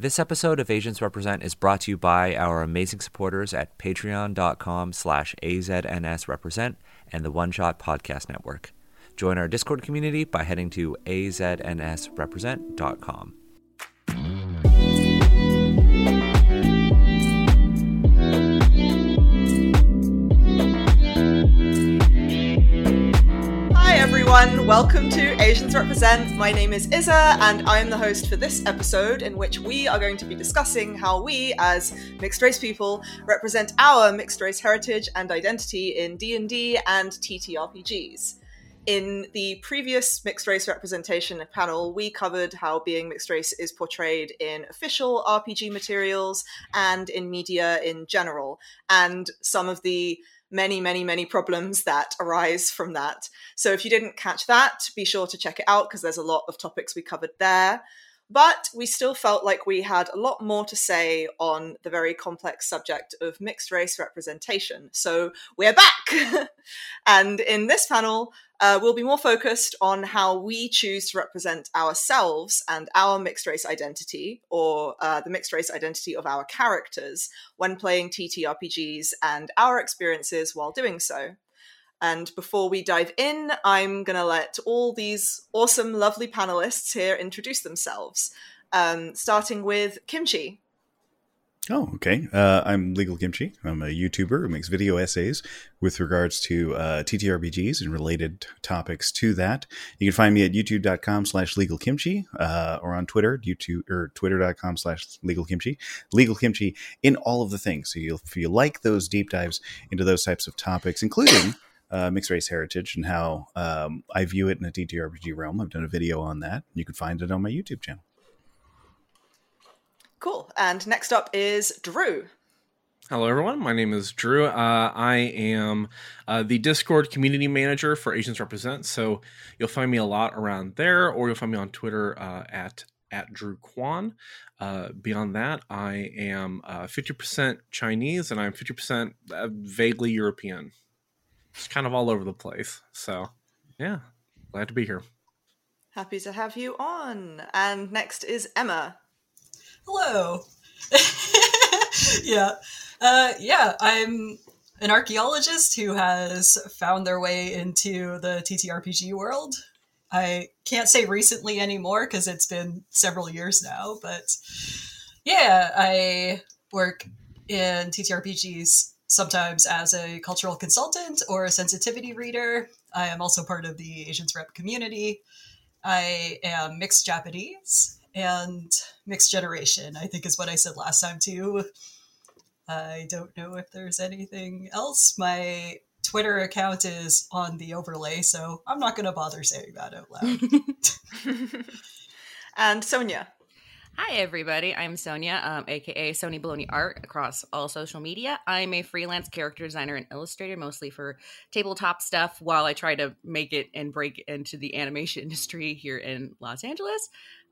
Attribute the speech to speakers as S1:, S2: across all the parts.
S1: This episode of Asians Represent is brought to you by our amazing supporters at patreon.com slash aznsrepresent and the One Shot Podcast Network. Join our Discord community by heading to aznsrepresent.com.
S2: everyone. Welcome to Asians Represent. My name is Isa, and I am the host for this episode, in which we are going to be discussing how we, as mixed race people, represent our mixed race heritage and identity in D and D and TTRPGs. In the previous mixed race representation panel, we covered how being mixed race is portrayed in official RPG materials and in media in general, and some of the many, many, many problems that arise from that. So if you didn't catch that, be sure to check it out because there's a lot of topics we covered there. But we still felt like we had a lot more to say on the very complex subject of mixed race representation. So we're back! and in this panel, uh, we'll be more focused on how we choose to represent ourselves and our mixed race identity, or uh, the mixed race identity of our characters, when playing TTRPGs and our experiences while doing so. And before we dive in, I'm going to let all these awesome, lovely panelists here introduce themselves, um, starting with Kimchi.
S3: Oh, okay. Uh, I'm Legal Kimchi. I'm a YouTuber who makes video essays with regards to uh, TTRPGs and related topics to that. You can find me at youtube.com slash legalkimchi uh, or on Twitter, YouTube or twitter.com slash legalkimchi. Legal Kimchi in all of the things. So if you like those deep dives into those types of topics, including uh, mixed race heritage and how um, I view it in a TTRPG realm. I've done a video on that. You can find it on my YouTube channel.
S2: Cool. And next up is Drew.
S4: Hello, everyone. My name is Drew. Uh, I am uh, the Discord community manager for Asians Represent. So you'll find me a lot around there, or you'll find me on Twitter uh, at at Drew Quon. Uh, beyond that, I am uh, 50% Chinese and I'm 50% uh, vaguely European. It's kind of all over the place. So, yeah, glad to be here.
S2: Happy to have you on. And next is Emma.
S5: Hello. yeah. Uh, yeah, I'm an archaeologist who has found their way into the TTRPG world. I can't say recently anymore because it's been several years now, but yeah, I work in TTRPGs sometimes as a cultural consultant or a sensitivity reader. I am also part of the Asians Rep community. I am mixed Japanese and mixed generation, I think is what I said last time too. I don't know if there's anything else. My Twitter account is on the overlay, so I'm not going to bother saying that out loud.
S2: and Sonia.
S6: Hi, everybody. I'm Sonia, um, aka Sony Baloney Art, across all social media. I'm a freelance character designer and illustrator, mostly for tabletop stuff, while I try to make it and break into the animation industry here in Los Angeles.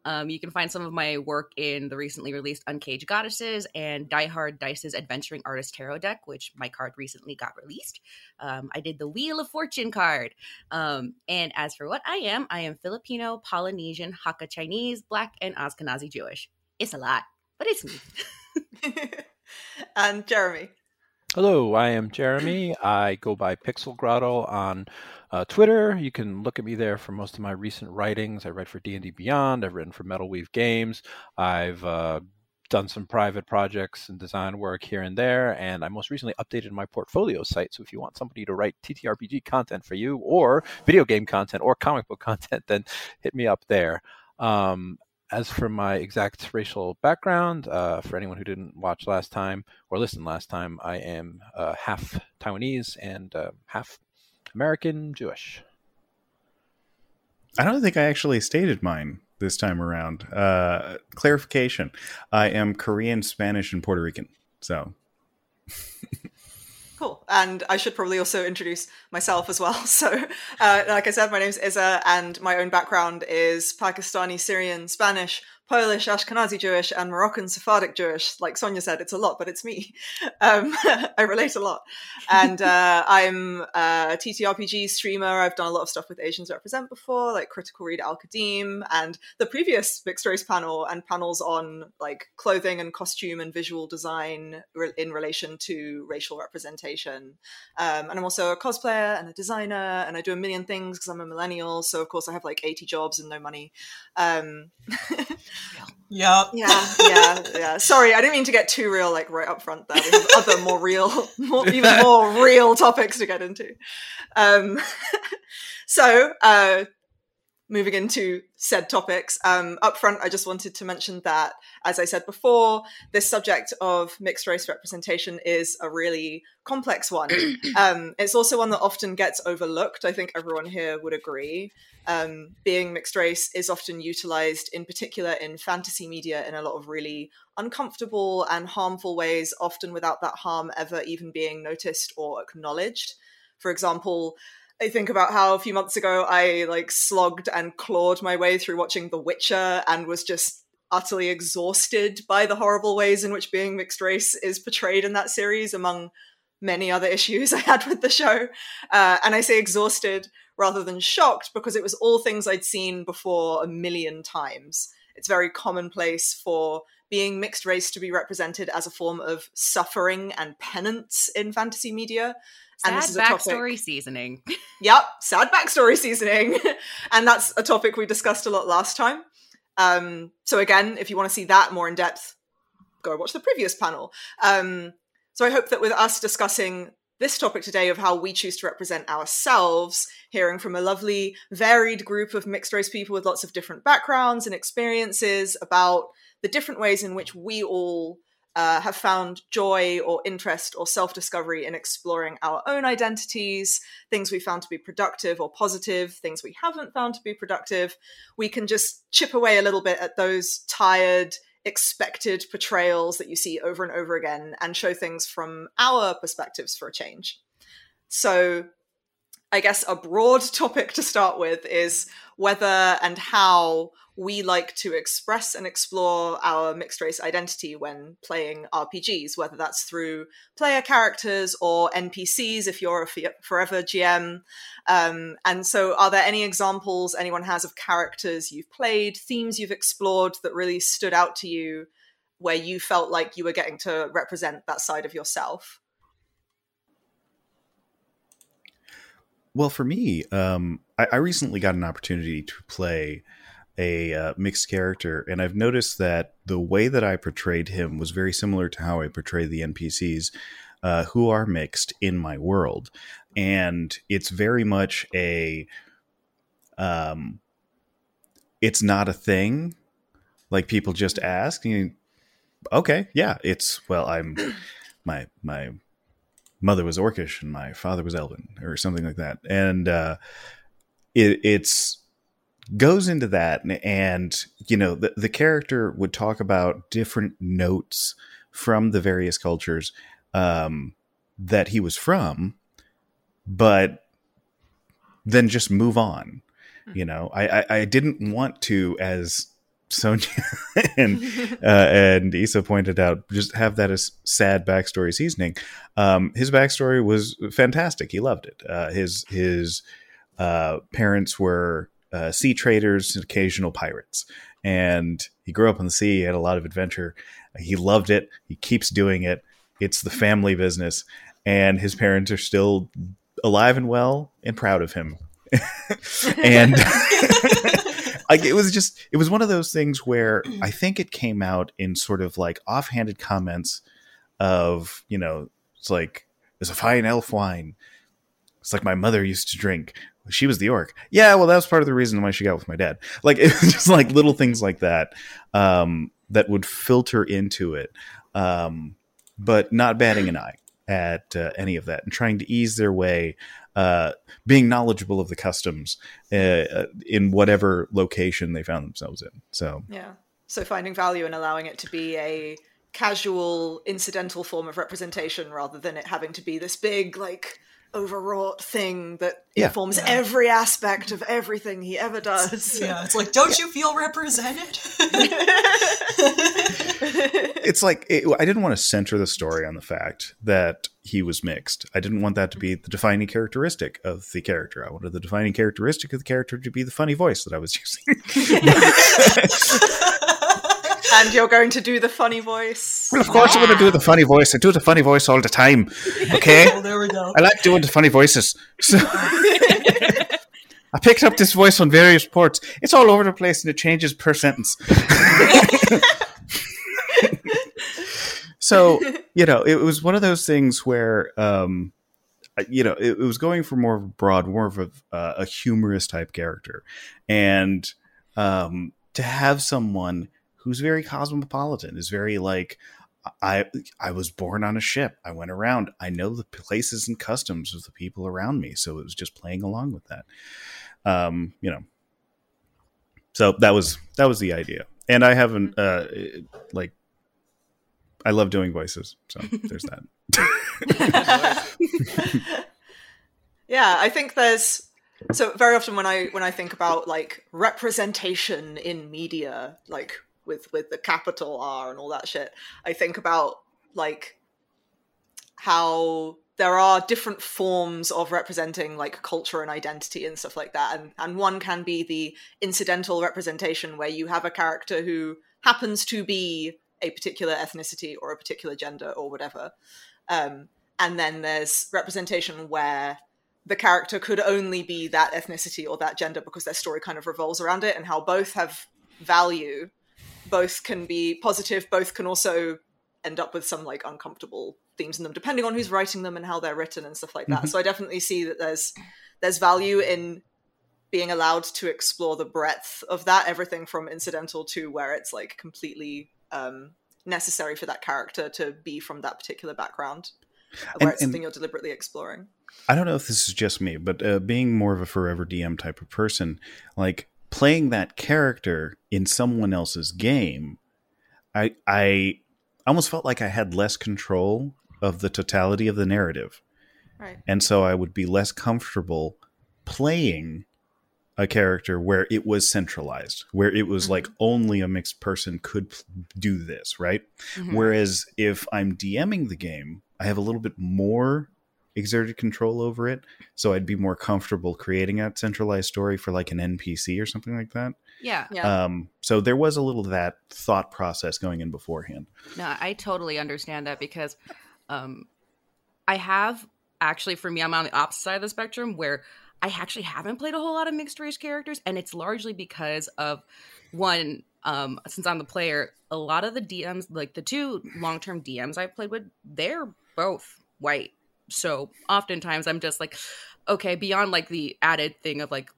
S6: Um, you can find some of my work in the recently released Uncaged Goddesses and Die Hard Dice's Adventuring Artist Tarot deck, which my card recently got released. Um, I did the Wheel of Fortune card. Um, and as for what I am, I am Filipino, Polynesian, Hakka Chinese, Black, and Ashkenazi Jewish. It's a lot, but it's me.
S2: and Jeremy.
S7: Hello, I am Jeremy. I go by Pixel Grotto on uh, Twitter. You can look at me there for most of my recent writings. I write for D&D Beyond. I've written for Metal Weave Games. I've uh, done some private projects and design work here and there. And I most recently updated my portfolio site. So if you want somebody to write TTRPG content for you, or video game content, or comic book content, then hit me up there. Um, as for my exact racial background, uh, for anyone who didn't watch last time or listen last time, I am uh, half Taiwanese and uh, half American Jewish.
S3: I don't think I actually stated mine this time around. Uh, clarification: I am Korean, Spanish, and Puerto Rican. So.
S2: Cool. And I should probably also introduce myself as well. So, uh, like I said, my name is Isa, and my own background is Pakistani, Syrian, Spanish, Polish, Ashkenazi Jewish, and Moroccan Sephardic Jewish. Like Sonia said, it's a lot, but it's me. Um, I relate a lot. And uh, I'm a TTRPG streamer. I've done a lot of stuff with Asians Represent before, like Critical Read Al Qadim, and the previous mixed race panel and panels on like clothing and costume and visual design re- in relation to racial representation. Um, and I'm also a cosplayer and a designer, and I do a million things because I'm a millennial. So, of course, I have like 80 jobs and no money. Um,
S5: Yeah.
S2: yeah, yeah, yeah. Sorry, I didn't mean to get too real, like right up front. There, we have other more real, more, even more real topics to get into. Um, so, uh, moving into said topics, um, up front, I just wanted to mention that, as I said before, this subject of mixed race representation is a really complex one. um, it's also one that often gets overlooked. I think everyone here would agree um, being mixed race is often utilized in particular in fantasy media in a lot of really uncomfortable and harmful ways often without that harm ever even being noticed or acknowledged for example i think about how a few months ago i like slogged and clawed my way through watching the witcher and was just utterly exhausted by the horrible ways in which being mixed race is portrayed in that series among many other issues i had with the show uh, and i say exhausted rather than shocked because it was all things I'd seen before a million times. It's very commonplace for being mixed race to be represented as a form of suffering and penance in fantasy media.
S6: Sad
S2: and this is a
S6: backstory
S2: topic.
S6: seasoning.
S2: Yep, sad backstory seasoning. and that's a topic we discussed a lot last time. Um, so, again, if you want to see that more in depth, go watch the previous panel. Um, so, I hope that with us discussing this topic today of how we choose to represent ourselves, hearing from a lovely, varied group of mixed race people with lots of different backgrounds and experiences about the different ways in which we all uh, have found joy or interest or self discovery in exploring our own identities, things we found to be productive or positive, things we haven't found to be productive. We can just chip away a little bit at those tired, expected portrayals that you see over and over again and show things from our perspectives for a change. So, I guess a broad topic to start with is whether and how we like to express and explore our mixed race identity when playing RPGs, whether that's through player characters or NPCs if you're a forever GM. Um, and so, are there any examples anyone has of characters you've played, themes you've explored that really stood out to you, where you felt like you were getting to represent that side of yourself?
S3: Well, for me, um, I, I, recently got an opportunity to play a uh, mixed character, and I've noticed that the way that I portrayed him was very similar to how I portray the NPCs uh, who are mixed in my world, and it's very much a, um, it's not a thing, like people just ask. You, okay, yeah, it's well, I'm my my mother was Orcish and my father was Elven or something like that, and uh, it, it's goes into that and you know the, the character would talk about different notes from the various cultures um, that he was from but then just move on you know? I, I, I didn't want to as sonia and uh, and isa pointed out just have that as sad backstory seasoning. Um, his backstory was fantastic. He loved it. Uh, his his uh, parents were uh, sea traders and occasional pirates. And he grew up on the sea, had a lot of adventure. He loved it. He keeps doing it. It's the family business. And his parents are still alive and well and proud of him. and like it was just it was one of those things where I think it came out in sort of like offhanded comments of, you know, it's like there's a fine elf wine. It's like my mother used to drink she was the orc. Yeah, well, that was part of the reason why she got with my dad. Like it was just like little things like that um, that would filter into it, um, but not batting an eye at uh, any of that and trying to ease their way, uh, being knowledgeable of the customs uh, uh in whatever location they found themselves in. So
S2: yeah, so finding value and allowing it to be a casual, incidental form of representation rather than it having to be this big like overwrought thing that
S3: Yeah.
S2: informs
S5: Yeah.
S2: every aspect of everything he ever does.
S5: Yeah, it's like, don't you feel represented?
S3: it's like it, I didn't want to center the story on the fact that he was mixed. I didn't want that to be the defining characteristic of the character. I wanted the defining characteristic of the character to be the funny voice that I was using.
S2: and you're going to do the funny voice.
S3: well, of course, I'm going to do the funny voice. I do the funny voice all the time. Okay,
S5: oh, there we go.
S3: I like doing the funny voices. So I picked up this voice on various ports. It's all over the place and it changes per sentence. so you know, it was one of those things where, um, you know, it, it was going for more of a broad, more of a, uh, a humorous type character, and um, to have someone who's very cosmopolitan is very like. I I was born on a ship. I went around. I know the places and customs of the people around me, so it was just playing along with that. Um, you know, so that was that was the idea. And I haven't uh, like I love doing voices, so there's that.
S2: yeah, I think there's so very often when I when I think about like representation in media, like with with the capital R and all that shit, I think about like how there are different forms of representing like culture and identity and stuff like that. And and one can be the incidental representation where you have a character who happens to be a particular ethnicity or a particular gender or whatever. Um, and then there's representation where the character could only be that ethnicity or that gender because their story kind of revolves around it and how both have value both can be positive both can also end up with some like uncomfortable themes in them depending on who's writing them and how they're written and stuff like that
S3: Mhm.
S2: so i definitely see that there's there's value in being allowed to explore the breadth of that everything from incidental to where it's like completely um necessary for that character to be from that particular background where
S3: And-
S2: it's something you're deliberately exploring
S3: I don't know if this is just me, but uh, being more of a forever DM type of person, like playing that character in someone else's game, I I almost felt like I had less control of the totality of the narrative.
S2: right
S3: and so I would be less comfortable playing a character where it was centralized, where it was like only a mixed person could do this, right?
S6: Mhm.
S3: Whereas if I'm DMing the game, I have a little bit more exerted control over it, so I'd be more comfortable creating a centralized story for like an NPC or something like that.
S6: Yeah.
S2: yeah
S3: Um, so there was a little of that thought process going in beforehand.
S6: No, I totally understand that because um, I have actually, for me, I'm on the opposite side of the spectrum where I actually haven't played a whole lot of mixed race characters, and it's largely because of one. Um, since I'm the player, a lot of the DMs, like the two long term DMs I've played with, they're both white. So oftentimes I'm just like, okay, beyond like the added thing of like,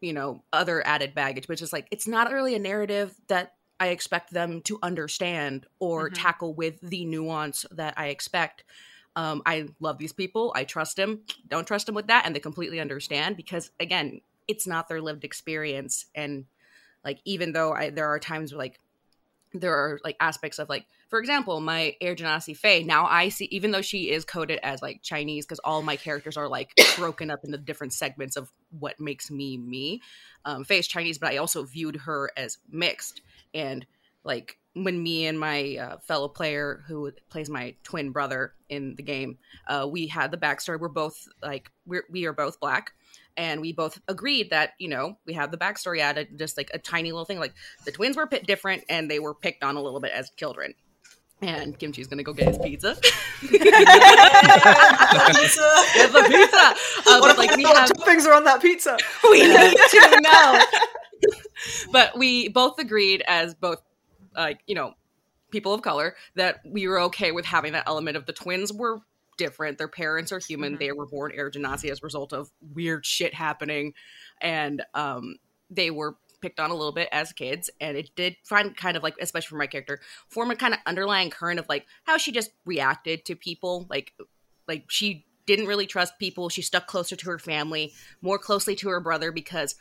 S6: you know, other added baggage, which is like, it's not really a narrative that I expect them to understand or
S2: Mhm.
S6: tackle with the nuance that I expect. Um, I love these people. I trust them. Don't trust them with that, and they completely understand because again, it's not their lived experience. And like, even though I, there are times where like there are like aspects of like, for example, my Air Genasi Faye. Now I see, even though she is coded as like Chinese, because all my characters are like broken up into different segments of what makes me me. Um, Faye is Chinese, but I also viewed her as mixed and like when me and my uh, fellow player who plays my twin brother in the game uh, we had the backstory we're both like we're, we are both black and we both agreed that you know we have the backstory added just like a tiny little thing like the twins were pit different and they were picked on a little bit as children and kimchi's gonna go get his pizza
S5: Pizza.
S6: get the pizza uh,
S2: what
S6: but like we have
S2: toppings are on that pizza
S6: we need to know. but we both agreed as both like you know people of color that we were okay with having that element of the twins were different their parents are human
S2: Mhm.
S6: they were born air genasi as a result of weird shit happening and um they were picked on a little bit as kids and it did find kind of like especially for my character form a kind of underlying current of like how she just reacted to people. Like like she didn't really trust people. She stuck closer to her family more closely to her brother because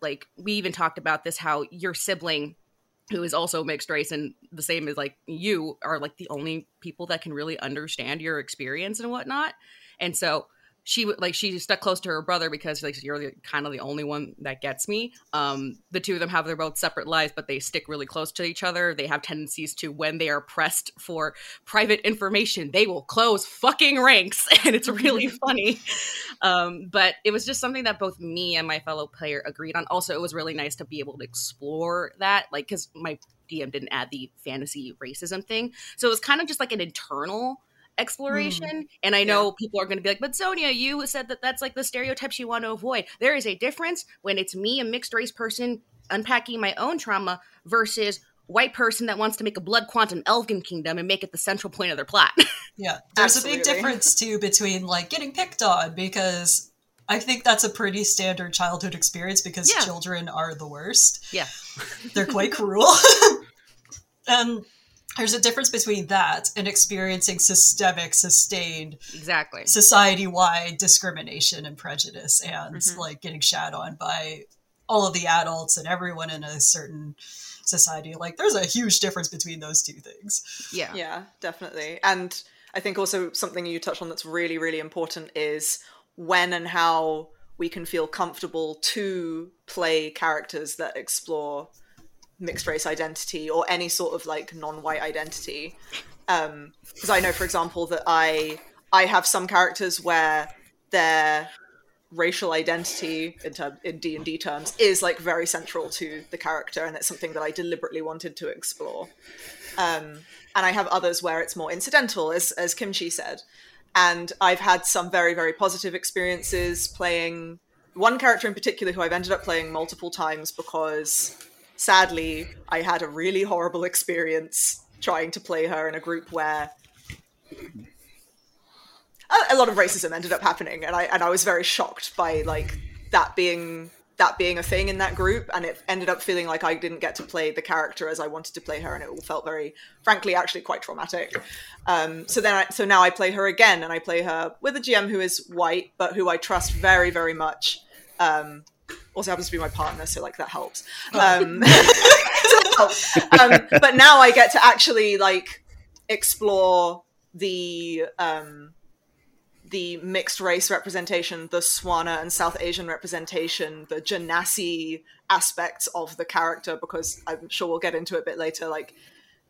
S6: like we even talked about this how your sibling who is also mixed race and the same as like you are like the only people that can really understand your experience and whatnot. And so she like she stuck close to her brother because like you're the, kind of the only one that gets me. Um, the two of them have their both separate lives, but they stick really close to each other. They have tendencies to when they are pressed for private information, they will close fucking ranks, and it's really funny. Um, but it was just something that both me and my fellow player agreed on. Also, it was really nice to be able to explore that, like because my DM didn't add the fantasy racism thing, so it was kind of just like an internal exploration. Mm. And I know yeah. people are going to be like, but Sonia, you said that that's like the stereotypes you want to avoid. There is a difference when it's me, a mixed race person, unpacking my own trauma versus white person that wants to make a blood quantum elven kingdom and make it the central point of their plot.
S5: yeah. There's Absolutely. a big difference too between like getting picked on because I think that's a pretty standard childhood experience because yeah. children are the worst.
S6: Yeah.
S5: They're quite cruel. and there's a difference between that and experiencing systemic, sustained,
S6: exactly
S5: society-wide discrimination and prejudice, and mm-hmm. like getting shat on by all of the adults and everyone in a certain society. Like, there's a huge difference between those two things.
S6: Yeah,
S2: yeah, definitely. And I think also something you touched on that's really, really important is when and how we can feel comfortable to play characters that explore mixed race identity or any sort of like non-white identity. Um because i know for example that i i have some characters where their racial identity in term in d&d terms is like very central to the character and it's something that i deliberately wanted to explore. Um and i have others where it's more incidental as as kimchi said. And i've had some very very positive experiences playing one character in particular who i've ended up playing multiple times because sadly, I had a really horrible experience trying to play her in a group where a, a lot of racism ended up happening, and I and I was very shocked by like that being that being a thing in that group and it ended up feeling like I didn't get to play the character as I wanted to play her and it all felt very frankly actually quite traumatic. Um, so then I, so now I play her again and I play her with a GM who is white but who I trust very very much um, also happens to be my partner, so like that helps. Oh. Um, um, but now I get to actually like explore the um, the mixed race representation, the Swana and South Asian representation, the Genasi aspects of the character, because I'm sure we'll get into it a bit later. Like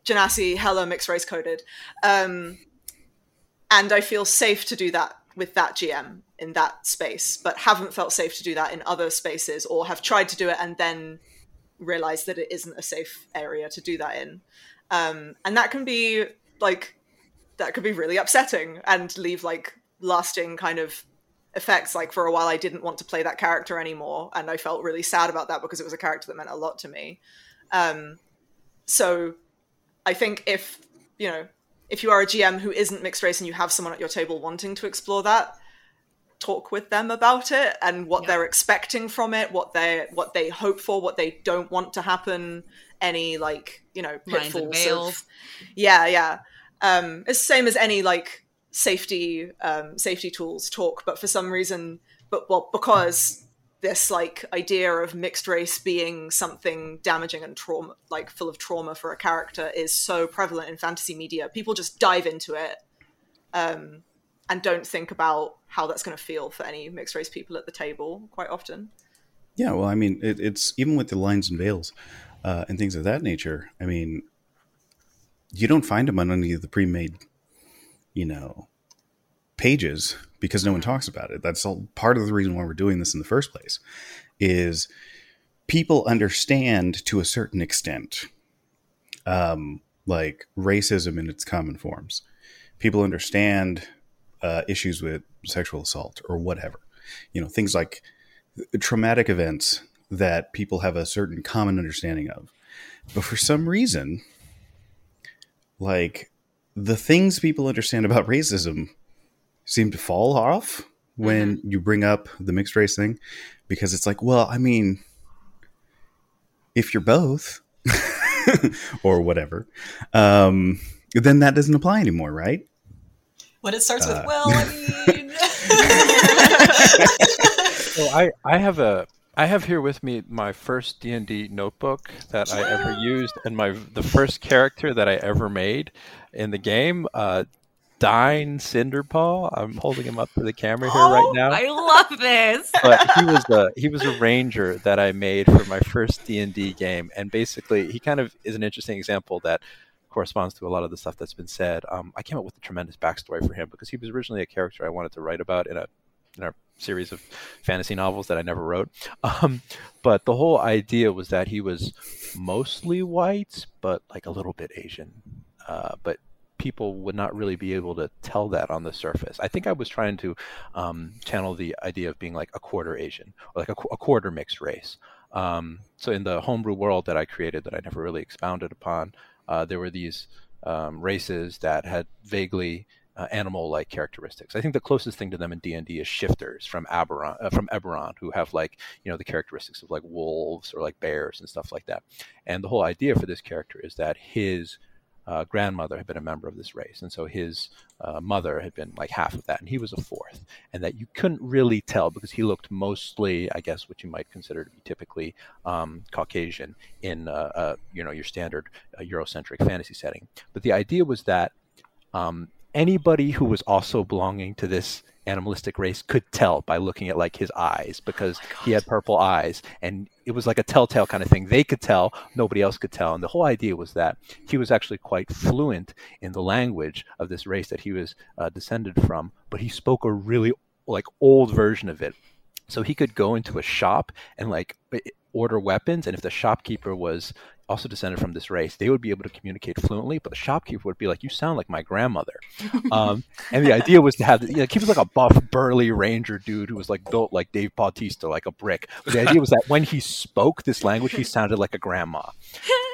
S2: Genasi, hella mixed race coded, um, and I feel safe to do that with that GM in that space, but haven't felt safe to do that in other spaces or have tried to do it and then realized that it isn't a safe area to do that in. Um, and that can be like, that could be really upsetting and leave like lasting kind of effects. Like for a while, I didn't want to play that character anymore. And I felt really sad about that because it was a character that meant a lot to me. Um, so I think if, you know, if you are a GM who isn't mixed race and you have someone at your table wanting to explore that, talk with them about it and what yeah. they're expecting from it, what they what they hope for, what they don't want to happen, any like you know pitfalls. Of, yeah, yeah. Um, it's the same as any like safety um, safety tools talk, but for some reason, but well because this like idea of mixed race being something damaging and trauma like full of trauma for a character is so prevalent in fantasy media. People just dive into it um, and don't think about how that's going to feel for any mixed race people at the table quite often.
S3: Yeah well i mean it, it's even with the lines and veils uh, and things of that nature i mean you don't find them on any of the pre-made you know pages because no one talks about it. That's all part of the reason why we're doing this in the first place is people understand to a certain extent um, like racism in its common forms. People understand uh, issues with sexual assault or whatever. You know, things like traumatic events that people have a certain common understanding of. But for some reason, like the things people understand about racism seem to fall off when mm-hmm. you bring up the mixed race thing because it's like, well, I mean, if you're both or whatever, um, then that doesn't apply anymore, right?
S5: When it starts uh, with, well, I mean.
S7: so I, I have a I have here with me my first D and D notebook that I ever used, and my the first character that I ever made in the game. Uh, Dine Cinderpaw. I'm holding him up to the camera here
S6: Oh,
S7: right now.
S6: I love this.
S7: but he was a he was a ranger that I made for my first D and D game, and basically he kind of is an interesting example that corresponds to a lot of the stuff that's been said. Um, I came up with a tremendous backstory for him because he was originally a character I wanted to write about in a in a series of fantasy novels that I never wrote. Um, but the whole idea was that he was mostly white, but like a little bit Asian. Uh, but people would not really be able to tell that on the surface. I think I was trying to um, channel the idea of being like a quarter Asian or like a, a quarter mixed race. Um, so in the homebrew world that I created that I never really expounded upon, uh, there were these um, races that had vaguely uh, animal-like characteristics. I think the closest thing to them in D and D is shifters from Aberon, uh, from Eberron, who have like you know the characteristics of like wolves or like bears and stuff like that. And the whole idea for this character is that his uh, grandmother had been a member of this race, and so his uh, mother had been like half of that, and he was a fourth, and that you couldn't really tell because he looked mostly, I guess, what you might consider to be typically um, Caucasian in uh, uh, you know your standard uh, Eurocentric fantasy setting. But the idea was that um, anybody who was also belonging to this animalistic race could tell by looking at like his eyes because he had purple eyes and it was like a telltale kind of thing. They could tell nobody else could tell and the whole idea was that he was actually quite fluent in the language of this race that he was uh, descended from but he spoke a really like old version of it. So he could go into a shop and like order weapons and if the shopkeeper was also descended from this race they would be able to communicate fluently but the shopkeeper would be like you sound like my grandmother. Um, and the idea was to have you know, he was like a buff burly ranger dude who was like built like dave bautista like a brick. But the idea was that when he spoke this language he sounded like a grandma.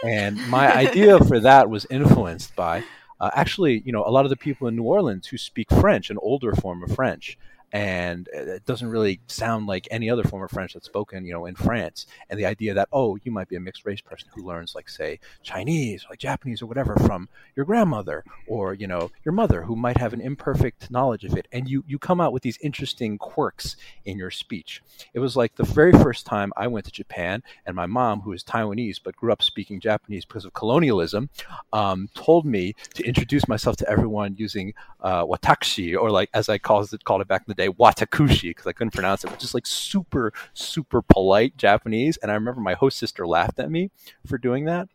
S7: And my idea for that was influenced by uh, actually you know a lot of the people in new orleans who speak french an older form of french and it doesn't really sound like any other form of French that's spoken, you know, in France. And the idea that oh, you might be a mixed race person who learns like say Chinese or like Japanese or whatever from your grandmother or you know your mother who might have an imperfect knowledge of it, and you you come out with these interesting quirks in your speech. It was like the very first time I went to Japan, and my mom, who is Taiwanese but grew up speaking Japanese because of colonialism, um, told me to introduce myself to everyone using uh, watashi or like as I it called it back in the day watakushi because I couldn't pronounce it, which is like super, super polite Japanese. And I remember my host sister laughed at me for doing that.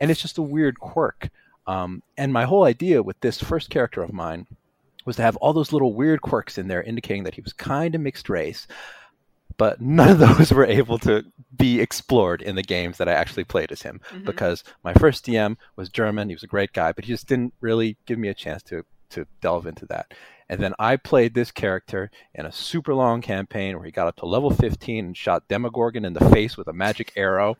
S7: And it's just a weird quirk. Um, and my whole idea with this first character of mine was to have all those little weird quirks in there indicating that he was kind of mixed race. But none of those were able to be explored in the games that I actually played as him
S2: Mhm.
S7: because my first DM was German. He was a great guy, but he just didn't really give me a chance to to delve into that. And then I played this character in a super long campaign where he got up to level 15 and shot Demogorgon in the face with a magic arrow.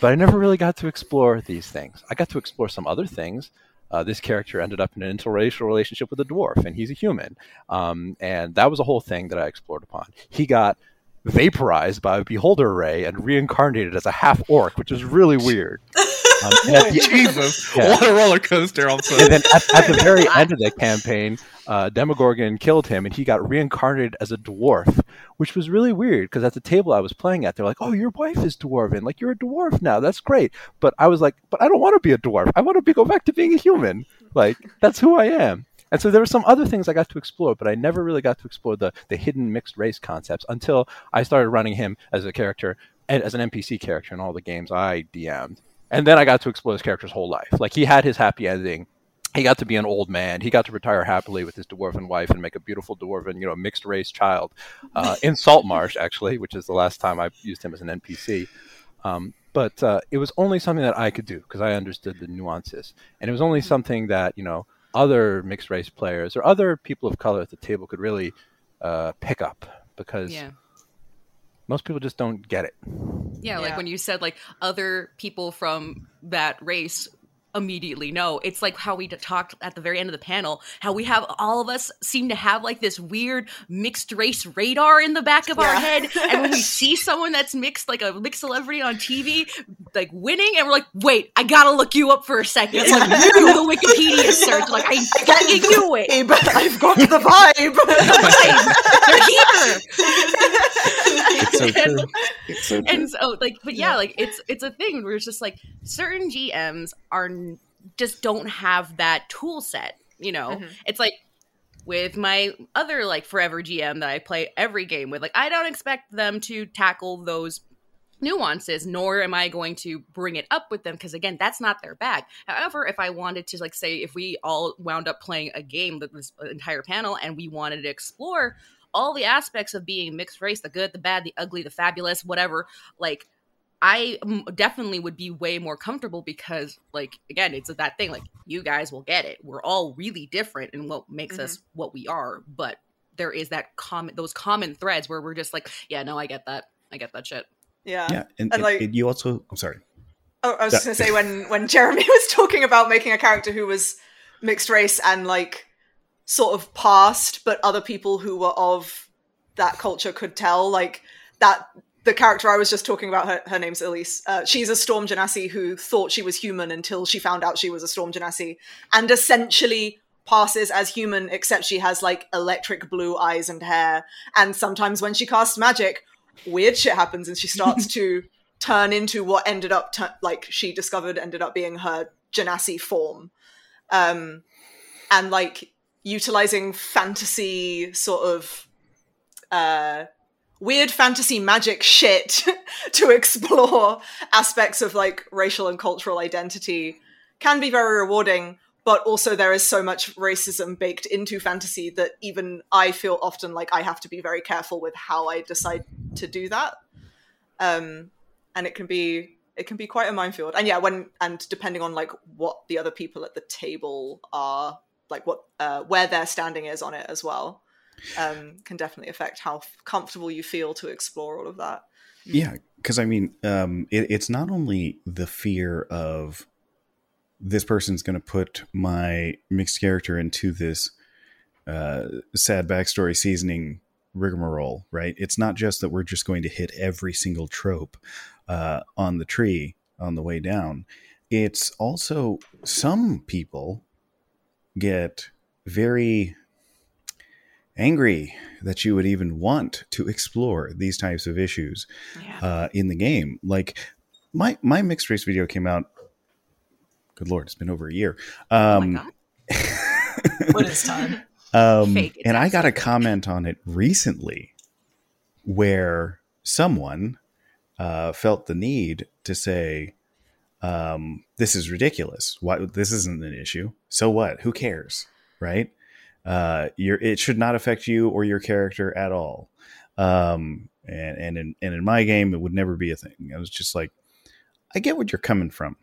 S7: But I never really got to explore these things. I got to explore some other things. Uh, this character ended up in an interracial relationship with a dwarf, and he's a human. Um, and that was a whole thing that I explored upon. He got vaporized by a beholder ray and reincarnated as a half orc, which is really weird. Um, the-
S4: Jesus,
S7: Yeah.
S4: what a roller coaster! Also,
S7: and then at, at the very end of the campaign, uh, Demogorgon killed him, and he got reincarnated as a dwarf, which was really weird because at the table I was playing at, they're like, "Oh, your wife is dwarven. Like you're a dwarf now. That's great." But I was like, "But I don't want to be a dwarf. I want to be, go back to being a human. Like that's who I am." And so there were some other things I got to explore, but I never really got to explore the the hidden mixed race concepts until I started running him as a character and as an NPC character in all the games I DM'd. And then I got to explore his character's whole life. Like he had his happy ending. He got to be an old man. He got to retire happily with his dwarven wife and make a beautiful dwarven, you know, mixed race child uh, in Saltmarsh, actually, which is the last time I used him as an NPC. Um, but uh, it was only something that I could do because I understood the nuances, and it was only something that you know other mixed race players or other people of color at the table could really uh, pick up because
S6: Yeah.
S7: Most people just don't get it.
S6: Yeah, like when you said like other people from that race immediately know. It's like how we talked at the very end of the panel, how we have all of us seem to have like this weird mixed race radar in the back of our head. And when we see someone that's mixed, like a mixed celebrity on TV, like winning, and we're like, wait, I gotta look you up for a second. It's like you do the Wikipedia search. Like, I fucking knew it.
S2: Vibe. I've got the vibe.
S6: They're here.
S3: It's so
S6: And-
S3: true. It's so true.
S6: and so like but yeah, like it's it's a thing where it's just like certain gms are just don't have that tool set you know
S2: Mhm.
S6: it's like with my other like forever GM that I play every game with. Like I don't expect them to tackle those nuances nor am i going to bring it up with them because again that's not their bag however if i wanted to like say if we all wound up playing a game that this entire panel and we wanted to explore all the aspects of being mixed race the good the bad the ugly the fabulous whatever like I definitely would be way more comfortable because, like, again, it's that thing. Like, you guys will get it. We're all really different in what makes mm-hmm. us what we are, but there is that common, those common threads where we're just like, yeah, no, I get that. I get that shit.
S2: Yeah.
S3: Yeah. And, and, and like, you also, I'm sorry.
S2: Oh, I was just going to say when, when Jeremy was talking about making a character who was mixed race and like sort of past, but other people who were of that culture could tell, like, that the character I was just talking about, her, her name's Elise. Uh, she's a Storm Genasi who thought she was human until she found out she was a Storm Genasi, and essentially passes as human, except she has like electric blue eyes and hair. And sometimes when she casts magic, weird shit happens, and she starts to turn into what ended up t- like she discovered ended up being her Genasi form, um, and like utilizing fantasy sort of. Uh, weird fantasy magic shit to explore aspects of like racial and cultural identity can be very rewarding but also there is so much racism baked into fantasy that even i feel often like i have to be very careful with how i decide to do that um and it can be it can be quite a minefield and yeah when and depending on like what the other people at the table are like what uh where their standing is on it as well um, can definitely affect how comfortable you feel to explore all of that.
S3: Yeah, because I mean, um, it, it's not only the fear of this person's going to put my mixed character into this uh, sad backstory seasoning rigmarole, right? It's not just that we're just going to hit every single trope uh, on the tree on the way down. It's also some people get very angry that you would even want to explore these types of issues yeah. uh, in the game. Like my my mixed race video came out. Good lord, it's been over a year. Um,
S5: oh what is time?
S3: Um, Fake, and I got a comment on it recently where someone uh, felt the need to say, um, "This is ridiculous. Why this isn't an issue? So what? Who cares?" Right? uh, your it should not affect you or your character at all. Um, and and in and in my game, it would never be a thing. I was just like, I get what you're coming from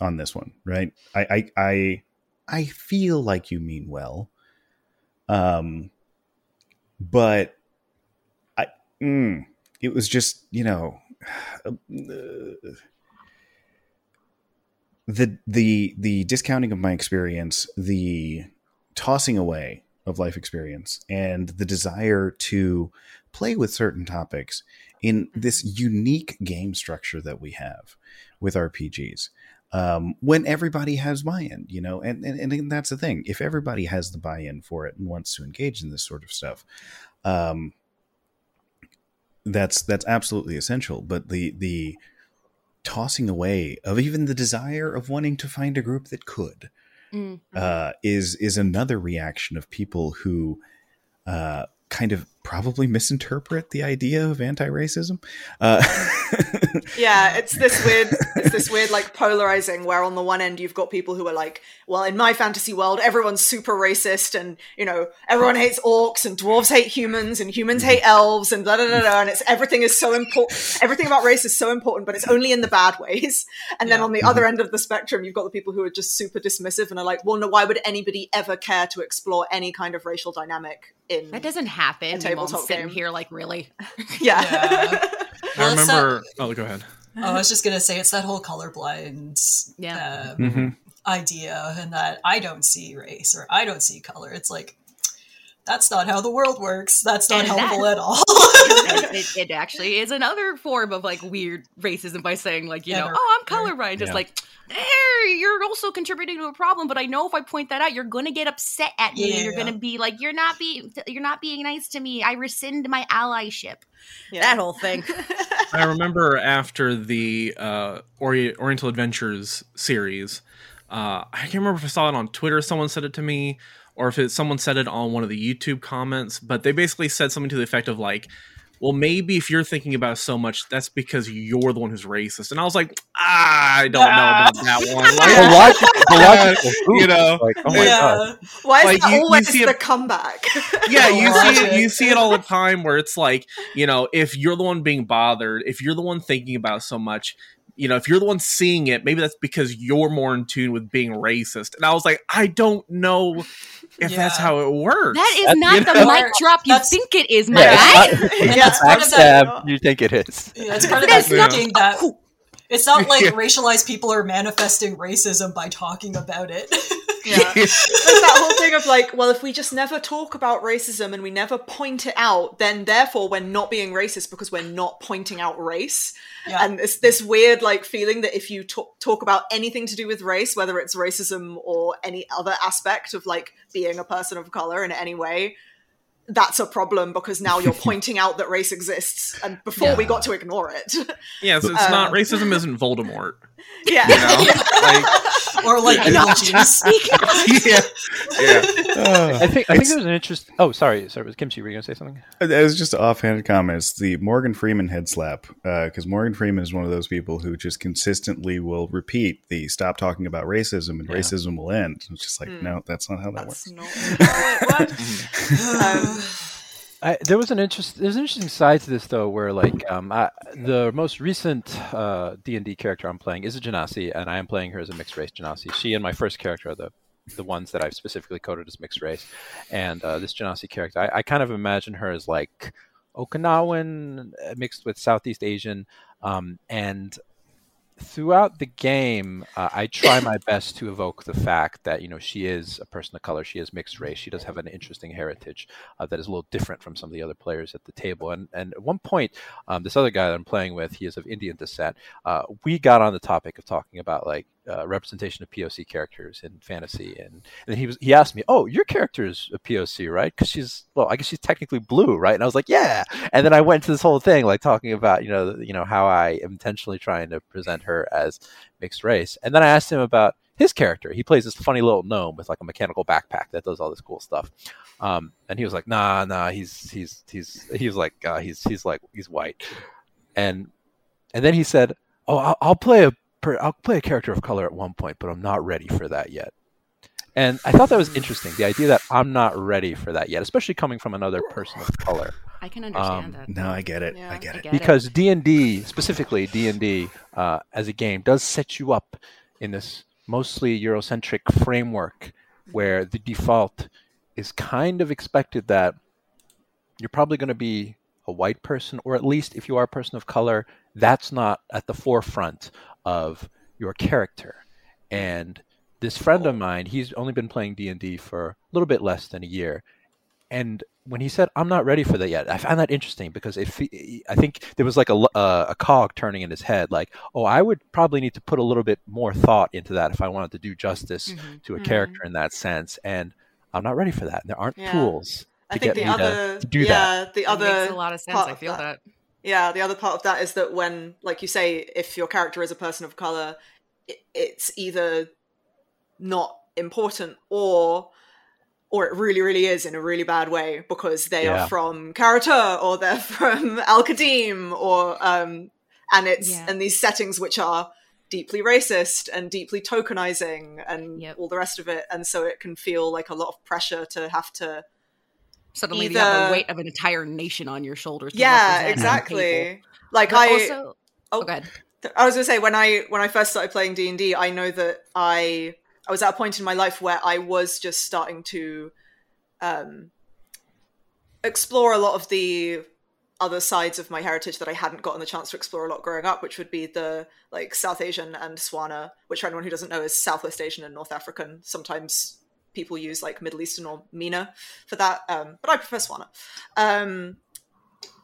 S3: on this one, right? I I I, I feel like you mean well, um, but I mm, it was just you know. Uh, the the the discounting of my experience, the tossing away of life experience and the desire to play with certain topics in this unique game structure that we have with RPGs. Um, when everybody has buy-in, you know, and, and and that's the thing. If everybody has the buy-in for it and wants to engage in this sort of stuff, um, that's that's absolutely essential. But the the tossing away of even the desire of wanting to find a group that could, mm-hmm. uh, is is another reaction of people who uh, kind of probably misinterpret the idea of anti-racism. Uh,
S2: yeah, it's this weird, it's this weird like polarizing where on the one end you've got people who are like, well, in my fantasy world, everyone's super racist, and you know, everyone hates orcs, and dwarves hate humans, and humans hate elves, and blah blah blah, blah and it's everything is so important. Everything about race is so important, but it's only in the bad ways. And then yeah. on the other end of the spectrum, you've got the people who are just super dismissive and are like, well, no, why would anybody ever care to explore any kind of racial dynamic in
S6: that doesn't happen. Tabletop sitting game. here like really.
S2: yeah. yeah.
S4: I remember. That, oh, go ahead.
S5: I was just gonna say it's that whole colorblind yeah. Um, mm-hmm. idea, and that I don't see race or I don't see color. It's like that's not how the world works. That's not and helpful that, at all.
S6: it, it, actually is another form of like weird racism by saying like you know oh I'm colorblind, just yeah. like there you're also contributing to a problem but i know if i point that out you're gonna get upset at me yeah. and you're gonna be like you're not being you're not being nice to me i rescind my allyship yeah. that whole thing
S4: i remember after the uh, Ori- oriental adventures series uh, I can't remember if I saw it on Twitter. Someone said it to me, or if it, someone said it on one of the YouTube comments. But they basically said something to the effect of like, "Well, maybe if you're thinking about it so much, that's because you're the one who's racist." And I was like, ah, "I don't know about that one."
S7: The
S4: Like,
S7: logic- logical
S4: you know,
S7: like, oh my god.
S5: yeah.
S2: Why is
S4: Like,
S2: that
S4: you- you
S2: always
S4: see
S2: the
S4: a-
S2: comeback?
S4: yeah, you see it. You see it all the time where it's like, you know, if you're the one being bothered, if you're the one thinking about it so much, you know, if you're the one seeing it, maybe that's because you're more in tune with being racist. And I was like, I don't know if that's how it works.
S6: That is
S7: That-
S6: not the
S7: know-
S6: mic drop you
S5: That's-
S6: think it is, my
S7: Yeah,
S6: guy.
S7: it's not,
S2: Yeah.
S5: that's part of that.
S7: you think it is.
S5: Yeah, it's part of that
S6: not-
S5: thinking that it's not like
S4: Yeah.
S5: racialized people are manifesting racism by talking about it.
S2: Yeah. There's that whole thing of like, well, if we just never talk about racism and we never point it out, then therefore we're not being racist because we're not pointing out race.
S5: Yeah.
S2: And it's this weird like feeling that if you talk, talk about anything to do with race, whether it's racism or any other aspect of like being a person of color in any way, that's a problem because now you're pointing out that race exists. And before we got to ignore it.
S4: yeah, so it's not
S2: Um,
S4: racism isn't Voldemort.
S2: yeah.
S4: You know? like,
S5: or like Beetlejuice.
S4: yeah, yeah.
S3: Oh,
S7: I think I think
S3: it's-
S7: there's an interest. Oh, sorry, sorry. Was Kimchi? Were you gonna say something?
S3: It was just an offhanded comments. The Morgan Freeman head slap, because Morgan Freeman is one of those people who just consistently will repeat the "stop talking about racism" and
S7: Yeah.
S3: racism will end. It's just like,
S2: Hmm.
S3: no, that's not how that
S2: That's
S3: works.
S7: I, there was an interest. There's an interesting side to this though, where like um, I, the most recent uh, D and D character I'm playing is a Genasi, and I am playing her as a mixed race Genasi. She and my first character are the the ones that I've specifically coded as mixed race, and uh, this Genasi character, I, I kind of imagine her as like Okinawan uh, mixed with Southeast Asian, um, and throughout the game, uh, I try my best to evoke the fact that you know she is a person of color, she is mixed race, she does have an interesting heritage uh, that is a little different from some of the other players at the table. And and at one point, um, this other guy that I'm playing with, he is of Indian descent. Uh, we got on the topic of talking about like uh, representation of POC characters in fantasy, and, and he was he asked me, "Oh, your character is a POC, right? Because she's well, I guess she's technically blue, right?" And I was like, "Yeah." And then I went to this whole thing, like talking about you know you know how I am intentionally trying to present her as mixed race, and then I asked him about his character. He plays this funny little gnome with like a mechanical backpack that does all this cool stuff. Um, and he was like, "Nah, nah, he's he's he's he was like uh, he's he's like he's white," and and then he said, "Oh, I'll, I'll play a per, I'll play a character of color at one point, but I'm not ready for that yet." And I thought that was interesting. The idea that I'm not ready for that yet, especially coming from another person of color,
S6: I can understand
S7: Um,
S6: that.
S3: No, I get it.
S2: Yeah.
S3: I get
S6: I
S3: it.
S6: get
S7: because D and D, specifically D and D, uh, as a game, does set you up in this mostly Eurocentric framework where the default is kind of expected that you're probably going to be a white person, or at least if you are a person of color, that's not at the forefront of your character. And this friend of mine, he's only been playing D and D for a little bit less than a year, and when he said I'm not ready for that yet, I found that interesting because if he, I think there was like a l- uh, a cog turning in his head, like, oh, I would probably need to put a little bit more thought into that if I wanted to do justice
S6: Mhm.
S7: to a
S2: Mhm.
S7: character in that sense, and I'm not ready for that. And There aren't
S2: Yeah.
S7: tools
S2: I
S7: to
S2: think
S7: get
S2: the
S7: me to-
S2: other,
S7: to do
S2: yeah,
S7: that.
S2: the other
S6: It
S2: other
S6: makes a lot of sense. I feel
S2: that.
S6: that.
S2: Yeah, the other part of that is that when, like you say, if your character is a person of color, it, it's either not important or or it really, really is in a really bad way because they
S7: Yeah.
S2: are from Kara-Tur or they're from Al Qadim or um and it's
S6: Yeah.
S2: and these settings which are deeply racist and deeply tokenizing and
S6: Yep.
S2: all the rest of it and so it can feel like a lot of pressure to have to
S6: Suddenly you have the weight of an entire nation on your shoulders.
S2: yeah
S6: represent on table.
S2: exactly like
S6: But
S2: i
S6: also,
S2: oh,
S6: oh, go ahead.
S2: I was gonna say when I when I first started playing D and D, I know that I I was at a point in my life where I was just starting to um, explore a lot of the other sides of my heritage that I hadn't gotten the chance to explore a lot growing up, which would be the like South Asian and Swana, which for anyone who doesn't know is Southwest Asian and North African. Sometimes people use like Middle Eastern or MENA for that, um, but I prefer Swana. Um,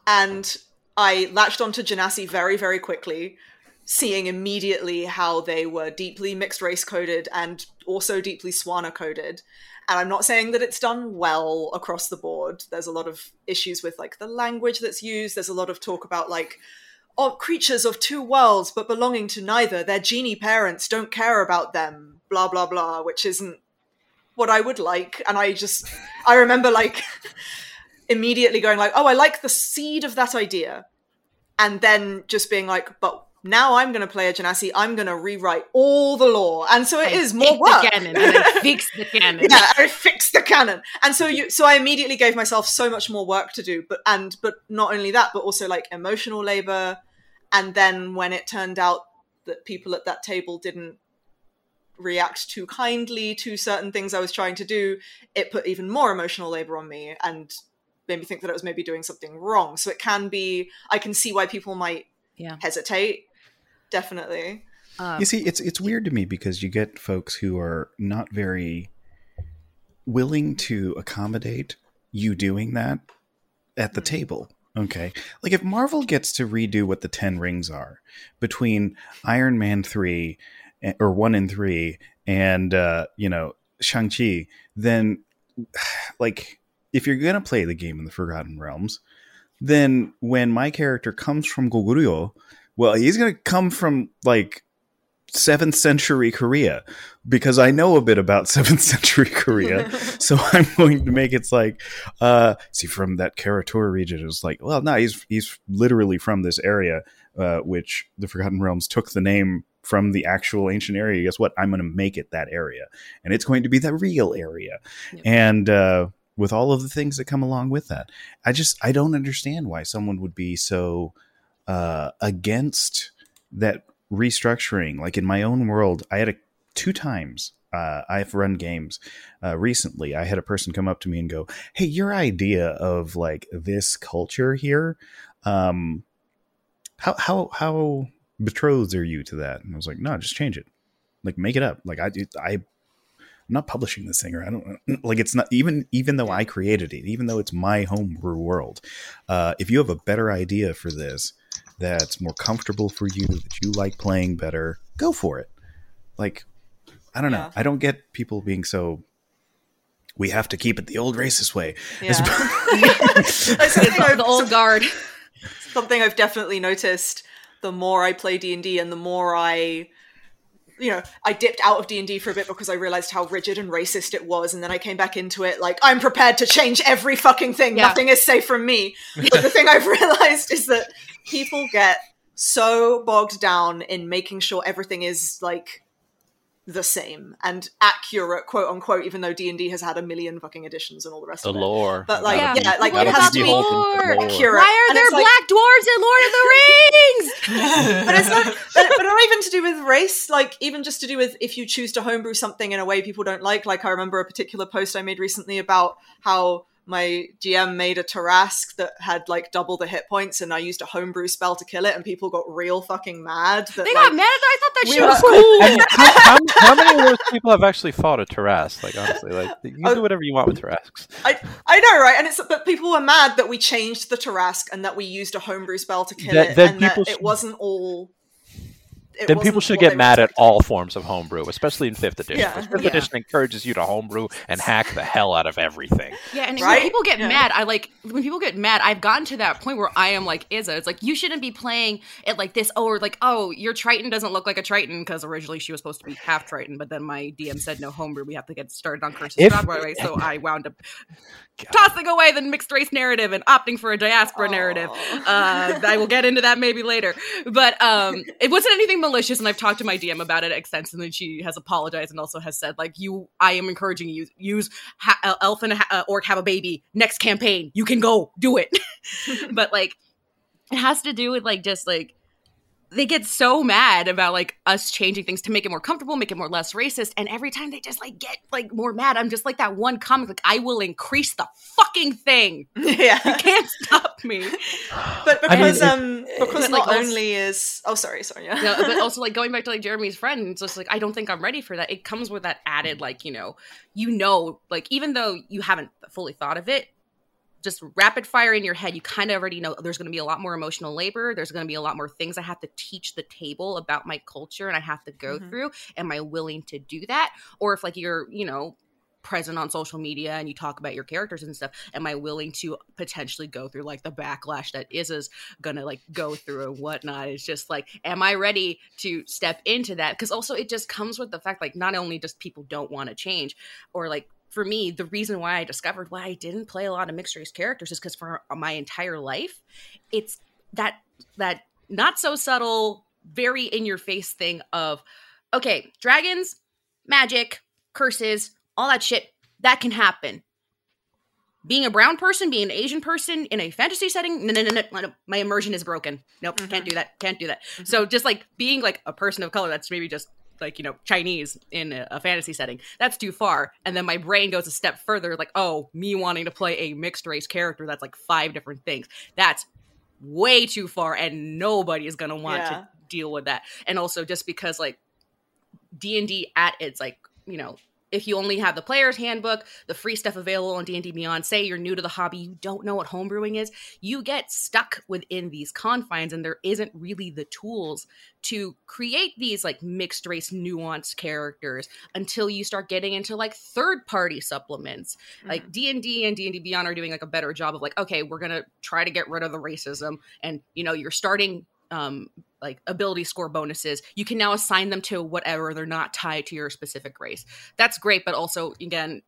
S2: and I latched onto Genasi very, very quickly, seeing immediately how they were deeply mixed race coded and also deeply Swana coded. And I'm not saying that it's done well across the board. There's a lot of issues with like the language that's used. There's a lot of talk about like, are creatures of two worlds but belonging to neither. Their genie parents don't care about them, blah blah blah, which isn't what I would like. And I just I remember like immediately going like, "Oh, I like the seed of that idea." And then just being like, "But now I'm going to play a Genasi. I'm going to rewrite all the lore, and so it
S6: And
S2: is more work.
S6: The canon, and then fix the canon.
S2: yeah, I fixed the canon, and so you, so I immediately gave myself so much more work to do. But and but not only that, but also like emotional labor. And then when it turned out that people at that table didn't react too kindly to certain things I was trying to do, it put even more emotional labor on me and made me think that I was maybe doing something wrong. So it can be. I can see why people might
S6: Yeah.
S2: hesitate. Definitely.
S6: Um,
S3: You see, it's it's weird to me because you get folks who are not very willing to accommodate you doing that at the
S2: Mhm.
S3: table. Okay, like if Marvel gets to redo what the Ten Rings are between Iron Man three eh, or one in three and uh, you know Shang Chi, then like if you're gonna play the game in the Forgotten Realms, then when my character comes from Goguryeo, well, he's gonna come from like seventh century Korea because I know a bit about seventh century Korea. so I'm going to make it's like, uh, see, from that Kara-Tur region, it's like, well, no, he's he's literally from this area, uh, which the Forgotten Realms took the name from the actual ancient area. Guess what? I'm going to make it that area, and it's going to be the real area,
S6: Yep.
S3: and uh, with all of the things that come along with that, I just I don't understand why someone would be so uh, against that restructuring. Like in my own world, I had a two times uh, I've run games uh, recently. I had a person come up to me and go, "Hey, your idea of like this culture here, um, how how how betrothed are you to that?" And I was like, "No, just change it. Like make it up. Like I do. I." I'm not publishing this thing, or I don't like. It's not even even though I created it, even though it's my homebrew world. Uh, if you have a better idea for this, that's more comfortable for you, that you like playing better, go for it. Like, I don't know.
S2: Yeah.
S3: I don't get people being so. We have to keep it the old racist way.
S2: Yeah.
S3: It's-
S2: It's something
S6: the,
S2: I've-
S6: the old guard.
S2: something I've definitely noticed the more I play D and D and the more I you know, I dipped out of D&D for a bit because I realized how rigid and racist it was and then I came back into it like I'm prepared to change every fucking thing.
S6: Yeah.
S2: Nothing is safe from me. But the thing I've realized is that people get so bogged down in making sure everything is like the same and accurate quote unquote even though D&D has had a million fucking editions and all the rest
S7: The
S2: of it.
S7: The lore.
S2: But, like,
S7: Gotta
S2: yeah, like, it has to be
S7: beholden to the
S6: lore.
S7: lore.
S2: Accurate.
S6: Why are there
S2: it's like-
S6: black dwarves in Lord of the Rings?
S2: but it's not but, but not even to do with race like even just to do with if you choose to homebrew something in a way people don't like like i remember a particular post i made recently about how my gm made a Tarrasque that had like double the hit points and i used a homebrew spell to kill it and people got real fucking mad that
S6: They
S2: like,
S6: got mad that. I thought that
S2: we
S6: shit
S2: were-
S6: was cool.
S7: How, how, how many of those people have actually fought a Tarrasque? Like honestly, like you can
S2: Oh.
S7: do whatever you want with Tarrasques.
S2: I, I know right and it's but people were mad that we changed the Tarrasque and that we used a homebrew spell to kill
S7: Then-
S2: it
S7: then
S2: and that it
S7: should-
S2: wasn't all it
S7: then people should get mad at all forms of homebrew, especially in fifth edition.
S2: Yeah.
S7: 'cause Fifth
S6: Yeah.
S7: edition encourages you to homebrew and hack the hell out of everything.
S6: Yeah, and
S2: Right?
S6: when people get
S2: Yeah.
S6: mad, I like when people get mad. I've gotten to that point where I am like Isa. It's like you shouldn't be playing it like this. Oh, or like oh, your Triton doesn't look like a Triton because originally she was supposed to be half Triton, but then my DM said no homebrew. We have to get started on Curses
S7: If-
S6: of Broadway, so I wound up tossing away the mixed race narrative and opting for a diaspora narrative. Uh, I will get into that maybe later, but um, it wasn't anything malicious, and I've talked to my DM about it extensively. and She has apologized and also has said like you, I am encouraging you use ha- uh, elf and ha- uh, orc have a baby next campaign. You can go do it, but like it has to do with like just like they get so mad about like us changing things to make it more comfortable, make it more less racist, and every time they just like get like more mad, I'm just like that one comic like I will increase the fucking thing.
S2: yeah
S6: You can't stop me.
S2: But
S7: I mean,
S2: because
S7: it-
S2: um because
S6: But, like,
S2: only is oh sorry sorry yeah
S6: No, but also like going back to like Jeremy's friend, it's just like I don't think I'm ready for that. It comes with that added like you know, you know, like even though you haven't fully thought of it, just rapid fire in your head, you kind of already know there's going to be a lot more emotional labor. There's going to be a lot more things I have to teach the table about my culture, and I have to go
S2: Mhm.
S6: through. Am I willing to do that? Or if like you're, you know. present on social media and you talk about your characters and stuff am i willing to potentially go through like the backlash that is is gonna like go through and whatnot it's just like am i ready to step into that because also it just comes with the fact like not only just people don't want to change or like for me the reason why i discovered why i didn't play a lot of mixed race characters is because for my entire life it's that that not so subtle very in your face thing of okay dragons magic curses all that shit that can happen. Being a brown person, being an Asian person in a fantasy setting, no, no, no, no, no my immersion is broken. Nope, mm-hmm. can't do that. Can't do that. Mm-hmm. So just like being like a person of color, that's maybe just like you know Chinese in a, a, fantasy setting. That's too far. And then my brain goes a step further, like oh, me wanting to play a mixed race character that's like five different things. That's way too far, and nobody is gonna want yeah. to deal with that. And also just because like D and D at its like you know if you only have the player's handbook, the free stuff available on D&D Beyond, say you're new to the hobby, you don't know what homebrewing is, you get stuck within these confines and there isn't really the tools to create these like mixed race nuanced characters until you start getting into like third party supplements. Mm-hmm. Like D&D and D&D Beyond are doing like a better job of like okay, we're going to try to get rid of the racism and you know, you're starting um, like ability score bonuses, you can now assign them to whatever. They're not tied to your specific race. That's great, but also again,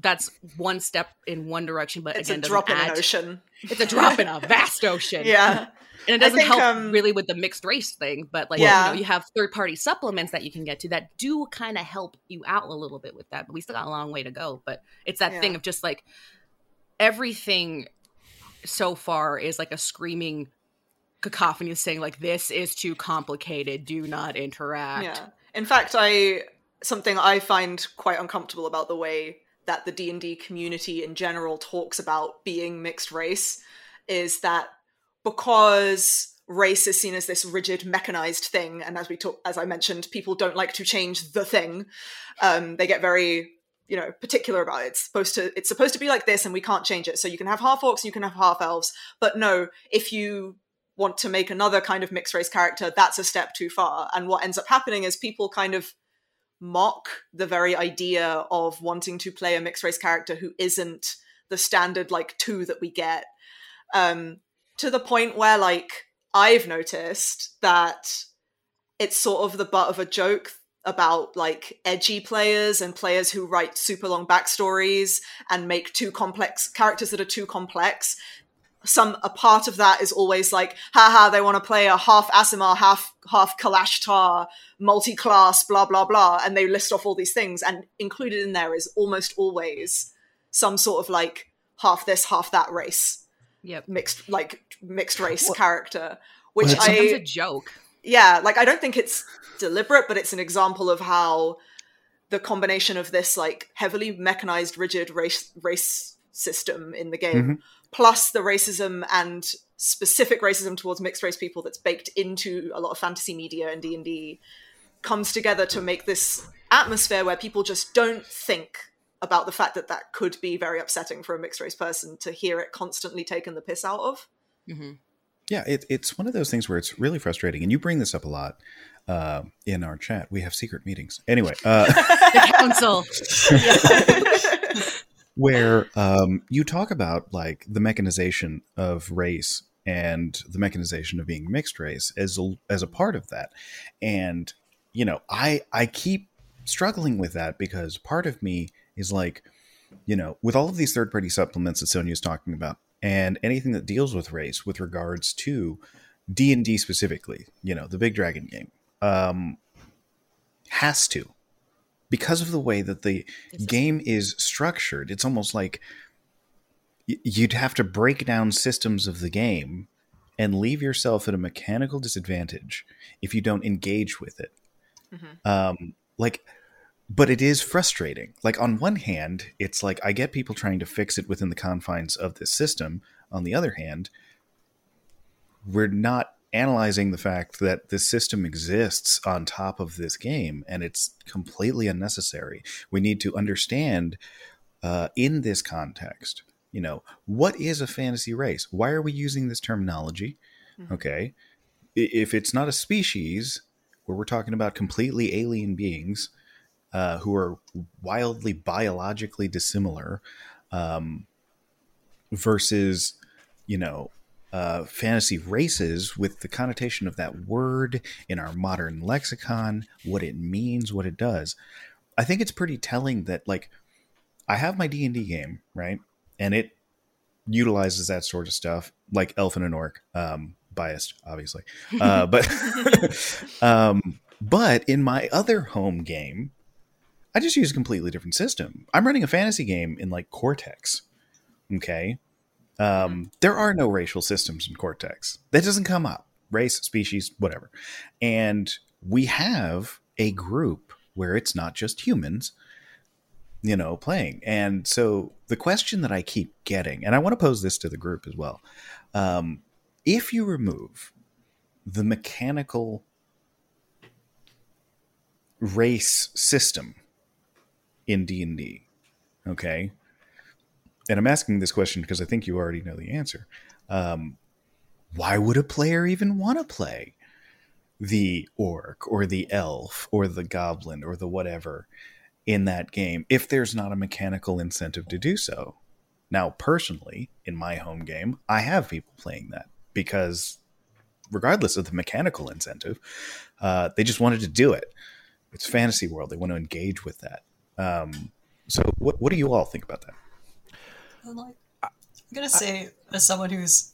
S6: that's one step in one direction. But
S2: it's
S6: again,
S2: a drop in an ocean.
S6: It's a drop in a vast ocean.
S2: Yeah.
S6: And it doesn't think, help um, really with the mixed race thing, but like yeah. you know, you have third party supplements that you can get to that do kind of help you out a little bit with that. But we still got a long way to go. But it's that yeah. thing of just like everything so far is like a screaming cacophony is saying like this is too complicated. Do not interact.
S2: Yeah. In fact i something i find quite uncomfortable about the way that the d&d community in general talks about being mixed race is that because race is seen as this rigid mechanized thing and as we talk as i mentioned people don't like to change the thing um, they get very you know particular about it. it's supposed to it's supposed to be like this and we can't change it. So you can have half orcs you can have half elves. But no if you want to make another kind of mixed race character, that's a step too far. And what ends up happening is people kind of mock the very idea of wanting to play a mixed race character who isn't the standard like two that we get. Um, to the point where like I've noticed that it's sort of the butt of a joke about like edgy players and players who write super long backstories and make too complex characters that are too complex some a part of that is always like, haha, they want to play a half Aasimar, half half Kalashtar, multi-class, blah blah blah, and they list off all these things, and included in there is almost always some sort of like half this, half that race,
S6: yep,
S2: mixed like mixed race what? character, which I
S6: a joke.
S2: Yeah, like I don't think it's deliberate, but it's an example of how the combination of this like heavily mechanized, rigid race race system in the game. Mm-hmm plus the racism and specific racism towards mixed race people that's baked into a lot of fantasy media and D&D comes together to make this atmosphere where people just don't think about the fact that that could be very upsetting for a mixed race person to hear it constantly taken the piss out of.
S3: Mm-hmm. Yeah, it, it's one of those things where it's really frustrating, and you bring this up a lot uh, in our chat. We have secret meetings. Anyway, uh,
S6: the council.
S3: where um, you talk about like the mechanization of race and the mechanization of being mixed race as a, as a part of that. And you know i i keep struggling with that because part of me is like you know with all of these third party supplements that Sonya is talking about and anything that deals with race with regards to d&d specifically you know the big dragon game um has to because of the way that the game is structured, it's almost like you'd have to break down systems of the game and leave yourself at a mechanical disadvantage if you don't engage with it. Mm-hmm. Um, like, but it is frustrating. Like, on one hand, it's like I get people trying to fix it within the confines of this system. On the other hand, we're not analyzing the fact that this system exists on top of this game and it's completely unnecessary. We need to understand uh, in this context, you know, what is a fantasy race? Why are we using this terminology? Mm-hmm. Okay. If it's not a species where we're talking about completely alien beings, uh, who are wildly biologically dissimilar um, versus, you know, uh, fantasy races with the connotation of that word in our modern lexicon, what it means, what it does. I think it's pretty telling that like I have my D and D game right, and it utilizes that sort of stuff, like Elf and an Orc. Um, biased, obviously, uh, but um, but in my other home game, I just use a completely different system. I'm running a fantasy game in like Cortex. Okay, um, there are no racial systems in Cortex. That doesn't come up. Race, species, whatever. And we have a group where it's not just humans, you know, playing. And so the question that I keep getting, and I want to pose this to the group as well. Um, if you remove the mechanical race system in D&D, okay? And I'm asking this question because I think you already know the answer. Um, why would a player even want to play the orc or the elf or the goblin or the whatever in that game if there's not a mechanical incentive to do so? Now, personally, in my home game, I have people playing that because, regardless of the mechanical incentive, uh, they just wanted to do it. It's fantasy world; they want to engage with that. Um, so, what what do you all think about that?
S5: I'm like, I'm gonna say as someone who's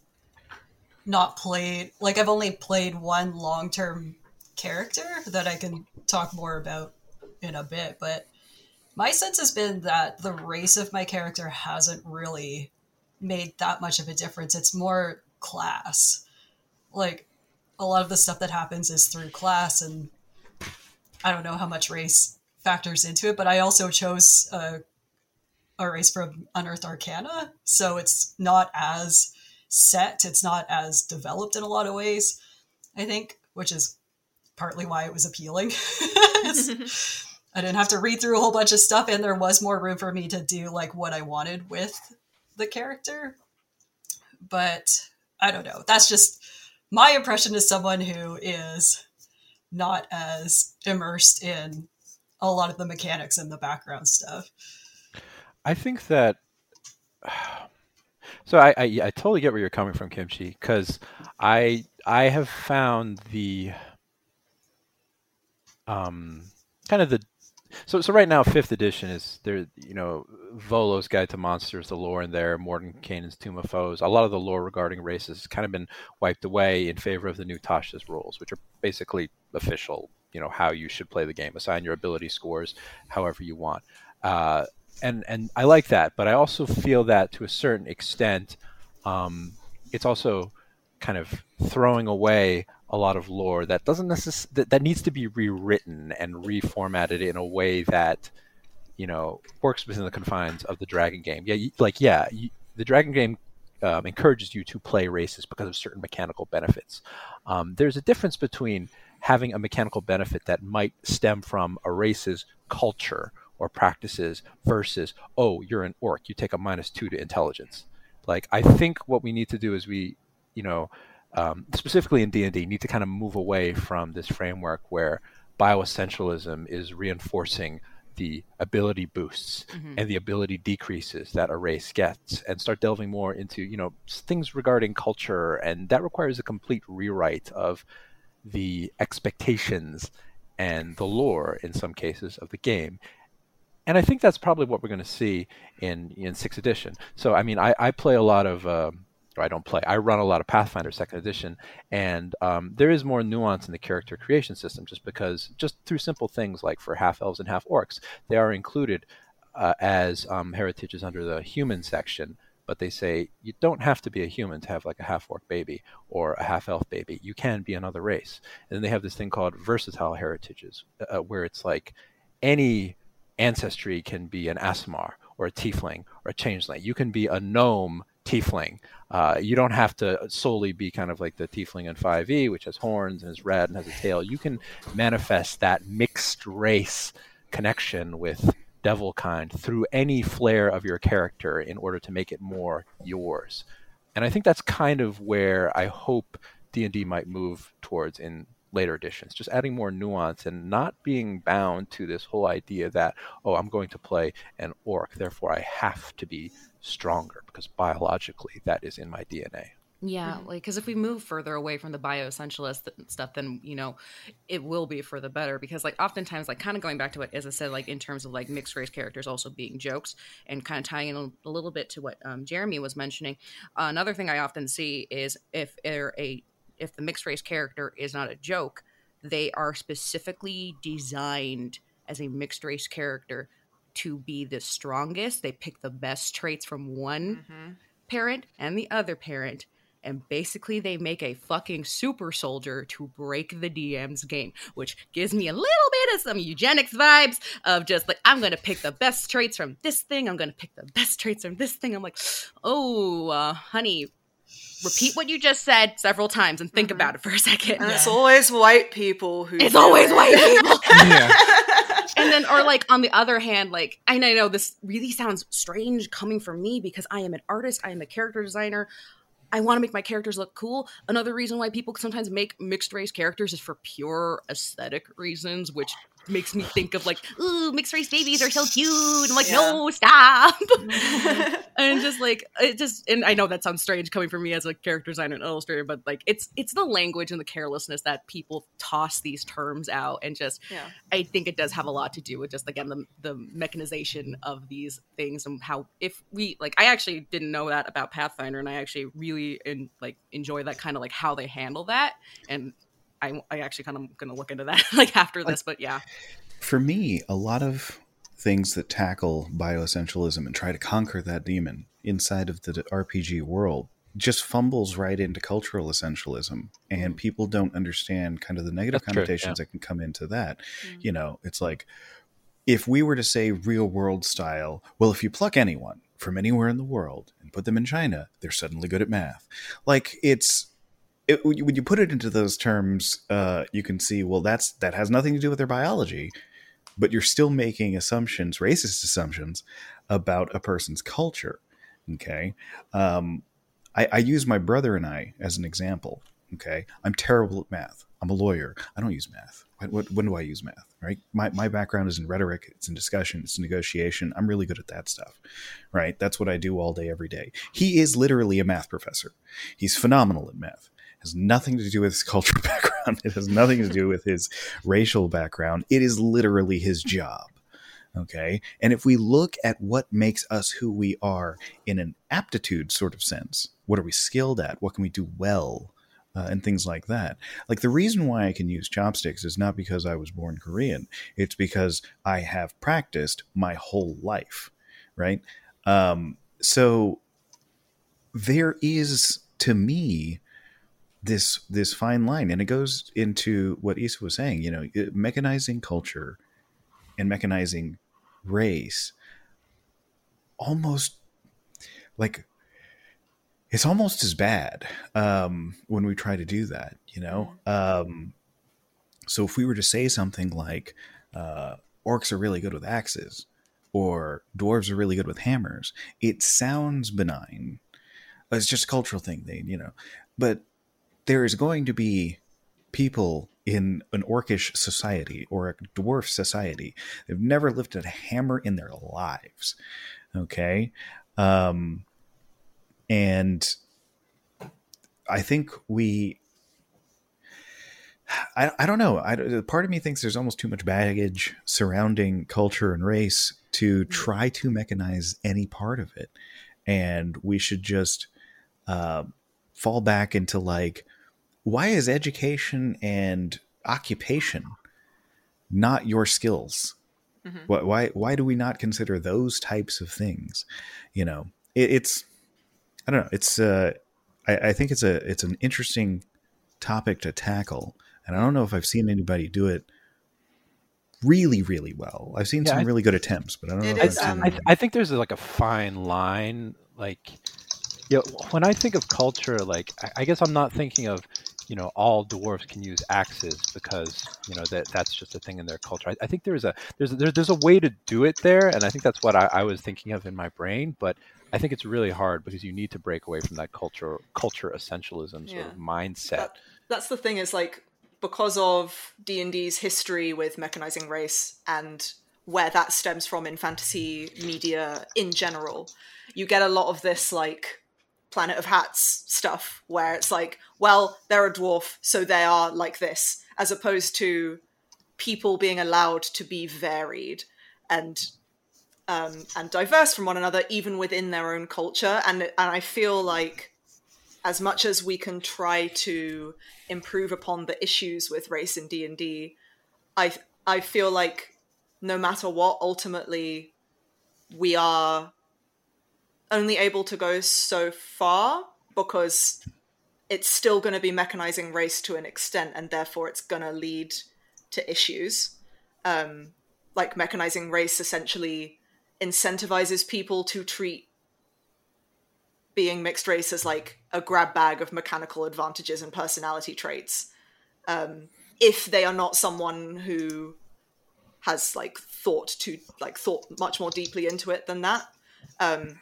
S5: not played, like I've only played one long term character that I can talk more about in a bit, but my sense has been that the race of my character hasn't really made that much of a difference. It's more class. Like a lot of the stuff that happens is through class, and I don't know how much race factors into it, but I also chose a a race from Unearthed Arcana, so it's not as set. It's not as developed in a lot of ways. I think, which is partly why it was appealing. I didn't have to read through a whole bunch of stuff, and there was more room for me to do like what I wanted with the character. But I don't know. That's just my impression as someone who is not as immersed in a lot of the mechanics and the background stuff.
S7: I think that. So I, I, I totally get where you're coming from, Kimchi, because I I have found the um kind of the so so right now fifth edition is there you know Volo's Guide to Monsters, the lore in there, Mordenkainen's Tome of Foes. A lot of the lore regarding races has kind of been wiped away in favor of the new Tasha's rules, which are basically official. You know how you should play the game. Assign your ability scores however you want. Uh, and and I like that, but I also feel that to a certain extent, um, it's also kind of throwing away a lot of lore that doesn't necess- that, that needs to be rewritten and reformatted in a way that you know works within the confines of the dragon game. Yeah, you, like yeah, you, the dragon game um, encourages you to play races because of certain mechanical benefits. Um, there's a difference between having a mechanical benefit that might stem from a race's culture or practices versus oh you're an orc you take a minus two to intelligence. Like i think what we need to do is we you know um, specifically in d&d need to kind of move away from this framework where bioessentialism is reinforcing the ability boosts mm-hmm. and the ability decreases that a race gets and start delving more into you know things regarding culture. And that requires a complete rewrite of the expectations and the lore in some cases of the game and I think that's probably what we're going to see in in sixth edition. So I mean, I, I play a lot of. Or I don't play. I run a lot of Pathfinder Second Edition, and um, there is more nuance in the character creation system, just because, just through simple things like for half elves and half orcs, they are included uh, as um, heritages under the human section. But they say you don't have to be a human to have like a half orc baby or a half elf baby. You can be another race. And then they have this thing called versatile heritages, uh, where it's like any ancestry can be an Aasimar or a Tiefling or a Changeling. You can be a gnome Tiefling. Uh, you don't have to solely be kind of like the Tiefling in 5e, which has horns and is red and has a tail. You can manifest that mixed race connection with devil kind through any flair of your character in order to make it more yours. And I think that's kind of where I hope D&D might move towards in later editions, just adding more nuance and not being bound to this whole idea that, oh, I'm going to play an orc, therefore I have to be stronger because biologically that is in my DNA.
S6: Yeah, mm-hmm. like because if we move further away from the bioessentialist stuff, then you know it will be for the better. Because like oftentimes, like kind of going back to what Isa said, like in terms of like mixed race characters also being jokes, and kind of tying in a, a little bit to what um, Jeremy was mentioning. Uh, another thing I often see is if they're a if the mixed race character is not a joke, they are specifically designed as a mixed race character to be the strongest. They pick the best traits from one mm-hmm. parent and the other parent and basically they make a fucking super soldier to break the DM's game, which gives me a little bit of some eugenics vibes of just like I'm gonna pick the best traits from this thing, I'm gonna pick the best traits from this thing. I'm like, oh, uh, honey, repeat what you just said several times and think mm-hmm. about it for a second.
S2: And yeah. it's always white people who.
S6: It's always it. white people. yeah. And then, or like on the other hand, like I know this really sounds strange coming from me because I am an artist, I am a character designer. I want to make my characters look cool. Another reason why people sometimes make mixed race characters is for pure aesthetic reasons, which makes me think of like, ooh, mixed race babies are so cute. I'm like, yeah. no, stop. and just like it just and I know that sounds strange coming from me as a character designer and illustrator, but like it's it's the language and the carelessness that people toss these terms out and just yeah. I think it does have a lot to do with just again the the mechanization of these things and how if we like I actually didn't know that about Pathfinder and I actually really in like enjoy that kind of like how they handle that and I, I actually kind of going to look into that like after this, but yeah.
S3: For me, a lot of things that tackle bioessentialism and try to conquer that demon inside of the RPG world just fumbles right into cultural essentialism and mm. people don't understand kind of the negative That's connotations true, yeah. that can come into that. Mm. You know, it's like if we were to say real world style, well, if you pluck anyone from anywhere in the world and put them in China, they're suddenly good at math. Like it's it, when you put it into those terms, uh, you can see well that's that has nothing to do with their biology, but you're still making assumptions, racist assumptions, about a person's culture. Okay, um, I, I use my brother and I as an example. Okay, I'm terrible at math. I'm a lawyer. I don't use math. What, what, when do I use math? Right. My, my background is in rhetoric. It's in discussion. It's in negotiation. I'm really good at that stuff. Right. That's what I do all day, every day. He is literally a math professor. He's phenomenal at math has nothing to do with his cultural background. It has nothing to do with his racial background. It is literally his job. Okay. And if we look at what makes us who we are in an aptitude sort of sense, what are we skilled at? What can we do well? Uh, and things like that. Like the reason why I can use chopsticks is not because I was born Korean, it's because I have practiced my whole life. Right. Um, so there is, to me, this this fine line. And it goes into what Isa was saying you know mechanizing culture and mechanizing race almost like it's almost as bad um, when we try to do that you know? Um, so if we were to say something like uh, orcs are really good with axes or dwarves are really good with hammers it sounds benign. It's just a cultural thing they you know but there is going to be people in an orcish society or a dwarf society. They've never lifted a hammer in their lives okay? Um and i think we I, I don't know. I, part of me thinks there's almost too much baggage surrounding culture and race to try to mechanize any part of it, and we should just uh, fall back into like why is education and occupation not your skills? Mm-hmm. Why, why why do we not consider those types of things? You know, it, it's I don't know. It's uh, I, I think it's a it's an interesting topic to tackle, and I don't know if I've seen anybody do it really really well. I've seen yeah, some I, really good attempts, but I don't know. Is,
S7: um, I, I, think there's like a fine line. Like, you know, when I think of culture, like I, I guess I'm not thinking of you know all dwarves can use axes because you know that that's just a thing in their culture. I, I think there's a there's a, there's there's a way to do it there, and I think that's what I, I was thinking of in my brain. But I think it's really hard because you need to break away from that culture culture essentialism sort yeah. of mindset. That,
S2: that's the thing is like because of D&D's history with mechanizing race and where that stems from in fantasy media in general, you get a lot of this like Planet of Hats stuff where it's like, well, they're a dwarf, so they are like this, as opposed to people being allowed to be varied and um, and diverse from one another, even within their own culture. And and I feel like as much as we can try to improve upon the issues with race in D and D, I I feel like no matter what, ultimately we are only able to go so far because it's still going to be mechanizing race to an extent, and therefore it's going to lead to issues. Um, like mechanizing race essentially incentivizes people to treat being mixed race as like a grab bag of mechanical advantages and personality traits um, if they are not someone who has like thought to like thought much more deeply into it than that um,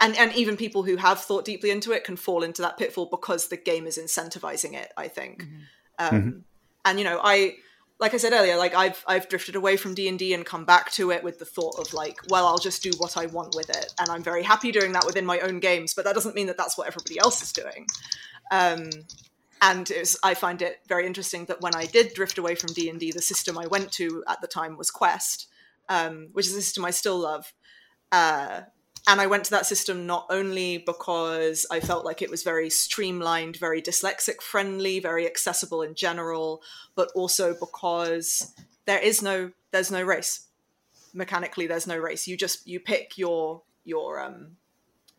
S2: and and even people who have thought deeply into it can fall into that pitfall because the game is incentivizing it i think
S6: Mm-hmm.
S2: um,
S3: Mhm.
S2: and you know i like i said earlier like i've i've drifted away from d&d and come back to it with the thought of like well i'll just do what i want with it and i'm very happy doing that within my own games but that doesn't mean that that's what everybody else is doing um, and it was, i find it very interesting that when i did drift away from d&d the system i went to at the time was quest um, which is a system i still love uh, and I went to that system not only because I felt like it was very streamlined, very dyslexic friendly, very accessible in general, but also because there is no there's no race. Mechanically, there's no race. You just you pick your your um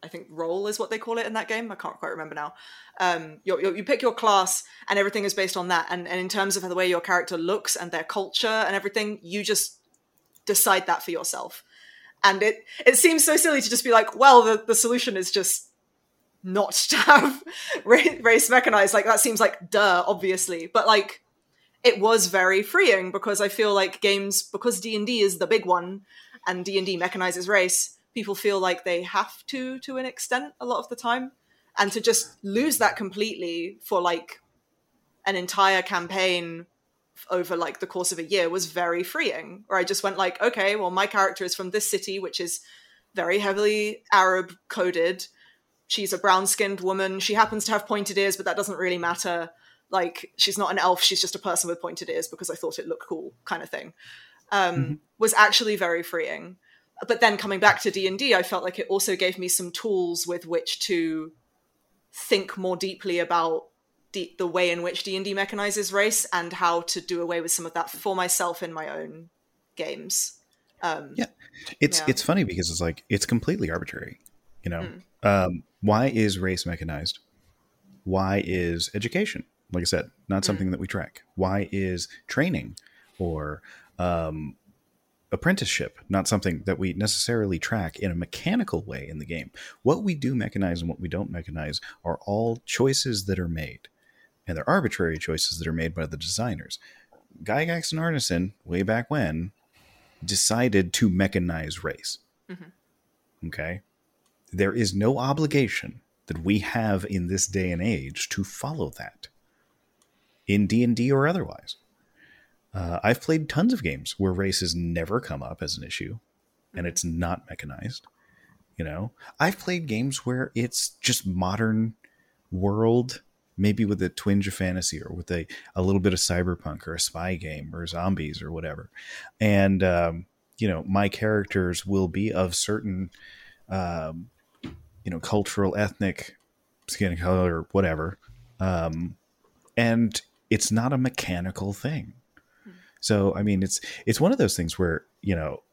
S2: I think role is what they call it in that game. I can't quite remember now. Um, you you pick your class, and everything is based on that. And, and in terms of the way your character looks and their culture and everything, you just decide that for yourself and it it seems so silly to just be like well the, the solution is just not to have race mechanized. Like that seems like duh obviously. But like it was very freeing because i feel like games because d&d is the big one and d&d mechanizes race people feel like they have to to an extent a lot of the time. And to just lose that completely for like an entire campaign over like the course of a year was very freeing where i just went like okay well my character is from this city which is very heavily arab coded. She's a brown skinned woman. She happens to have pointed ears but that doesn't really matter. Like she's not an elf. She's just a person with pointed ears because i thought it looked cool kind of thing. Um, was actually very freeing. But then coming back to d&d i felt like it also gave me some tools with which to think more deeply about the, the way in which D&D mechanizes race and how to do away with some of that for myself in my own games. Um,
S3: Yeah. It's
S2: Yeah.
S3: it's funny because it's like it's completely arbitrary. You know, um, why is race mechanized? Why is education, like I said, not something that we track? Why is training or um, apprenticeship not something that we necessarily track in a mechanical way in the game? What we do mechanize and what we don't mechanize are all choices that are made, and they're arbitrary choices that are made by the designers. Gygax and Arneson, way back when, decided to mechanize race.
S2: Mhm.
S3: Okay. There is no obligation that we have in this day and age to follow that in D&D or otherwise. Uh, I've played tons of games where race has never come up as an issue and it's not mechanized. You know, I've played games where it's just modern world, maybe with a twinge of fantasy or with a, a little bit of cyberpunk or a spy game or zombies or whatever. And, um, you know, my characters will be of certain, um, you know, cultural, ethnic, skin color, whatever. Um, and it's not a mechanical thing. So, I mean, it's it's one of those things where you know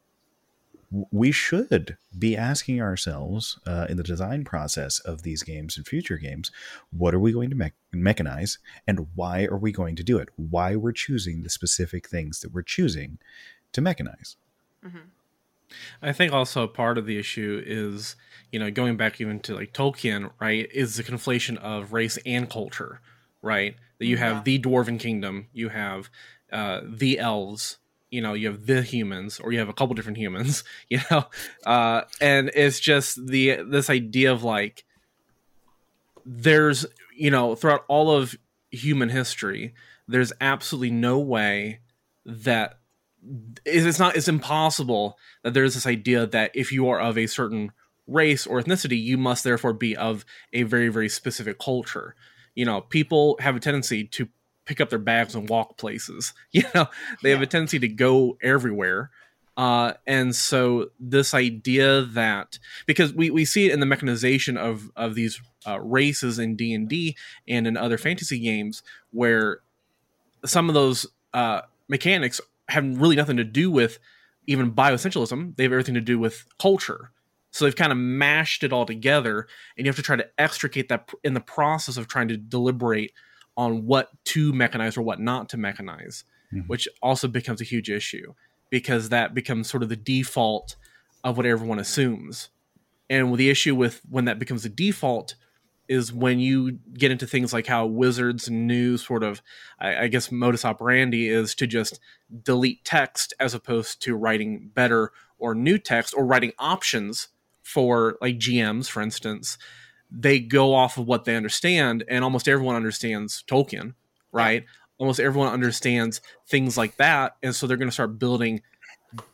S3: we should be asking ourselves uh, in the design process of these games and future games, what are we going to me- mechanize, and why are we going to do it? Why we're choosing the specific things that we're choosing to mechanize.
S4: I think also part of the issue is, you know, going back even to like Tolkien, right, is the conflation of race and culture, right? That you have
S2: Yeah.
S4: the Dwarven Kingdom, you have uh, the elves, you know, you have the humans, or you have a couple different humans, you know, uh, and it's just the this idea of like there's you know throughout all of human history there's absolutely no way that it's not it's impossible that there's this idea that if you are of a certain race or ethnicity you must therefore be of a very very specific culture. You know people have a tendency to pick up their bags and walk places you know they have a tendency to go everywhere uh, and so this idea that because we, we see it in the mechanization of of these uh, races in D and D and in other fantasy games where some of those uh, mechanics have really nothing to do with even bioessentialism. They have everything to do with culture. So they've kind of mashed it all together, and you have to try to extricate that in the process of trying to deliberate on what to mechanize or what not to mechanize, mm-hmm. which also becomes a huge issue because that becomes sort of the default of what everyone assumes. And the issue with when that becomes the default is when you get into things like how wizards new sort of I, I, guess modus operandi is to just delete text as opposed to writing better or new text or writing options for like gms for instance they go off of what they understand and almost everyone understands tolkien right almost everyone understands things like that and so they're going to start building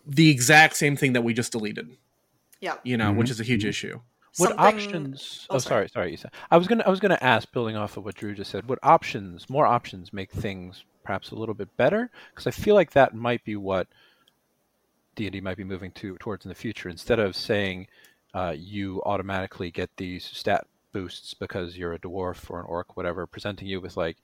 S4: the exact same thing that we just deleted
S2: yeah
S4: you know mm-hmm. which is a huge mm-hmm. issue
S7: what Something... options oh, oh sorry sorry Isa. i was gonna i was gonna ask building off of what drew just said what options more options make things perhaps a little bit better because i feel like that might be what d&d might be moving to towards in the future instead of saying uh, you automatically get these stat boosts because you're a dwarf or an orc whatever presenting you with like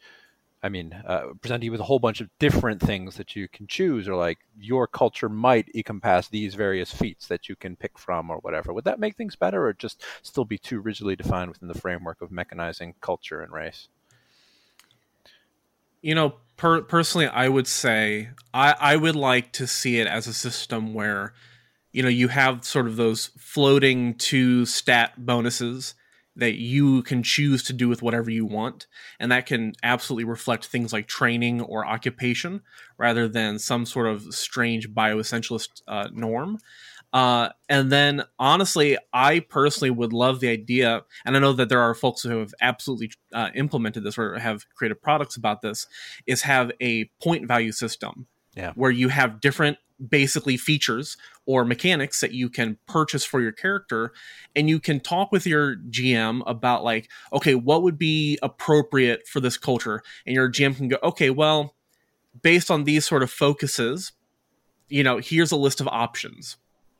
S7: I mean, uh, presenting you with a whole bunch of different things that you can choose, or like your culture might encompass these various feats that you can pick from, or whatever. Would that make things better, or just still be too rigidly defined within the framework of mechanizing culture and race?
S4: You know, per- personally, I would say I, I would like to see it as a system where, you know, you have sort of those floating two stat bonuses that you can choose to do with whatever you want. And that can absolutely reflect things like training or occupation rather than some sort of strange bioessentialist uh, norm. Uh, and then, honestly, I personally would love the idea, and I know that there are folks who have absolutely uh, implemented this or have created products about this, is have a point value system
S7: yeah.
S4: where you have different basically features or mechanics that you can purchase for your character and you can talk with your GM about like okay what would be appropriate for this culture? And your GM can go okay well based on these sort of focuses you know here's a list of options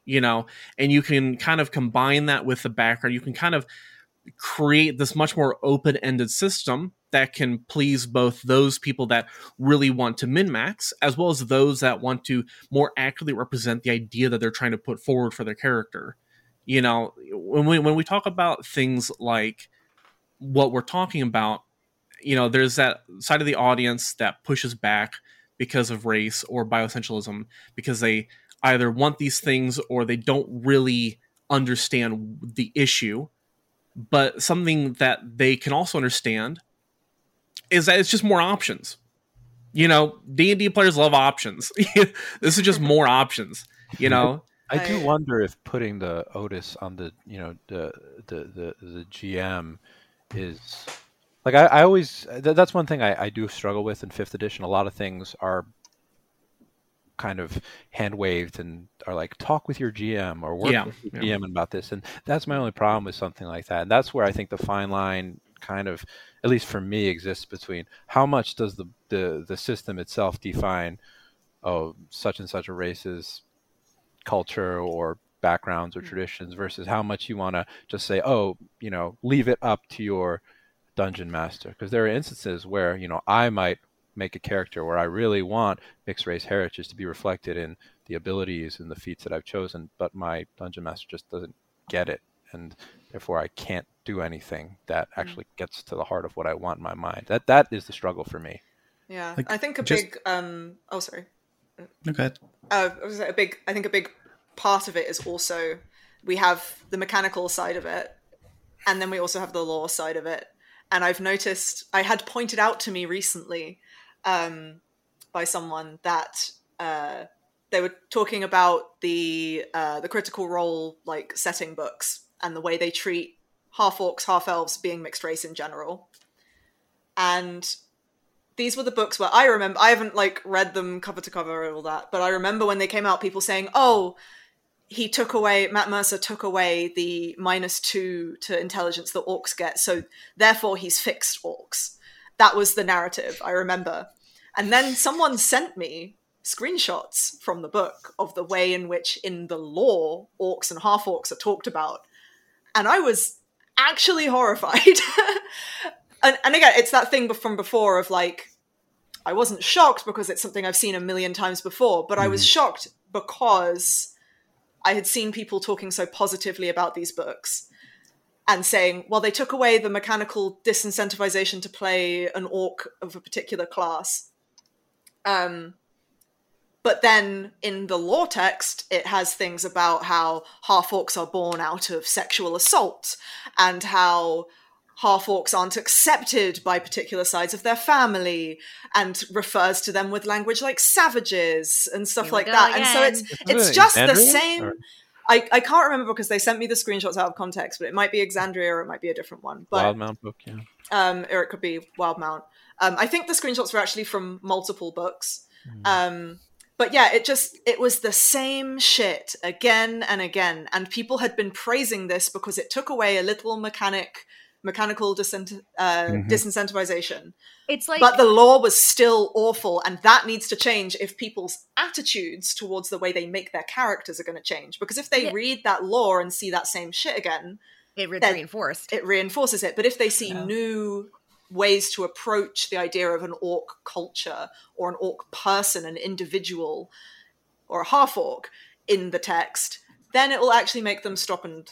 S4: you know? And you can kind of combine that with the background. You can kind of create this much more open-ended system that can please both those people that really want to min max as well as those that want to more accurately represent the idea that they're trying to put forward for their character. You know, when we when we talk about things like what we're talking about, you know, there's that side of the audience that pushes back because of race or bioessentialism because they either want these things or they don't really understand the issue. But something that they can also understand is that it's just more options. You know, D and D players love options. this is just more options. You know.
S7: I do wonder if putting the Otis on the you know the the the, the GM is like I, I always th- that's one thing I, I do struggle with in fifth edition. A lot of things are kind of hand waved and are like talk with your GM or work yeah, with your yeah. GM about this, and that's my only problem with something like that. And that's where I think the fine line kind of at least for me exists between how much does the the, the system itself define oh such and such a race's culture or backgrounds or mm. traditions versus how much you want to just say oh you know leave it up to your dungeon master because there are instances where you know i might make a character where i really want mixed race heritage to be reflected in the abilities and the feats that i've chosen but my dungeon master just doesn't get it and therefore I can't do anything that hmm. actually gets to the heart of what I want in my mind. That that is the struggle for me.
S2: Yeah, like, I think a just... big. um Oh, sorry.
S3: Okay.
S2: Uh, a big. I think a big part of it is also we have the mechanical side of it, and then we also have the lore side of it. And I've noticed I had pointed out to me recently um, by someone that uh, they were talking about the uh, the critical role like setting books and the way they treat half orcs, half elves being mixed race in general. And these were the books where I remember I haven't like read them cover to cover and all that, but I remember when they came out, people saying, "Oh, he took away Matt Mercer took away the minus two to intelligence that orcs get, so therefore he's fixed orcs." That was the narrative I remember, and then someone sent me screenshots from the book of the way in which in the lore orcs and half orcs are talked about, and I was actually horrified. and, and again, it's that thing from before of like, I wasn't shocked because it's something I've seen a million times before, but I was mm. shocked because I had seen people talking so positively about these books and saying, well, they took away the mechanical disincentivization to play an orc of a particular class. Um, but then in the lore text, it has things about how half orcs are born out of sexual assault and how half orcs aren't accepted by particular sides of their family and refers to them with language like savages and stuff
S6: Here
S2: like
S6: go
S2: that. And so it's it's
S7: it
S2: just the
S7: Exandria?
S2: same. I, I can't remember because they sent me the screenshots out of context, but it might be Exandria or it might be a different one. But
S7: Wildemount book, yeah.
S2: um, or it could be Wildemount. Um, I think the screenshots were actually from multiple books. Um, but yeah, it just it was the same shit again and again, and people had been praising this because it took away a little mechanic mechanical disincent- uh,
S3: Mhm.
S2: disincentivization.
S6: It's like
S2: but the lore was still awful, and that needs to change if people's attitudes towards the way they make their characters are going to change. Because if they
S6: Yeah.
S2: read that lore and see that same shit again,
S6: it re-
S2: that-
S6: reinforced.
S2: it reinforces it. But if they see
S5: Yeah.
S2: new ways to approach the idea of an orc culture or an orc person, an individual, or a half orc in the text, then it will actually make them stop and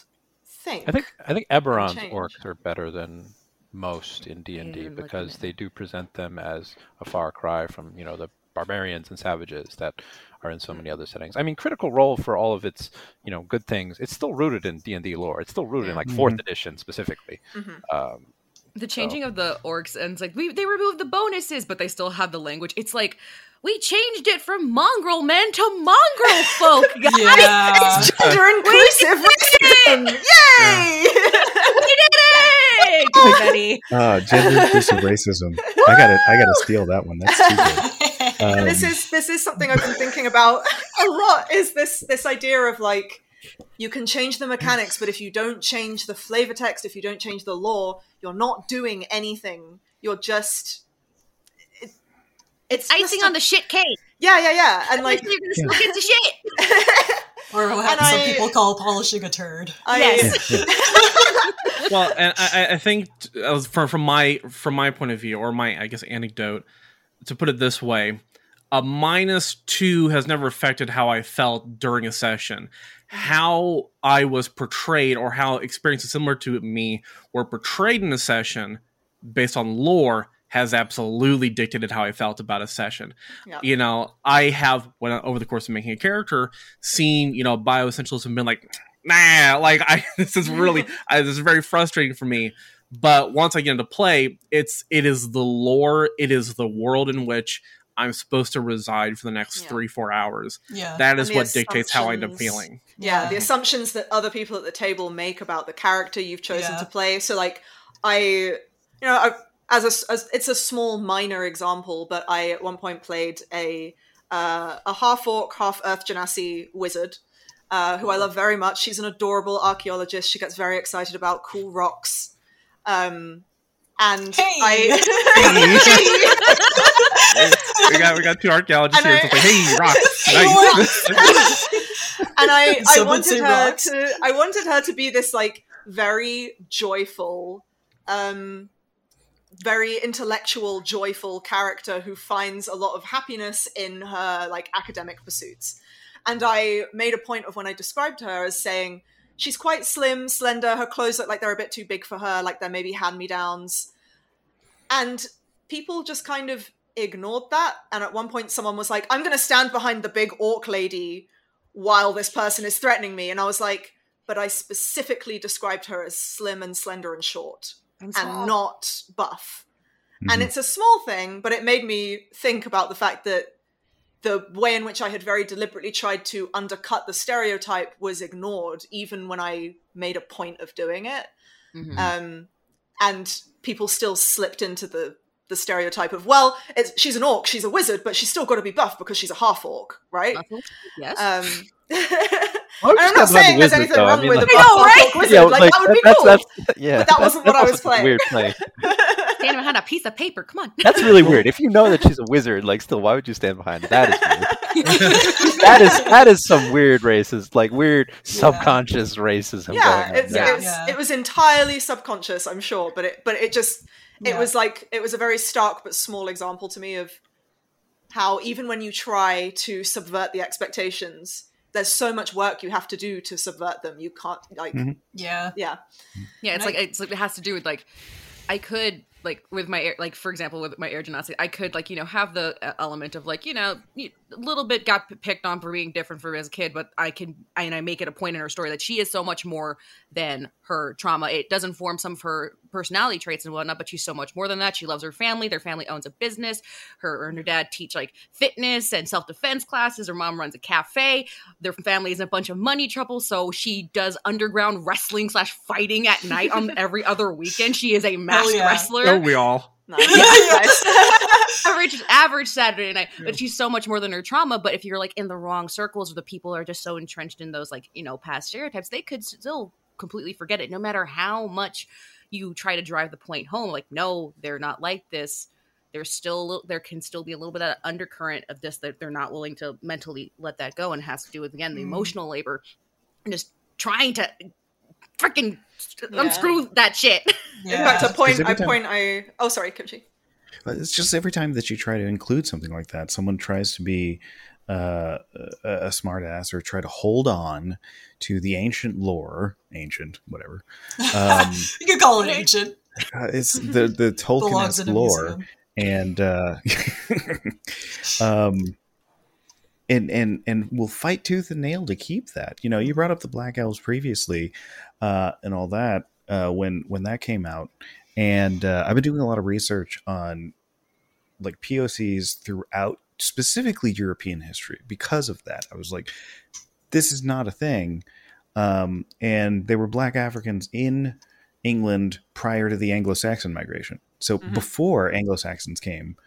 S2: think.
S7: I think I think Eberron's orcs are better than most in D and
S6: Yeah,
S7: D
S6: I'm looking
S7: because they do present them as a far cry from you know the barbarians and savages that are in so many other settings. I mean, Critical Role for all of its you know good things, it's still rooted in D and D lore. It's still rooted in like fourth edition specifically.
S2: Mhm.
S7: Um,
S6: the changing of the orcs and it's like we they removed the bonuses, but they still have the language. It's like we changed it from mongrel men to mongrel folk, guys.
S5: Yeah.
S2: Gender inclusive racism! Yay!
S6: we did it, everybody.
S3: Ah, gender inclusive racism. I gotta, I gotta steal that one. That's too good. Um,
S2: this is this is something I've been thinking about a lot. Is this this idea of like you can change the mechanics, but if you don't change the flavor text, if you don't change the lore, you're not doing anything. You're just it, it's
S6: Icing
S2: just
S6: on the shit cake.
S2: yeah yeah yeah, and like
S6: Like, you're gonna still get to shit.
S5: or what
S2: And
S5: some
S2: I-
S5: people call polishing a turd.
S2: I,
S6: Yes.
S4: well, and I, I- I think t- as from from my from my point of view, or my I guess anecdote, to put it this way, a minus two has never affected how I felt during a session. How I was portrayed, or how experiences similar to me were portrayed in a session, based on lore, has absolutely dictated how I felt about a session.
S2: Yeah.
S4: You know, I have when over the course of making a character, seen you know bioessentials and been like, nah, like I this is really I, this is very frustrating for me. But once I get into play, it's it is the lore, it is the world in which I'm supposed to reside for the next
S2: Yeah.
S4: three four hours.
S5: Yeah.
S4: That is what dictates how I end up
S2: assumptions.
S4: feeling.
S2: yeah, the assumptions that other people at the table make about the character you've chosen
S5: Yeah.
S2: to play. So like I you know, I, as a s- as it's a small minor example, but I at one point played a uh, a half orc, half earth genasi wizard. Uh, who I love very much. She's an adorable archaeologist. She gets very excited about cool rocks. Um, and
S5: Hey!
S2: I
S4: we got we got two archaeologists
S2: And
S4: here.
S2: I-
S4: It's like, hey, rocks.
S5: Hey,
S4: nice.
S2: and I, I wanted her
S5: rocks.
S2: to I wanted her to be this like very joyful, um, very intellectual, joyful character who finds a lot of happiness in her like academic pursuits. And I made a point of when I described her as saying she's quite slim, slender. Her clothes look like they're a bit too big for her, like they're maybe hand me downs. And people just kind of ignored that. And at one point, someone was like, I'm going to stand behind the big orc lady while this person is threatening me. And I was like, but I specifically described her as slim and slender and short
S6: And
S2: and not buff. And
S3: Mhm.
S2: it's a small thing, but it made me think about the fact that the way in which I had very deliberately tried to undercut the stereotype was ignored, even when I made a point of doing it.
S6: Mhm.
S2: Um, and people still slipped into the the stereotype of well, it's, she's an orc, she's a wizard, but she's still got to be buff because she's a half orc, right?
S6: Yes.
S2: Um,
S7: Well,
S2: and I'm not
S7: about the
S2: saying there's anything
S7: though. I
S2: wrong
S7: mean,
S2: with
S7: like-
S2: a
S6: I
S2: buff
S6: know, right?
S2: wizard.
S7: Yeah,
S2: like, that would be
S7: that's,
S2: cool.
S7: that's, yeah,
S2: But that wasn't what I was playing.
S7: a Weird play.
S6: Stand behind a piece of paper. Come on.
S7: That's really weird. If you know that she's a wizard, like, still, why would you stand behind? it? That is weird. that is that is some weird racism, like weird subconscious racism.
S2: yeah,
S7: going
S2: it's,
S7: there.
S2: it's
S5: Yeah.
S2: it was entirely subconscious, I'm sure, but it but it just it
S5: Yeah.
S2: was like it was a very stark but small example to me of how even when you try to subvert the expectations, there's so much work you have to do to subvert them. You can't like
S3: Mhm.
S5: Yeah.
S2: yeah.
S6: Yeah, it's like
S5: I-
S6: it's like it has to do with like I could like with my air, like for example with my air gymnastics, I could like you know have the uh, element of like you know a little bit got picked on for being different for as a kid, but I can and I make it a point in her story that she is so much more than her trauma. It does inform some of her personality traits and whatnot, but she's so much more than that. She loves her family. Their family owns a business. Her and her dad teach like fitness and self defense classes. Her mom runs a cafe their family is in a bunch of money trouble so she does underground wrestling slash fighting at night on every other weekend she is a masked
S5: yeah.
S6: wrestler
S4: Don't we all?
S2: Nice. nice.
S6: average average saturday night but she's so much more than her trauma but if you're like in the wrong circles or the people are just so entrenched in those like you know past stereotypes they could still completely forget it no matter how much you try to drive the point home like no they're not like this there's still there can still be a little bit of undercurrent of this that they're not willing to mentally let that go and has to do with again the
S5: Mm.
S6: emotional labor and just trying to freaking
S2: Yeah.
S6: unscrew that shit
S2: In fact, a point,
S3: Because every
S2: a
S3: time-
S2: point I. Oh, sorry, Kimchi.
S3: But it's just every time that you try to include something like that, someone tries to be uh, a, a smartass or try to hold on to the ancient lore, ancient, whatever. Um,
S5: you can call it ancient.
S3: uh, it's the the
S5: Belongs
S3: Tolkien lore,
S5: museum.
S3: and uh, um, and and and we'll fight tooth and nail to keep that. You know, you brought up the Black Elves previously, uh, and all that uh, when when that came out, and uh, I've been doing a lot of research on like POCs throughout specifically European history because of that. I was like, this is not a thing. Um, and there were black Africans in England prior to the Anglo-Saxon migration. So
S2: Mhm.
S3: before Anglo-Saxons came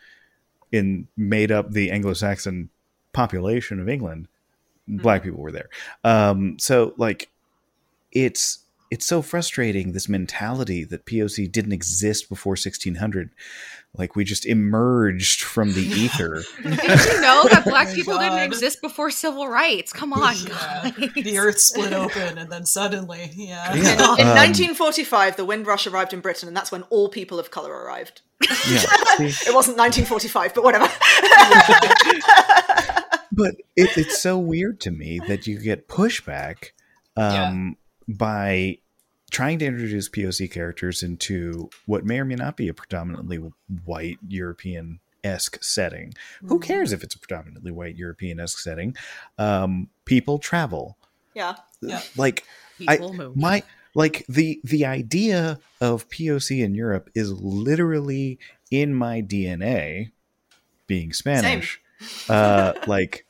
S3: and made up the Anglo-Saxon population of England, black people were there. Um, so like it's it's so frustrating this mentality that POC didn't exist before 1600 like we just emerged from the ether
S6: Did you know that black
S5: Oh
S6: people
S5: God.
S6: didn't exist before civil rights? Come on,
S5: Yeah.
S6: guys.
S5: The earth split open, and then suddenly, yeah.
S2: In,
S3: Yeah.
S2: in
S3: Um,
S2: 1945, the Windrush arrived in Britain, and that's when all people of color arrived.
S3: yeah?
S2: It wasn't 1945, but whatever.
S3: but it, it's so weird to me that you get pushback um, by trying to introduce POC characters into what may or may not be a predominantly white European esque setting. Who
S5: Mm.
S3: cares if it's a predominantly white European esque setting? Um, people travel.
S2: yeah.
S5: Yeah.
S3: Like I-
S6: move.
S3: my like the the idea of POC in Europe is literally in my DNA, being Spanish. Uh, like m-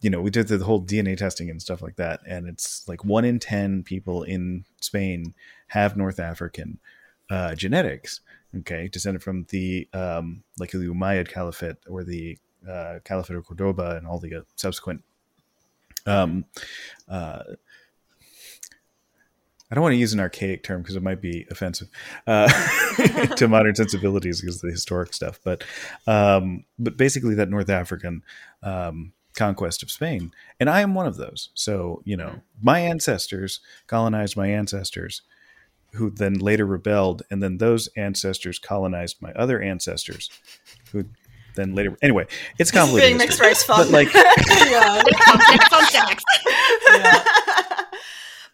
S3: you know, we did the whole DNA testing and stuff like that, and it's like one in ten people in Spain have North African uh, genetics. Okay, descended from the um, like the Umayyad Caliphate or the uh, Caliphate of Cordoba and all the uh, subsequent um, uh, I don't want to use an archaic term because it might be offensive uh, to modern sensibilities because of the historic stuff. But um, but basically, that North African um, conquest of Spain, and I am one of those. So you know, my ancestors colonized my ancestors, who then later rebelled, and then those ancestors colonized my other ancestors, who then later. Anyway, it's complicated.
S2: Being mixed
S3: history.
S2: race fun.
S3: But like,
S5: yeah.
S6: Fun
S5: yeah.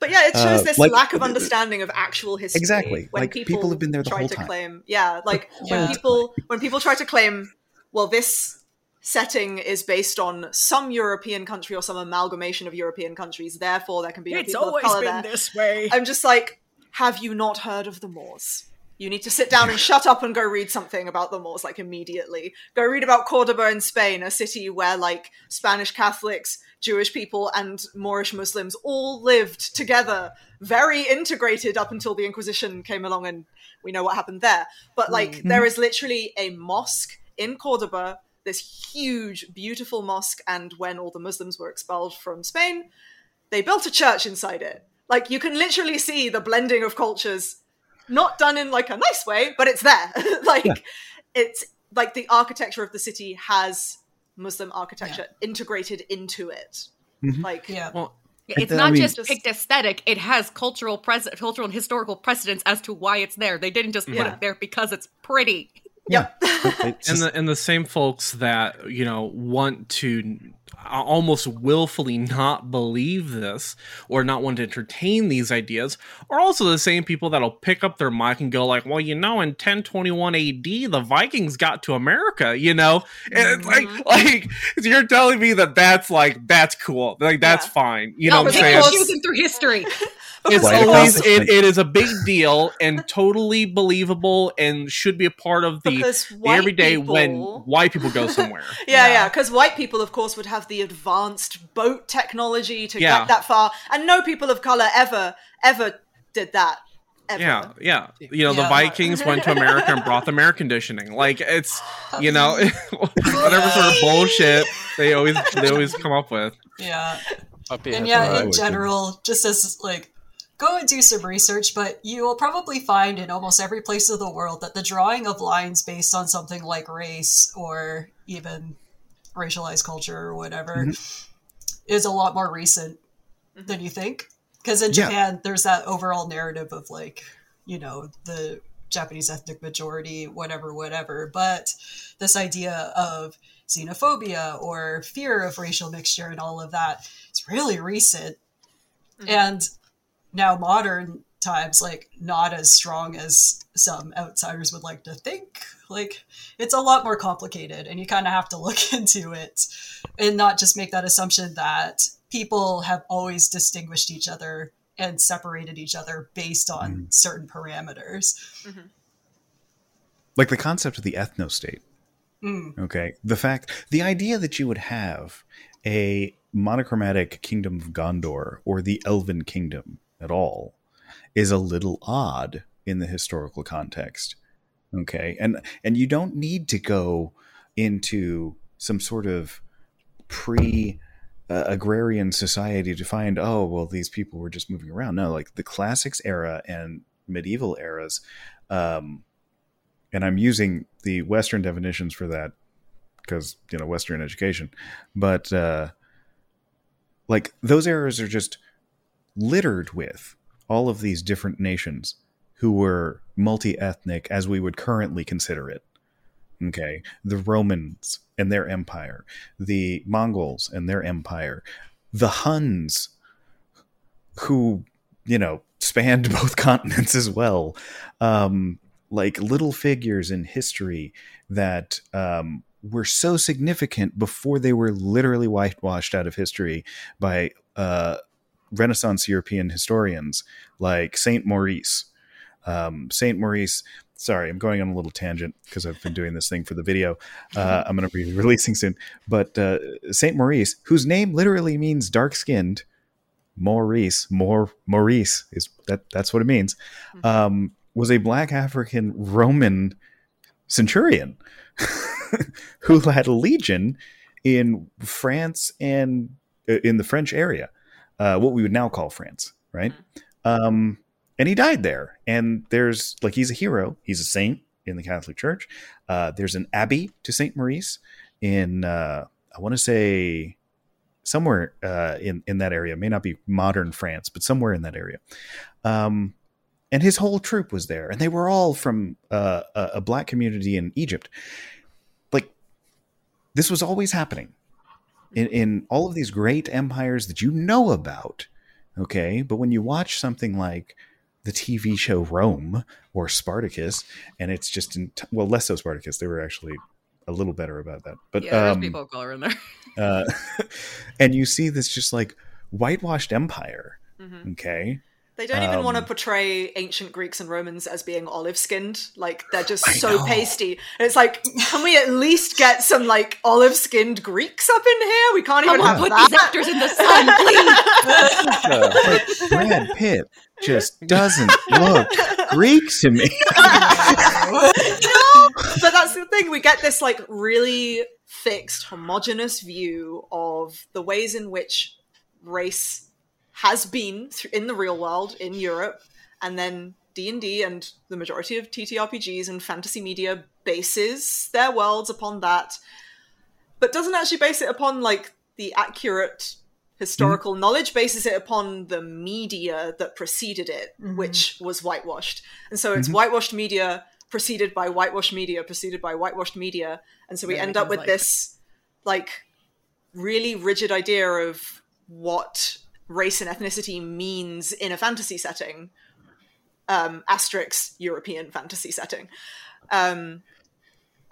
S2: but yeah, it shows
S3: Uh,
S2: this
S3: like-
S2: lack of understanding of actual history.
S3: Exactly.
S2: When
S3: Like, people have been there the
S2: try
S3: whole
S2: to
S3: time.
S2: claim, yeah, like
S5: Yeah.
S2: when people when people try to claim, well, this setting is based on some European country or some amalgamation of European countries, therefore there can be
S6: It's
S2: people
S6: always
S2: of color
S6: been
S2: there.
S6: this way.
S2: I'm just like, have you not heard of the Moors? You need to sit down and shut up and go read something about the Moors, like immediately. Go read about Cordoba in Spain, a city where like Spanish Catholics Jewish people and Moorish Muslims all lived together, very integrated up until the Inquisition came along and we know what happened there. But like,
S5: Mm-hmm.
S2: there is literally a mosque in Cordoba, this huge, beautiful mosque. And when all the Muslims were expelled from Spain, they built a church inside it. Like, you can literally see the blending of cultures, not done in like a nice way, but it's there. like, it's like the architecture of the city has Muslim architecture integrated into it. Mm-hmm. Like,
S5: Yeah.
S4: Well,
S6: It's uh,
S3: I
S6: not
S3: mean-
S6: just
S2: Just-
S6: picked aesthetic; it has cultural, pres- cultural and historical precedence as to why it's there. They didn't just put
S2: Yeah.
S6: it there because it's pretty.
S2: Yep.
S3: It's
S4: and the and the same folks that you know want to almost willfully not believe this or not want to entertain these ideas are also the same people that'll pick up their mic and go like well you know in 1021 AD the Vikings got to America you know? And it's like mm-hmm. like you're telling me that that's like that's cool. Like that's
S2: Yeah.
S4: fine. You
S6: no,
S4: know what I'm
S6: pick
S4: saying?
S6: and
S2: Because-
S6: choosing through history.
S4: it's
S3: Right
S4: always it, it is a big deal and totally believable and should be a part of the, the
S2: white
S4: everyday when white people go somewhere.
S2: Yeah,
S5: Yeah.
S2: yeah, because white people, of course, would have the advanced boat technology to
S4: Yeah.
S2: get that far, and no people of color ever, ever did that. Ever.
S4: Yeah, yeah. You know, the Vikings went to America and brought them air conditioning. Like it's, you know, whatever sort of bullshit they always they always come up with.
S5: Yeah.
S7: Puppy
S5: and
S7: has
S5: yeah, in general, just as like go and do some research, but you will probably find in almost every place of the world that the drawing of lines based on something like race or even racialized culture or whatever mm-hmm. is a lot more recent mm-hmm. than you think. Because in
S3: Yeah.
S5: Japan, there's that overall narrative of like, you know, the Japanese ethnic majority, whatever, whatever. But this idea of xenophobia or fear of racial mixture and all of that, it's really recent. Mm-hmm. And now modern times, like not as strong as some outsiders would like to think. Like it's a lot more complicated and you kind of have to look into it and not just make that assumption that people have always distinguished each other and separated each other based on mm. certain parameters. Mm-hmm.
S3: like the concept of the ethno state. Mm. Okay, the fact, the idea that you would have a monochromatic kingdom of Gondor or the Elven kingdom at all is a little odd in the historical context. Okay, and and you don't need to go into some sort of pre uh, agrarian society to find oh well these people were just moving around. No like the classics era and medieval eras um and i'm using the western definitions for that because you know western education but uh like those eras are just littered with all of these different nations who were multi-ethnic as we would currently consider it okay? The romans and their empire the mongols and their empire the huns who you know spanned both continents as well. Um like little figures in history that um were so significant before they were literally whitewashed out of history by uh renaissance european historians like saint maurice um, Saint Maurice. Sorry, I'm going on a little tangent because I've been doing this thing for the video. Uh, I'm going to be releasing soon. But uh, Saint Maurice, whose name literally means dark skinned, Maurice, more Maurice is that that's what it means. Um, was a black African Roman centurion who had a legion in France and uh, in the French area, uh, what we would now call France, right? Um, and he died there. And there's like he's a hero. He's a saint in the Catholic Church. Uh, there's an abbey to Saint Maurice in uh, I want to say somewhere uh, in in that area. It may not be modern France, but somewhere in that area. Um, and his whole troop was there, and they were all from uh, a, a black community in Egypt. Like this was always happening in, in all of these great empires that you know about. Okay, but when you watch something like the TV show Rome or Spartacus, and it's just in well, less so Spartacus. They were actually a little better about that, but
S6: Yeah, there's
S3: um,
S6: people of color in there.
S3: uh, and you see this just like whitewashed empire. Okay,
S2: They don't even want to
S3: Um,
S2: portray ancient Greeks and Romans as being olive skinned. Like they're just
S3: I
S2: so
S3: know.
S2: pasty. And it's like, can we at least get some like olive skinned Greeks up in here? We can't even
S6: Someone
S2: have
S6: put
S2: that.
S6: these actors in the sun, please.
S3: Brad Pitt just doesn't look Greek to me.
S2: no, but that's the thing. We get this like really fixed, homogenous view of the ways in which race has been in the real world in Europe, and then D and D and the majority of TTRPGs and fantasy media bases their worlds upon that, but doesn't actually base it upon like the accurate historical knowledge bases it upon the media that preceded it
S5: Mhm.
S2: which was whitewashed and so it's
S3: Mhm.
S2: whitewashed media preceded by whitewashed media preceded by whitewashed media and so we
S5: Yeah,
S2: end up with
S5: like-
S2: this like really rigid idea of what race and ethnicity means in a fantasy setting um asterisk european fantasy setting um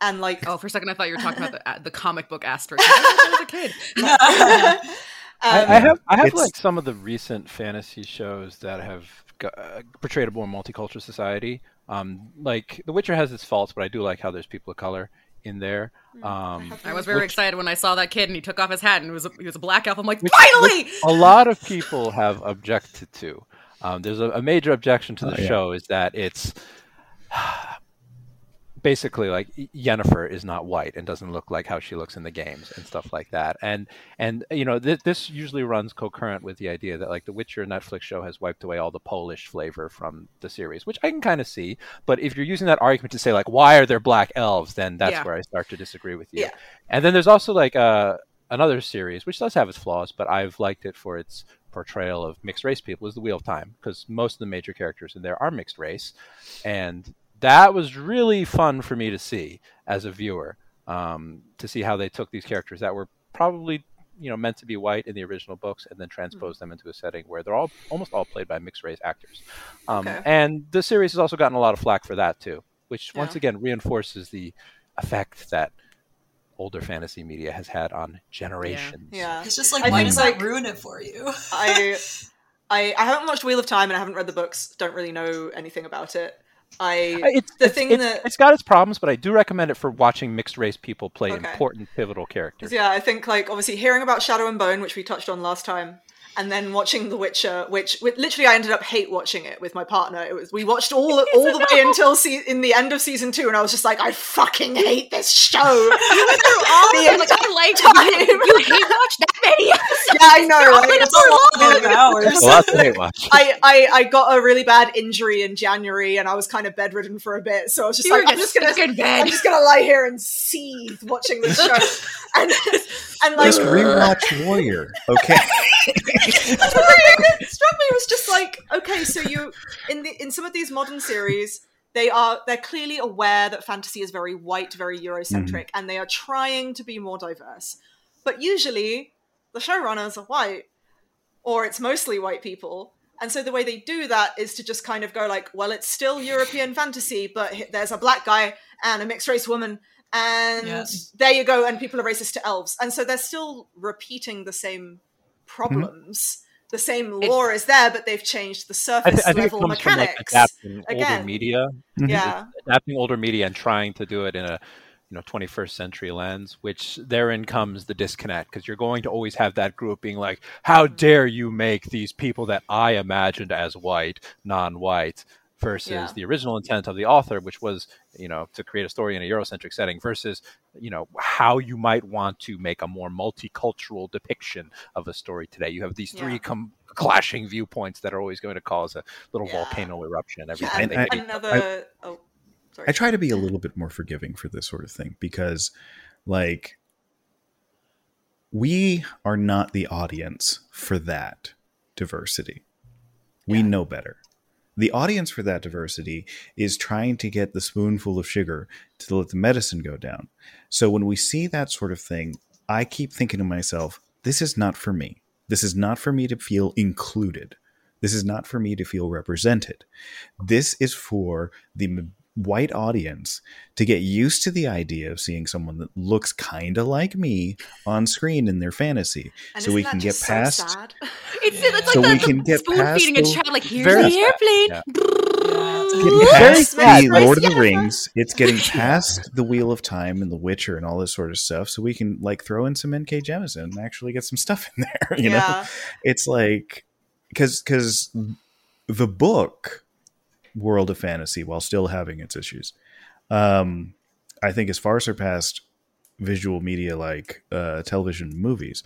S2: and like
S6: Oh, for a second, I thought you were talking about the, the comic book asterisk. I was I was a kid.
S7: I,
S2: um,
S7: I have I have
S3: It's-
S7: like some of the recent fantasy shows that have go- uh, portrayed a more multicultural society. Um, like The Witcher has its faults, but I do like how there's people of color in there. Um,
S6: I was very
S7: Which-
S6: excited when I saw that kid and he took off his hat and it was a, he was a black elf. I'm like,
S7: Which-
S6: finally!
S7: a lot of people have objected to. Um, there's a, a major objection to the
S3: Oh, yeah.
S7: show is that it's basically like Yennefer is not white and doesn't look like how she looks in the games and stuff like that. And and you know th- this usually runs concurrent with the idea that like the Witcher Netflix show has wiped away all the Polish flavor from the series, which I can kind of see. But if you're using that argument to say like why are there black elves, then that's
S6: Yeah.
S7: where I start to disagree with you.
S2: Yeah.
S7: And then there's also like uh, another series which does have its flaws, but I've liked it for its portrayal of mixed race people is the Wheel of Time because most of the major characters in there are mixed race, and that was really fun for me to see as a viewer um, to see how they took these characters that were probably you know meant to be white in the original books and then transpose them into a setting where they're all almost all played by mixed race actors um,
S2: Okay.
S7: and the series has also gotten a lot of flack for that too which once again reinforces the effect that older fantasy media has had on generations
S2: yeah
S5: It's just like,
S2: I
S5: why
S2: think,
S5: does
S2: like-
S5: that ruin it for you?
S2: I, I I haven't watched Wheel of Time and I haven't read the books. Don't really know anything about it. I
S7: Uh, It's,
S2: the
S7: it's,
S2: thing
S7: it's,
S2: that
S7: it's got its problems, but I do recommend it for watching mixed race people play
S2: Okay.
S7: important, pivotal characters.
S2: yeah, I think like obviously hearing about Shadow and Bone, which we touched on last time, and then watching The Witcher, which, which literally I ended up hate watching it with my partner. It was we watched all all the way until se- in the end of season two, and I was just like, I fucking hate this show.
S6: You went through all of
S2: The
S6: them. Like, I like
S2: time.
S6: you. You hate watch that many episodes.
S2: yeah, I know. Right?
S5: It's a lot of hours.
S7: A lot to hate watch.
S2: I, I, I got a really bad injury in January and I was kind of bedridden for a bit. So I was just
S6: you
S2: like, I'm
S6: just
S2: just gonna
S6: in bed.
S2: I'm just gonna lie here and seethe watching this show. and and like
S3: Just rewatch Warrior, okay?
S2: it struck me was just like, okay, so you in the in some of these modern series, they are they're clearly aware that fantasy is very white, very Eurocentric, mm-hmm. and they are trying to be more diverse. But usually the showrunners are white, or it's mostly white people. And so the way they do that is to just kind of go like, well, it's still European fantasy, but there's a black guy and a mixed race woman, and
S5: Yeah.
S2: there you go, and people are racist to elves. And so they're still repeating the same Mm-hmm. problems. The same lore is there, but they've changed the
S7: I,
S2: surface
S7: th- I think it
S2: level
S7: from like
S2: mechanics.
S7: adapting older
S2: Again.
S7: media, mm-hmm.
S2: yeah.
S7: adapting older media, and trying to do it in a you know 21st century lens. Which therein comes the disconnect because you're going to always have that group being like, "How dare you make these people that I imagined as white non-white?" Versus
S2: Yeah.
S7: the original intent of the author, which was, you know, to create a story in a Eurocentric setting, versus, you know, how you might want to make a more multicultural depiction of a story today. You have these three
S2: Yeah.
S7: com- clashing viewpoints that are always going to cause a little
S2: Yeah.
S7: volcano eruption every
S2: Yeah,
S7: time
S2: and,
S7: they
S3: I-
S7: meet.
S2: another. oh, sorry.
S3: I try to be a little bit more forgiving for this sort of thing because, like, we are not the audience for that diversity. We
S2: Yeah.
S3: know better. The audience for that diversity is trying to get the spoonful of sugar to let the medicine go down. So when we see that sort of thing, I keep thinking to myself, this is not for me. This is not for me to feel included. This is not for me to feel represented. This is for the white audience to get used to the idea of seeing someone that looks kind of like me on screen in their fantasy
S2: And
S3: so we can get
S2: just so
S3: past
S2: sad?
S6: It's, it's
S3: So
S6: like
S3: we
S6: the,
S3: can
S6: the
S3: get
S6: spoon
S3: past
S6: feeding a child. Like here's
S7: Very
S6: the airplane.
S7: yeah.
S3: getting past
S2: Mixed
S3: the Lord of the Rings. It's getting past the Wheel of Time and the Witcher and all this sort of stuff, so we can like throw in some N.K. Jemisin and actually get some stuff in there. You know, it's like because because the book World of Fantasy, while still having its issues, um, I think has far surpassed visual media like uh, television movies.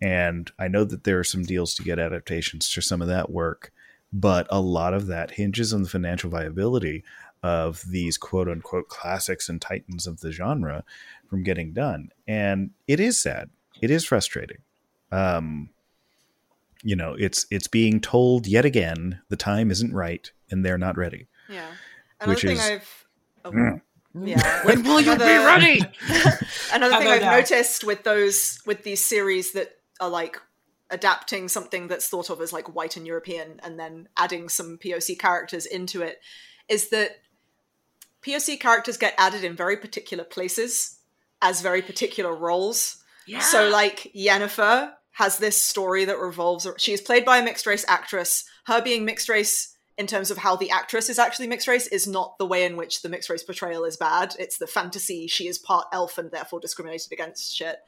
S3: And I know that there are some deals to get adaptations to some of that work, but a lot of that hinges on the financial viability of these quote unquote classics and titans of the genre from getting done. And it is sad. It is frustrating. Um, you know, it's it's being told yet again the time isn't right and they're not ready.
S2: Yeah. Another
S3: Which
S2: thing
S3: is-
S2: I've oh,
S3: Mm.
S2: yeah.
S6: When will you be ready?
S2: Another thing I've
S5: now?
S2: noticed with those with these series that are like adapting something that's thought of as like white and European and then adding some POC characters into it is that POC characters get added in very particular places as very particular roles.
S6: Yeah.
S2: So like Yennefer has this story that revolves she is played by a mixed race actress. Her being mixed race in terms of how the actress is actually mixed race is not the way in which the mixed race portrayal is bad. It's the fantasy she is part elf and therefore discriminated against shit.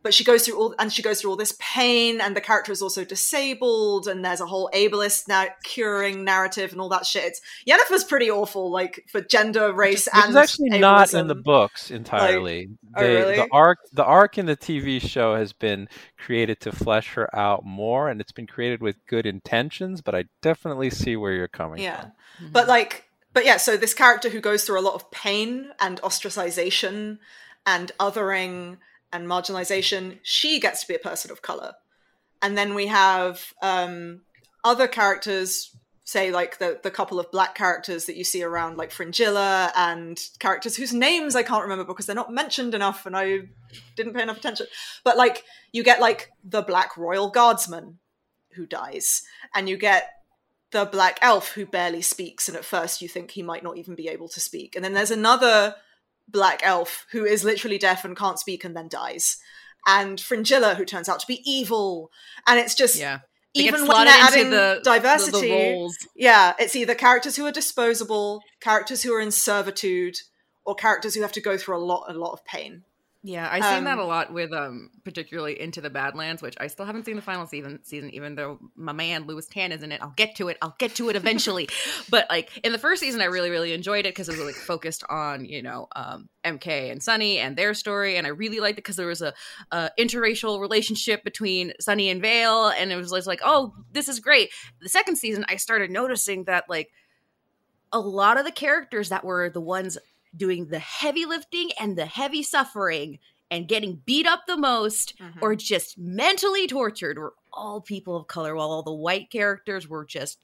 S2: But she goes through all and she goes through all this pain and the character is also disabled and there's a whole ableist now curing narrative and all that shit. It's Yennefer's pretty awful, like for gender, race,
S7: Which
S2: and
S7: actually not in the books entirely.
S2: oh,
S7: They-
S2: really?
S7: The arc, the arc in the TV show has been created to flesh her out more, and it's been created with good intentions. But I definitely see where you're coming
S2: Yeah.
S7: from.
S6: Mm-hmm.
S2: But like, but yeah, so this character who goes through a lot of pain and ostracization and othering and marginalization, she gets to be a person of color. And then we have um, other characters, say like the the couple of black characters that you see around, like Fringilla, and characters whose names I can't remember because they're not mentioned enough, and I didn't pay enough attention. But like, you get like the black royal guardsman who dies, and you get the black elf who barely speaks and at first you think he might not even be able to speak and then there's another black elf who is literally deaf and can't speak and then dies. And fringilla who turns out to be evil. And it's just
S6: yeah. They
S2: even when they're adding
S6: the-
S2: diversity
S6: the, the
S2: yeah it's either characters who are disposable characters who are in servitude or characters who have to go through a lot a lot of pain
S6: Yeah, I've seen that
S2: Um,
S6: a lot with um particularly Into the Badlands, which I still haven't seen the final season season, even though my man Lewis Tan is in it. I'll get to it. I'll get to it eventually. but like in the first season, I really, really enjoyed it because it was like focused on, you know, um MK and Sunny and their story. And I really liked it because there was a, a interracial relationship between Sunny and Veil, and it was just like, oh, this is great. The second season, I started noticing that like a lot of the characters that were the ones doing the heavy lifting and the heavy suffering and getting beat up the most
S2: Mhm.
S6: or just mentally tortured were all people of color while all the white characters were just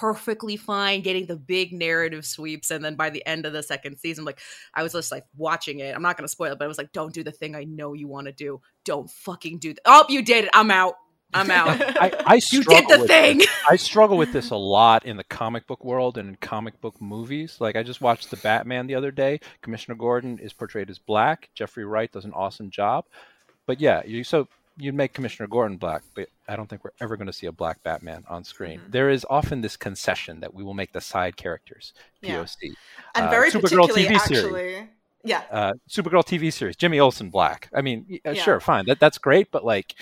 S6: perfectly fine getting the big narrative sweeps. And then by the end of the second season like i was just like watching it. I'm not going to spoil it but i was like don't do the thing i know you want to do. Don't fucking do that oh you did it. I'm out i'm out
S7: I, I
S6: you
S7: struggle
S6: did the
S7: with
S6: thing
S7: this. I struggle with this a lot in the comic book world and in comic book movies. Like I just watched the Batman the other day. Commissioner Gordon is portrayed as black. Jeffrey Wright does an awesome job. But yeah, you so you'd make Commissioner Gordon black, but I don't think we're ever going to see a black Batman on screen.
S2: Mhm.
S7: There is often this concession that we will make the side characters
S2: Yeah.
S7: POC.
S2: and
S7: Uh,
S2: very
S7: Supergirl
S2: particularly
S7: TV series.
S2: actually yeah
S7: Uh, Supergirl TV series, Jimmy Olsen black. I mean, uh,
S2: Yeah.
S7: sure, fine, that that's great, but like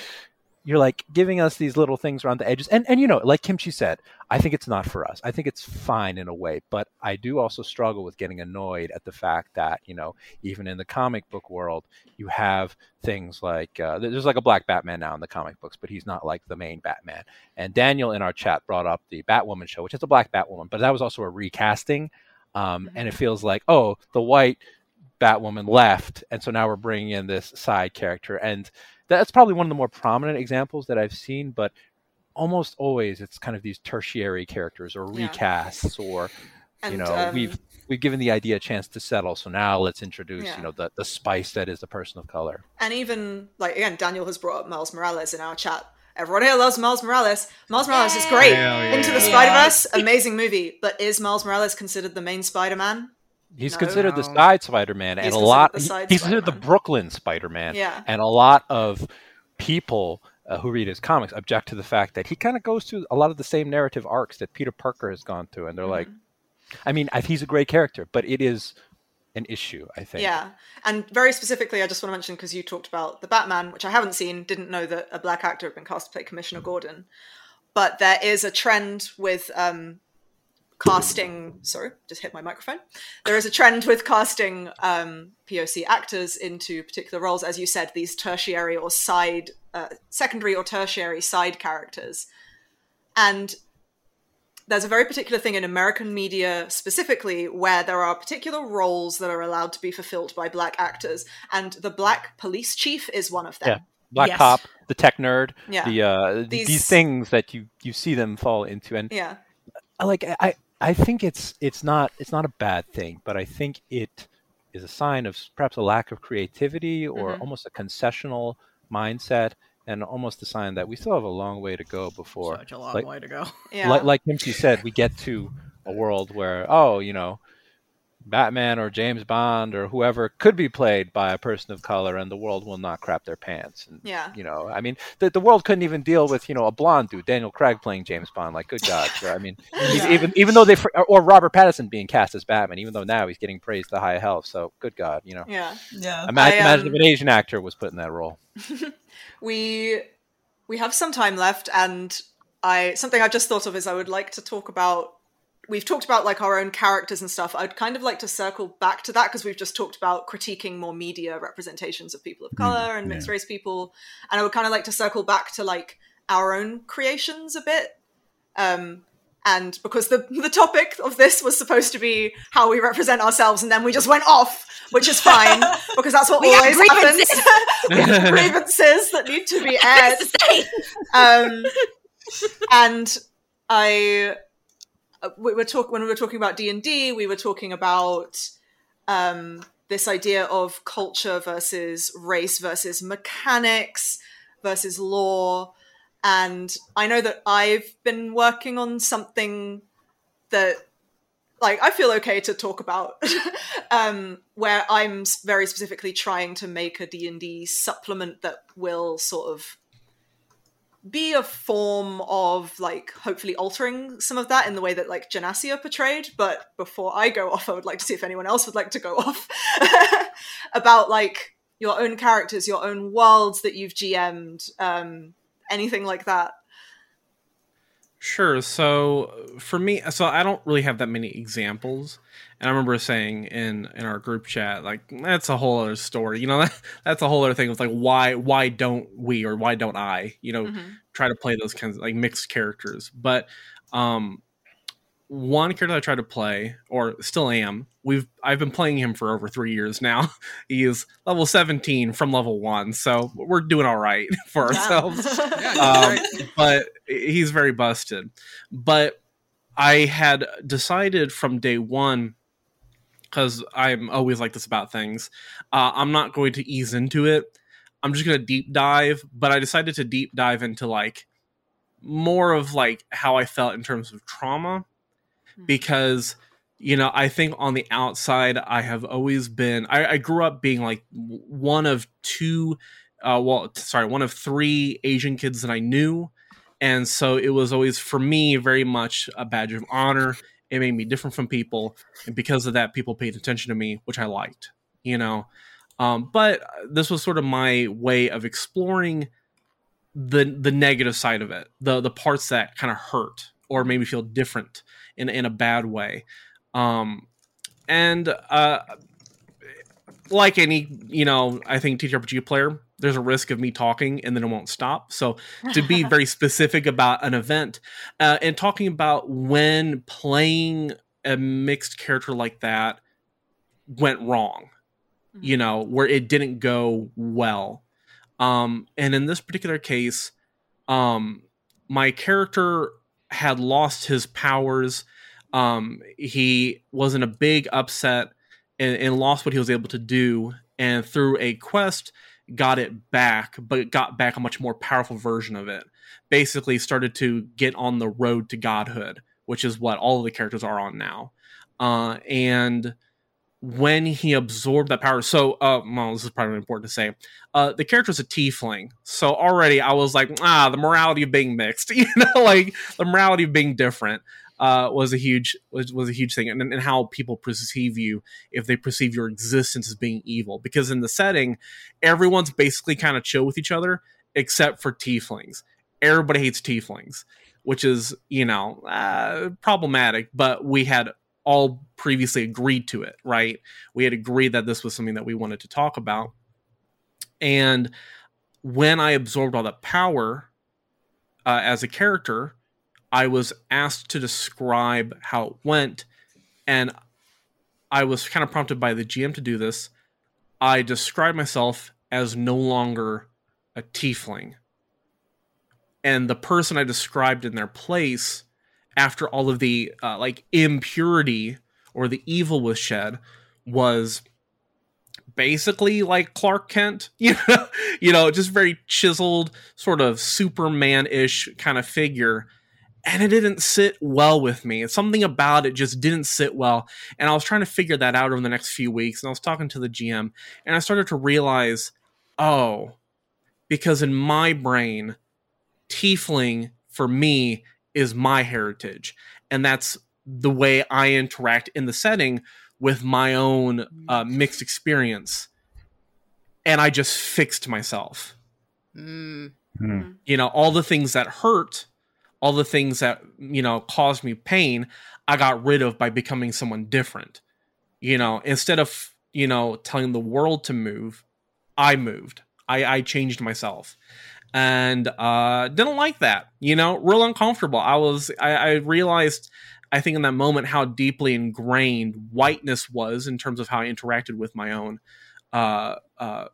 S7: you're like giving us these little things around the edges. And and you know like kimchi said i think it's not for us. I think it's fine in a way but i do also struggle with getting annoyed at the fact that you know even in the comic book world you have things like uh, there's like a black batman now in the comic books but he's not like the main batman. And daniel in our chat brought up the batwoman show which is a black batwoman but that was also a recasting. Um, and it feels like oh the white batwoman left and so now we're bringing in this side character. And that's probably one of the more prominent examples that I've seen, but almost always it's kind of these tertiary characters or
S2: Yeah.
S7: recasts or
S2: and
S7: you know
S2: um,
S7: we've we've given the idea a chance to settle so now let's introduce
S2: Yeah.
S7: you know the the spice that is the person of color.
S2: And even like again daniel has brought up miles morales in our chat. Everyone here loves miles morales. Miles morales is great.
S4: yeah.
S2: into the spider-verse. Amazing movie. But is miles morales considered the main spider-man
S7: He's
S2: No.
S7: considered the side Spider-Man,
S2: He's
S7: and a lot.
S2: the
S7: he-
S2: side
S7: he's considered the Brooklyn Spider-Man,
S2: Yeah.
S7: and a lot of people uh, who read his comics object to the fact that he kind of goes through a lot of the same narrative arcs that Peter Parker has gone through, and they're like,
S2: Mm-hmm.
S7: I mean, I- he's a great character, but it is an issue. I think.
S2: Yeah, and very specifically, I just want to mention because you talked about the Batman, which I haven't seen, didn't know that a black actor had been cast to play Commissioner Gordon, but there is a trend with um, casting. Sorry, just hit my microphone. There is a trend with casting um, POC actors into particular roles, as you said, these tertiary or side, uh, secondary or tertiary side characters, and there's a very particular thing in American media specifically where there are particular roles that are allowed to be fulfilled by black actors, and the black police chief is one of them.
S7: Yeah. Black
S6: Yes.
S7: Cop, the tech nerd,
S2: Yeah.
S7: the uh, th-
S2: These-
S7: these... things that you you see them fall into, and
S2: Yeah.
S7: Like I I think it's it's not it's not a bad thing, but I think it is a sign of perhaps a lack of creativity or
S2: Mhm.
S7: almost a concessional mindset, and almost a sign that we still have a long way to go before,
S6: Such a long
S7: like-
S6: way to go.
S2: Yeah.
S7: like like Kimchi said, we get to a world where oh you know. Batman or James Bond or whoever could be played by a person of color, and the world will not crap their pants. And
S2: yeah.
S7: you know, I mean, the, the world couldn't even deal with you know a blonde dude, Daniel Craig playing James Bond. Like, good God, sure. I mean,
S2: Yeah.
S7: even even though they fr- or Robert Pattinson being cast as Batman, even though now he's getting praised to high health. So, good God, you know,
S2: Yeah.
S5: Yeah.
S7: Ima-
S2: I,
S7: imagine
S2: um,
S7: if an Asian actor was put in that role.
S2: we we have some time left and i something I've just thought of is i would like to talk about we've talked about like our own characters and stuff i'd kind of like to circle back to that because we've just talked about critiquing more media representations of people of color and mixed
S3: yeah.
S2: race people and i would kind of like to circle back to like our own creations a bit um and because the the topic of this was supposed to be how we represent ourselves and then we just went off which is fine because that's what
S6: We
S2: always happens
S6: grievances.
S2: we have grievances that need to be aired
S6: It's the same.
S2: um, and I uh, we were talking when we were talking about D and D, we were talking about um, this idea of culture versus race versus mechanics versus lore, and I know that I've been working on something that like I feel okay to talk about um where I'm very specifically trying to make a D&D supplement that will sort of be a form of like hopefully altering some of that in the way that like Genasi portrayed but before I go off I would like to see if anyone else would like to go off about like your own characters your own worlds that you've GM'd um anything like that
S4: Sure. So for me, so I don't really have that many examples, and I remember saying in in our group chat, like that's a whole other story. You know, that, that's a whole other thing. It's like why why don't we or why don't I? You know,
S2: Mhm.
S4: try to play those kinds of like mixed characters. But um, one character I tried to play, or still am, we've I've been playing him for over three years now. he is level seventeen from level one, so we're doing all right for ourselves um, but he's very busted. But I had decided from day one, because I'm always like this about things, uh, I'm not going to ease into it. I'm just going to deep dive. But I decided to deep dive into like more of like how I felt in terms of trauma. Because you know I think on the outside I have always been. I, I grew up being like one of two uh, well, sorry, one of three Asian kids that I knew. And so it was always, for me, very much a badge of honor. It made me different from people. And because of that, people paid attention to me, which I liked, you know. Um, but this was sort of my way of exploring the the negative side of it, the the parts that kind of hurt or made me feel different in in a bad way. Um, and uh, like any, you know, I think TTRPG player, there's a risk of me talking and then it won't stop. So to be very specific about an event uh, and talking about when playing a mixed character like that went wrong, you know, where it didn't go well. Um, and in this particular case, um, my character had lost his powers. Um, he was in a big upset and, and lost what he was able to do. And through a quest, got it back, but got back a much more powerful version of it. Basically, started to get on the road to godhood, which is what all of the characters are on now. Uh, and when he absorbed that power. So, uh, well, this is probably important to say. Uh, the character's a tiefling, so already I was like, ah, the morality of being mixed, you know, like the morality of being different. Uh, was a huge was, was a huge thing, and, and how people perceive you if they perceive your existence as being evil. Because in the setting, everyone's basically kind of chill with each other, except for tieflings. Everybody hates tieflings, which is you know uh, problematic. But we had all previously agreed to it, right? We had agreed that this was something that we wanted to talk about, and when I absorbed all that power uh, as a character I was asked to describe how it went, and I was kind of prompted by the GM to do this. I described myself as no longer a tiefling. And the person I described in their place, after all of the uh, like impurity or the evil was shed, was basically like Clark Kent, you know, you know, just very chiseled, sort of Superman-ish kind of figure and it didn't sit well with me. Something about it just didn't sit well. And I was trying to figure that out over the next few weeks. And I was talking to the GM, and I started to realize, oh, because in my brain, tiefling for me is my heritage. And that's the way I interact in the setting with my own uh, mixed experience. And I just fixed myself.
S6: Mm.
S3: Hmm.
S4: You know, all the things that hurt all the things that you know caused me pain i got rid of by becoming someone different you know instead of you know telling the world to move i moved i i changed myself and uh didn't like that you know real uncomfortable. I was i, I realized i think in that moment how deeply ingrained whiteness was in terms of how i interacted with my own uh uh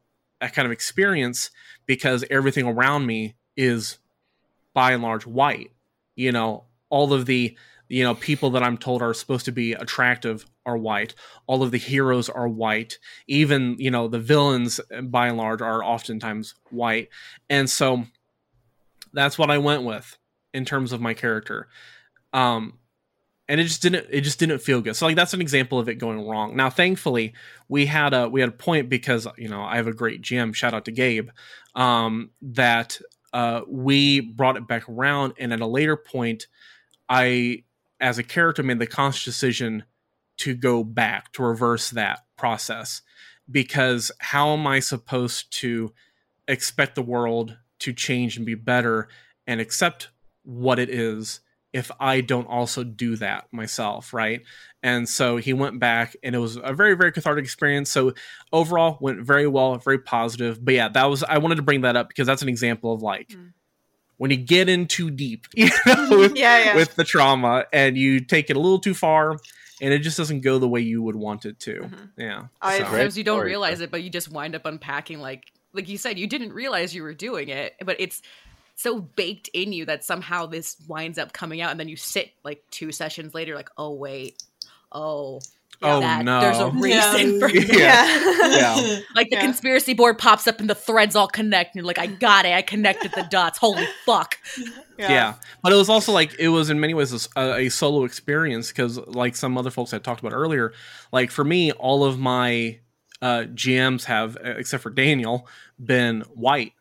S4: kind of experience because everything around me is by and large white you know. All of the you know people that i'm told are supposed to be attractive are white. All of the heroes are white. Even you know the villains by and large are oftentimes white. And so that's what i went with in terms of my character. Um and it just didn't it just didn't feel good. So like that's an example of it going wrong. Now thankfully we had a we had a point because you know i have a great gm shout out to gabe um that uh, we brought it back around, and at a later point, I, as a character, made the conscious decision to go back to reverse that process because how am I supposed to expect the world to change and be better and accept what it is if I don't also do that myself, right? And so he went back and it was a very, very cathartic experience. So overall went very well, very positive. But yeah, that was I wanted to bring that up because that's an example of like mm. When you get in too deep, you know, with,
S2: yeah, yeah.
S4: with the trauma and you take it a little too far and it just doesn't go the way you would want it to. Mm-hmm. Yeah.
S6: I, so. Sometimes you don't realize it, but you just wind up unpacking like like you said, you didn't realize you were doing it, but it's so baked in you that somehow this winds up coming out and then you sit like two sessions later like oh wait oh
S4: oh that, no
S6: there's a reason
S2: yeah.
S6: for
S4: yeah. yeah.
S6: like the
S2: Yeah.
S6: conspiracy board pops up and the threads all connect and you're like i got it i connected the dots holy fuck
S4: yeah. but it was also like it was in many ways a solo experience because like some other folks i talked about earlier like for me all of my uh gms have uh, except for daniel been white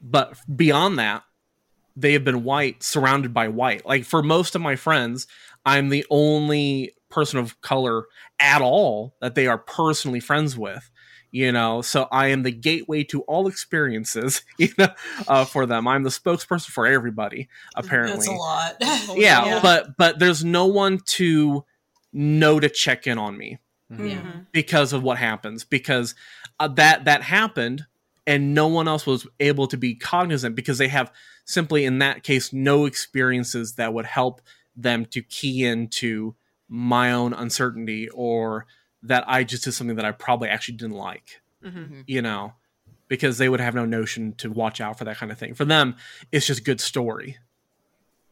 S4: but beyond that they have been white surrounded by white like for most of my friends i'm the only person of color at all that they are personally friends with you know so i am the gateway to all experiences you know uh, for them i'm the spokesperson for everybody apparently
S5: That's a lot.
S4: yeah,
S2: Yeah.
S4: but but there's no one to know to check in on me
S2: Mhm.
S4: because of what happens because uh, that that happened and no one else was able to be cognizant because they have simply in that case no experiences that would help them to key into my own uncertainty or that I just did something that I probably actually didn't like
S2: Mhm.
S4: you know because they would have no notion to watch out for that kind of thing for them it's just good story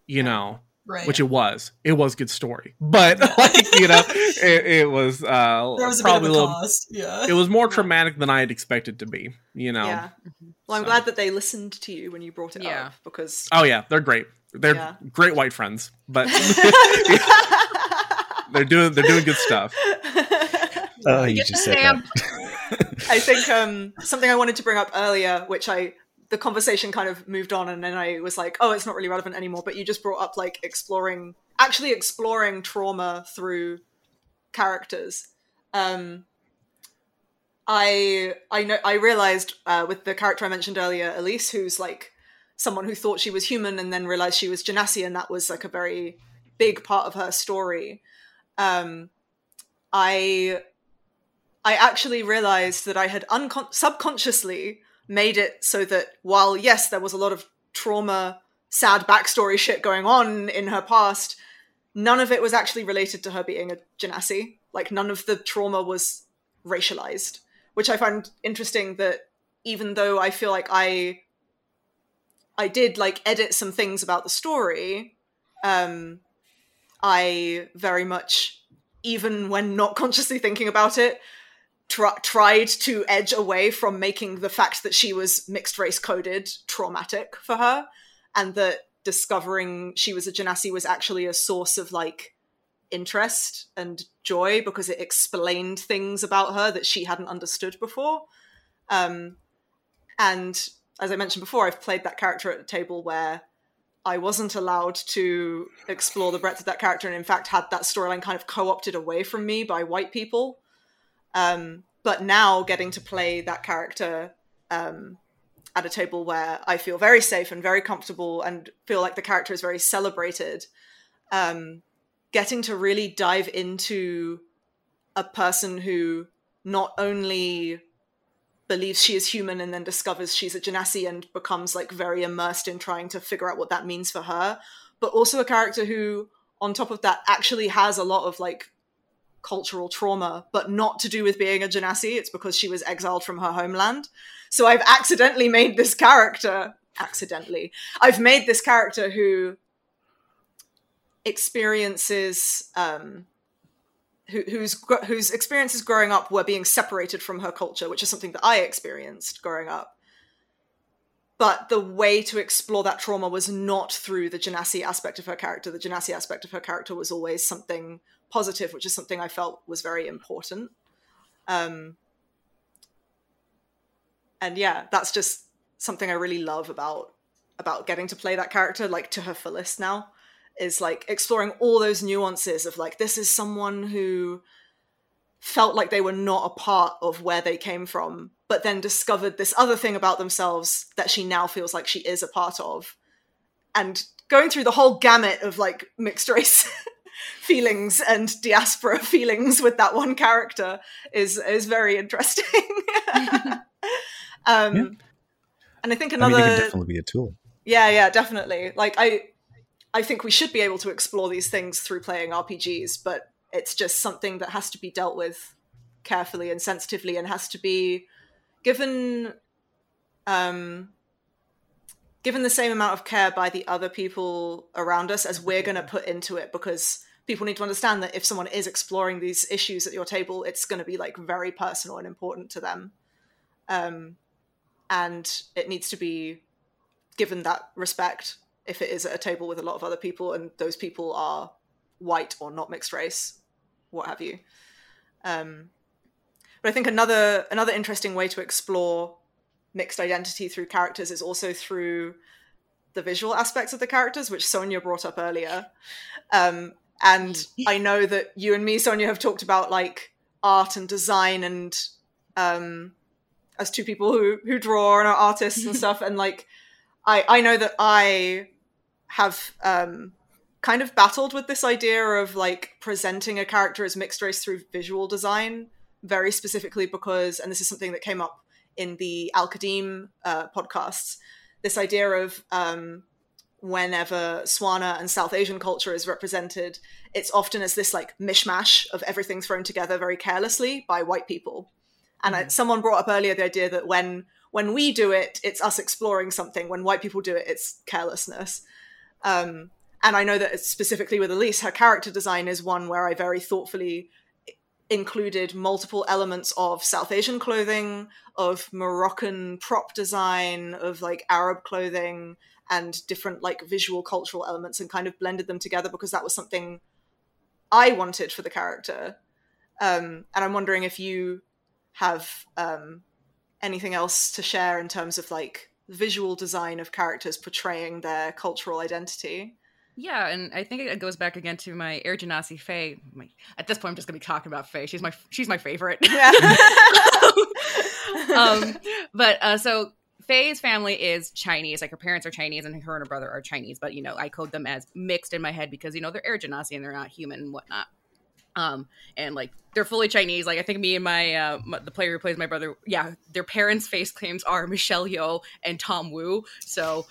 S4: you know
S5: right.
S4: which it was it was good story but like you know it, it was uh
S5: there was a
S4: probably
S5: bit of
S4: a
S5: a
S4: little
S5: cost. Yeah.
S4: it was more traumatic than I had expected to be, you know.
S2: Yeah. Well, I'm
S4: So-
S2: glad that they listened to you when you brought it
S6: Yeah.
S2: up because.
S4: Oh yeah, they're great. They're
S2: Yeah.
S4: great white friends, but they're doing they're doing good stuff.
S3: Oh, you just said that.
S2: I think um, something I wanted to bring up earlier, which I the conversation kind of moved on, and then I was like, oh, it's not really relevant anymore. But you just brought up like exploring, actually exploring trauma through characters. Um, I I know I realized uh, with the character I mentioned earlier, Elise, who's like someone who thought she was human and then realized she was Genasi, and that was like a very big part of her story. Um, I I actually realized that I had uncon- subconsciously made it so that while yes, there was a lot of trauma, sad backstory shit going on in her past, none of it was actually related to her being a Genasi. Like none of the trauma was racialized, which I find interesting. That even though I feel like I I did like edit some things about the story, um, I very much, even when not consciously thinking about it, tr- tried to edge away from making the fact that she was mixed race coded traumatic for her, and that discovering she was a Genasi was actually a source of like interest and joy because it explained things about her that she hadn't understood before. Um, and as I mentioned before, I've played that character at a table where I wasn't allowed to explore the breadth of that character, and in fact had that storyline kind of co-opted away from me by white people. Um, but now getting to play that character um, at a table where I feel very safe and very comfortable, and feel like the character is very celebrated, um, getting to really dive into a person who not only believes she is human and then discovers she's a genasi and becomes like very immersed in trying to figure out what that means for her. But also a character who on top of that actually has a lot of like cultural trauma but not to do with being a genasi. It's because she was exiled from her homeland. So i've accidentally made this character accidentally i've made this character who experiences um who, whose whose experiences growing up were being separated from her culture, which is something that I experienced growing up. But the way to explore that trauma was not through the Genasi aspect of her character. The Genasi aspect of her character was always something positive, which is something I felt was very important. Um, and yeah, that's just something I really love about about getting to play that character like to her fullest now is like exploring all those nuances of like this is someone who felt like they were not a part of where they came from but then discovered this other thing about themselves that she now feels like she is a part of and going through the whole gamut of like mixed race feelings and diaspora feelings with that one character is is very interesting um
S3: Yeah.
S2: and i think
S3: I
S2: another
S3: mean, it can definitely be a tool.
S2: yeah, yeah, definitely. Like I I think we should be able to explore these things through playing RPGs, but it's just something that has to be dealt with carefully and sensitively and has to be given um given the same amount of care by the other people around us as we're going to put into it because people need to understand that if someone is exploring these issues at your table it's going to be like very personal and important to them. Um and it needs to be given that respect if it is at a table with a lot of other people and those people are white or not mixed race what have you. Um, but i think another another interesting way to explore mixed identity through characters is also through the visual aspects of the characters which Sonya brought up earlier. Um, and i know that you and me Sonya have talked about like art and design and um, as two people who who draw and are artists and stuff. And like I I know that I have um kind of battled with this idea of like presenting a character as mixed race through visual design very specifically because and this is something that came up in the Al Qadim uh, podcasts this idea of um whenever SWANA and South Asian culture is represented it's often as this like mishmash of everything thrown together very carelessly by white people and I, someone brought up earlier the idea that when when we do it, it's us exploring something. When white people do it, it's carelessness. Um, and I know that specifically with Elise, her character design is one where I very thoughtfully included multiple elements of South Asian clothing, of Moroccan prop design, of like Arab clothing, and different like visual cultural elements, and kind of blended them together because that was something I wanted for the character. Um, and I'm wondering if you have um, anything else to share in terms of like visual design of characters portraying their cultural identity.
S6: Yeah, and I think it goes back again to my Air Genasi Faye. My, at this point, I'm just gonna be talking about Faye. She's my she's my favorite.
S2: Yeah.
S6: um, but uh, so Faye's family is Chinese. Like her parents are Chinese, and her and her brother are Chinese. But you know, I code them as mixed in my head because you know they're Air Genasi and they're not human and whatnot. Um, and like they're fully Chinese. Like I think me and my, uh, my the player who plays my brother, yeah, their parents' face claims are Michelle Yeoh and Tom Wu. So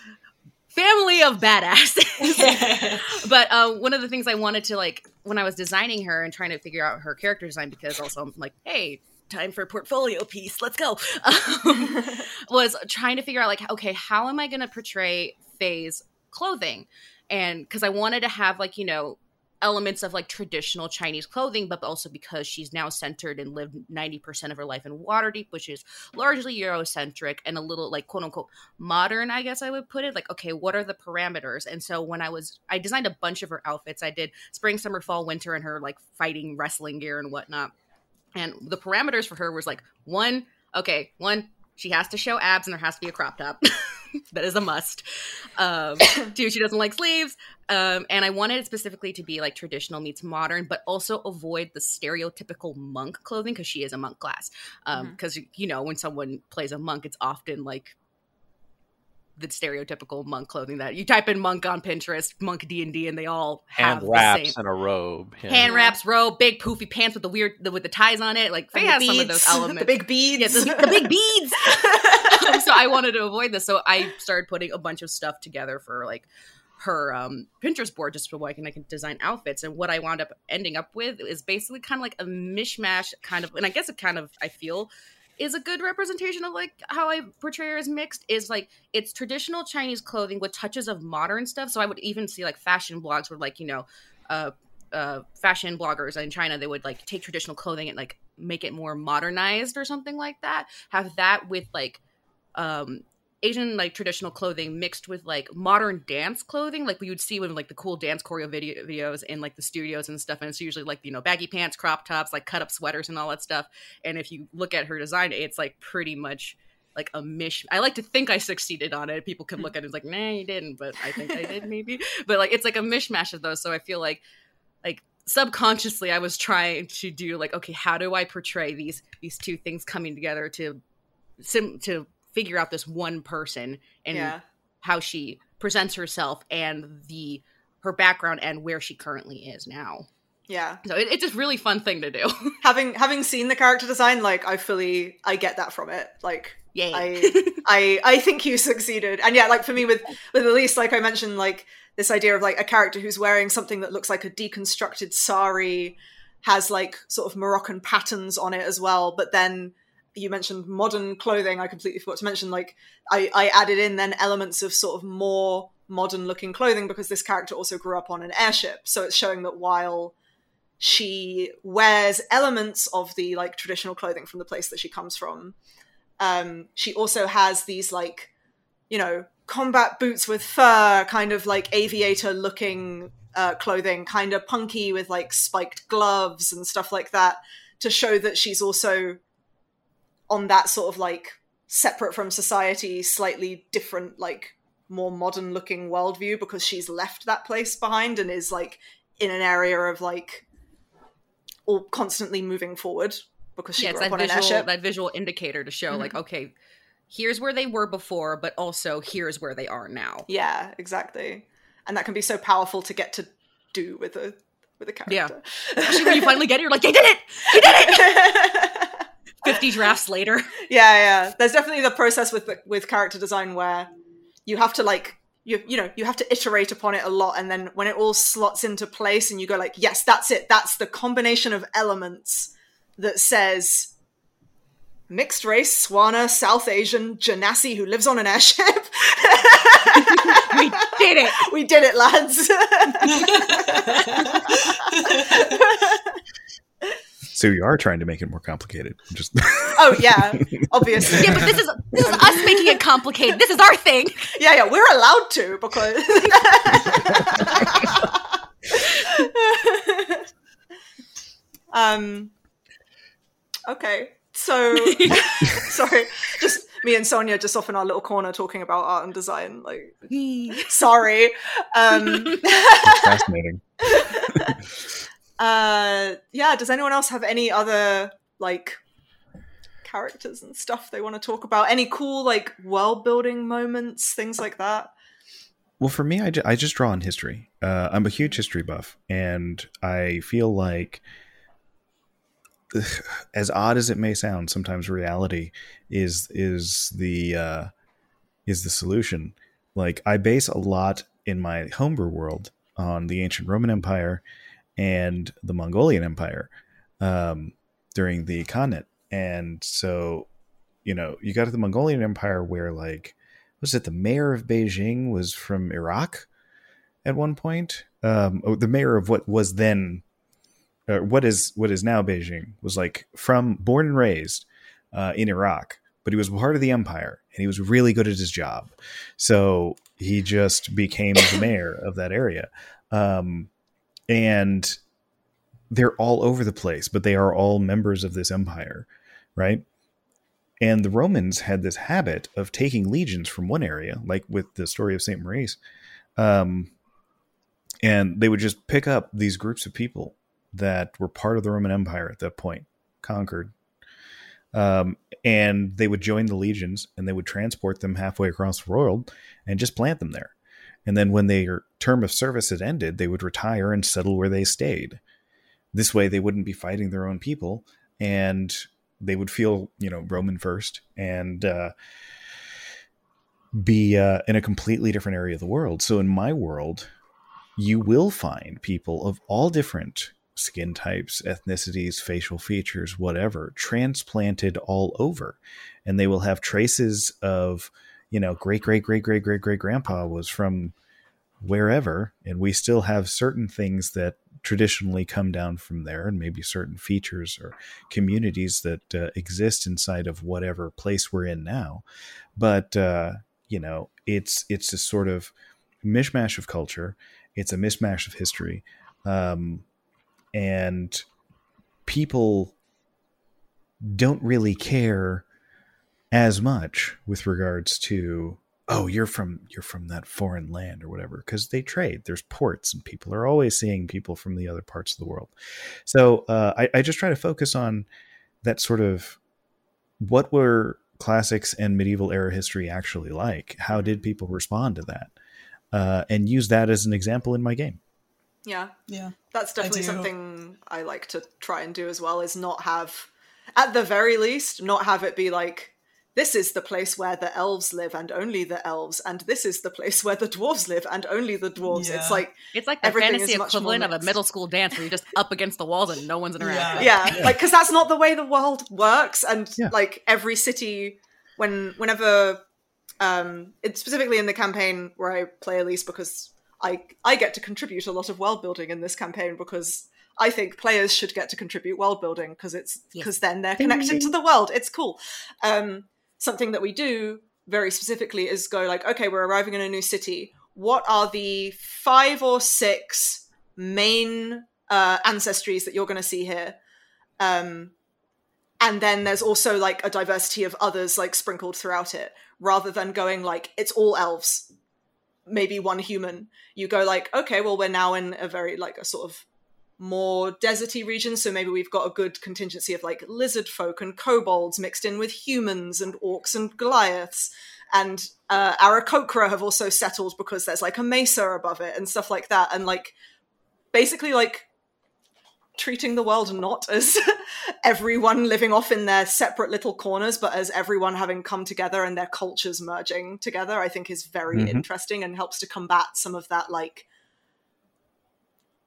S6: family of badasses. but uh, one of the things I wanted to like when I was designing her and trying to figure out her character design, because also I'm like, hey, time for a portfolio piece, let's go. Um, was trying to figure out like, okay, how am I going to portray Faye's clothing? And because I wanted to have like you know elements of like traditional Chinese clothing, but also because she's now centered and lived 90% of her life in Waterdeep, which is largely Eurocentric and a little like quote unquote modern, I guess I would put it. Like, okay, what are the parameters? And so when I was, I designed a bunch of her outfits. I did spring, summer, fall, winter, and her like fighting wrestling gear and whatnot. And the parameters for her was like one, okay, one, she has to show abs and there has to be a crop top. that is a must. Um, two, she doesn't like sleeves. Um, and I wanted it specifically to be like traditional meets modern, but also avoid the stereotypical monk clothing because she is a monk class. Because um, mm-hmm. you know when someone plays a monk, it's often like the stereotypical monk clothing that you type in monk on Pinterest, monk D and D, and they all have
S7: hand wraps and a robe,
S6: yeah. hand wraps, robe, big poofy pants with the weird the, with the ties on it. Like Faye has beads. some of those elements,
S2: the big beads,
S6: yeah, the, the big beads. so I wanted to avoid this, so I started putting a bunch of stuff together for like her um, Pinterest board just so I can I can design outfits. And what I wound up ending up with is basically kind of like a mishmash kind of, and I guess it kind of I feel is a good representation of like how I portray her as mixed is like it's traditional Chinese clothing with touches of modern stuff. So I would even see like fashion blogs where like, you know, uh, uh, fashion bloggers in China, they would like take traditional clothing and like make it more modernized or something like that. Have that with like um Asian like traditional clothing mixed with like modern dance clothing, like we would see with like the cool dance choreo video- videos in like the studios and stuff. And it's usually like you know baggy pants, crop tops, like cut up sweaters and all that stuff. And if you look at her design, it's like pretty much like a mish. I like to think I succeeded on it. People can look at it and like, nah, you didn't, but I think I did maybe. But like it's like a mishmash of those. So I feel like like subconsciously I was trying to do like, okay, how do I portray these these two things coming together to sim to figure out this one person and yeah. how she presents herself and the her background and where she currently is now.
S2: Yeah.
S6: So it, it's a really fun thing to do.
S2: having having seen the character design, like I fully I get that from it. Like
S6: Yay.
S2: I I I think you succeeded. And yeah, like for me with with Elise, like I mentioned, like this idea of like a character who's wearing something that looks like a deconstructed sari, has like sort of Moroccan patterns on it as well, but then you mentioned modern clothing. I completely forgot to mention like I, I added in then elements of sort of more modern looking clothing because this character also grew up on an airship. So it's showing that while she wears elements of the like traditional clothing from the place that she comes from, um, she also has these like, you know, combat boots with fur, kind of like aviator looking uh, clothing, kind of punky with like spiked gloves and stuff like that to show that she's also on that sort of like separate from society, slightly different, like more modern looking worldview because she's left that place behind and is like in an area of like all constantly moving forward because she yeah, grew up
S6: on
S2: visual, an airship.
S6: That visual indicator to show mm-hmm. like, okay, here's where they were before, but also here's where they are now.
S2: Yeah, exactly. And that can be so powerful to get to do with a with a character.
S6: Yeah. Especially when you finally get it, you're like, they did it! They did it! 50 drafts later.
S2: Yeah, yeah. There's definitely the process with with character design where you have to like you you know you have to iterate upon it a lot and then when it all slots into place and you go like yes that's it that's the combination of elements that says mixed race SWANA south asian genasi who lives on an airship
S6: we did it
S2: we did it lads
S3: so you are trying to make it more complicated. Just
S2: oh yeah, obviously.
S6: Yeah, but this is this is us making it complicated. This is our thing.
S2: Yeah, yeah, we're allowed to because. um, Okay. So sorry, just me and Sonya just off in our little corner talking about art and design. Like, sorry. Um,
S3: Fascinating.
S2: Uh, yeah. Does anyone else have any other like characters and stuff they want to talk about? Any cool like world building moments, things like that?
S3: Well, for me, I, ju- I just draw on history. Uh, I'm a huge history buff, and I feel like, as odd as it may sound, sometimes reality is is the uh, is the solution. Like I base a lot in my homebrew world on the ancient Roman Empire and the Mongolian Empire um, during the Khanate, and so you know you got the Mongolian Empire where like was it the mayor of Beijing was from Iraq at one point? Um, oh, the mayor of what was then, what is what is now Beijing was like from born and raised uh, in Iraq, but he was part of the empire and he was really good at his job, so he just became the mayor of that area, um, and they're all over the place, but they are all members of this empire, right? And the Romans had this habit of taking legions from one area, like with the story of St. Maurice. Um, and they would just pick up these groups of people that were part of the Roman Empire at that point, conquered. Um, and they would join the legions and they would transport them halfway across the world and just plant them there. And then when their term of service had ended, they would retire and settle where they stayed. This way, they wouldn't be fighting their own people and they would feel you know roman first and uh, be uh, in a completely different area of the world so in my world you will find people of all different skin types ethnicities facial features whatever transplanted all over and they will have traces of you know great great great great great great grandpa was from wherever and we still have certain things that traditionally come down from there and maybe certain features or communities that uh, exist inside of whatever place we're in now. But uh, you know it's it's a sort of mishmash of culture. It's a mishmash of history. Um, and people don't really care as much with regards to oh you're from you're from that foreign land or whatever because they trade there's ports and people are always seeing people from the other parts of the world so uh, I, I just try to focus on that sort of what were classics and medieval era history actually like how did people respond to that uh, and use that as an example in my game
S2: Yeah.
S5: Yeah.
S2: That's definitely
S5: do.
S2: something I like to try and do as well is not have at the very least not have it be like this is the place where the elves live and only the elves and this is the place where the dwarves live and only the dwarves
S5: Yeah.
S2: it's like
S6: It's like the
S2: Everything
S6: fantasy
S2: much more
S6: equivalent of a middle school dance where you're just up against the walls and no one's interacting.
S5: Yeah.
S2: yeah, like because that's not the way the world works and
S3: Yeah.
S2: like every city when whenever um it's specifically in the campaign where i play elise because i i get to contribute a lot of world building in this campaign because i think players should get to contribute world building because it's
S6: Yes.
S2: because then they're connected to the world it's cool um something that we do very specifically is go like okay we're arriving in a new city. What are the five or six main uh, ancestries that you're going to see here? Um, and then there's also like a diversity of others like sprinkled throughout it rather than going like it's all elves maybe one human. You go like okay well we're now in a very like a sort of more deserty regions. so maybe we've got a good contingency of like lizard folk and kobolds mixed in with humans and orcs and goliaths and uh, Aarakocra have also settled because there's like a mesa above it and stuff like that and like basically like treating the world not as everyone living off in their separate little corners, but as everyone having come together and their cultures merging together, I think is very
S3: Mhm.
S2: interesting and helps to combat some of that like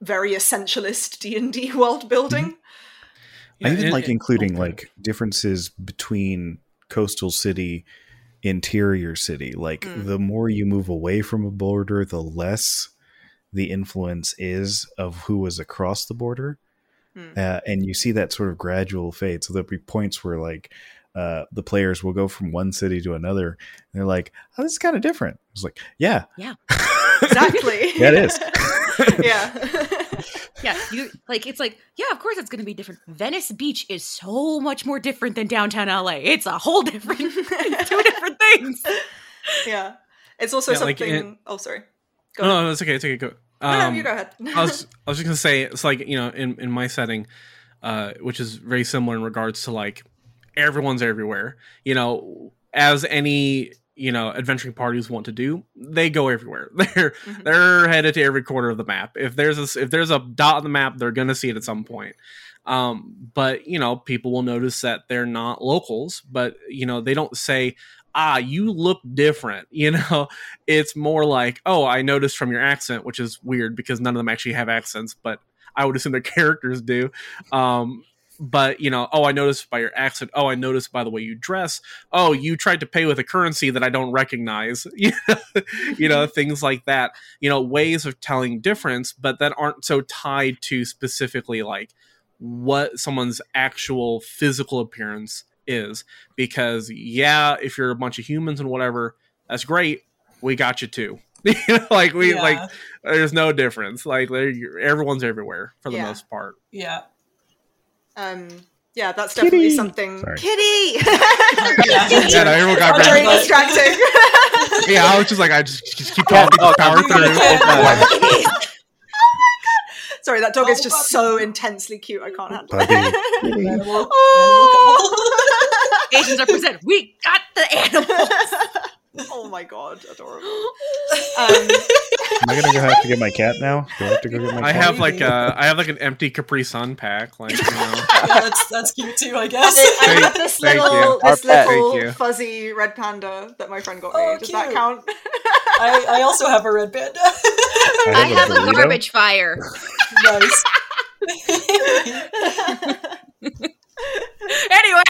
S2: very essentialist D and D world building.
S3: I even
S4: and-
S3: like
S4: and-
S3: including like differences between coastal city, interior city. Like
S2: Mm.
S3: the more you move away from a border, the less the influence is of who was across the border.
S2: Hmm.
S3: Uh, and you see that sort of gradual fade. So there'll be points where like uh, the players will go from one city to another. And they're like, "Oh, this is kind of different." It's like, "Yeah,
S6: Yeah.
S2: Exactly.
S3: yeah, it is."
S2: yeah.
S6: yeah, you like it's like yeah, of course it's going to be different. Venice Beach is so much more different than downtown LA. It's a whole different, two different things.
S2: Yeah, it's also
S4: Yeah, like,
S2: something.
S4: it-
S2: oh, sorry. Go
S4: No,
S2: ahead.
S4: no, it's okay. It's okay. Go.
S2: No, no,
S4: Um,
S2: you go ahead.
S4: I was I was just gonna say it's like you know in in my setting, uh, which is very similar in regards to like everyone's everywhere. You know, as any you know adventuring parties want to do, they go everywhere. They're
S2: Mhm.
S4: they're headed to every corner of the map. If there's a if there's a dot on the map, they're gonna see it at some point. Um, but you know, people will notice that they're not locals, but you know, they don't say, ah, you look different. You know, it's more like, oh, I noticed from your accent, which is weird because none of them actually have accents, but I would assume their characters do. Um, but you know, oh, I noticed by your accent. Oh, I noticed by the way you dress. Oh, you tried to pay with a currency that I don't recognize. you know, things like that. You know, ways of telling difference, but that aren't so tied to specifically like what someone's actual physical appearance is. Because yeah, if you're a bunch of humans and whatever, that's great. We got you too. you know, like we
S5: yeah,
S4: like there's no difference. Like everyone's everywhere for the
S2: Yeah.
S4: most part.
S5: yeah.
S2: Um, yeah, that's definitely something.
S3: Sorry.
S2: Kitty.
S5: Yeah.
S4: Yeah, no, everyone got
S2: That's very
S4: very
S2: distracting.
S4: Yeah, I was just like, I just, just keep talking,
S7: no,
S4: power
S7: I'm
S4: through.
S7: take.
S2: Sorry, that dog is
S5: Oh,
S2: just
S5: puppy.
S2: so intensely cute. I can't handle
S3: Puppy.
S2: it.
S5: Animal, animal
S2: Oh.
S6: Asians represent. We got the animals.
S2: Oh my god, adorable. Um,
S3: Am I gonna go have to get my cat now? Do I have to go get my
S4: I
S3: cat?
S4: have like a, I have like an empty Capri Sun pack, like you know.
S5: yeah, that's that's cute too, I guess.
S2: I have this
S4: thank
S2: little,
S4: you.
S2: this
S7: Our
S2: little fuzzy red panda that my friend got me.
S5: Oh,
S2: Does that count?
S5: I, I also have a red panda.
S6: I have a
S3: burrito.
S6: garbage fire.
S5: nice.
S6: Anyway,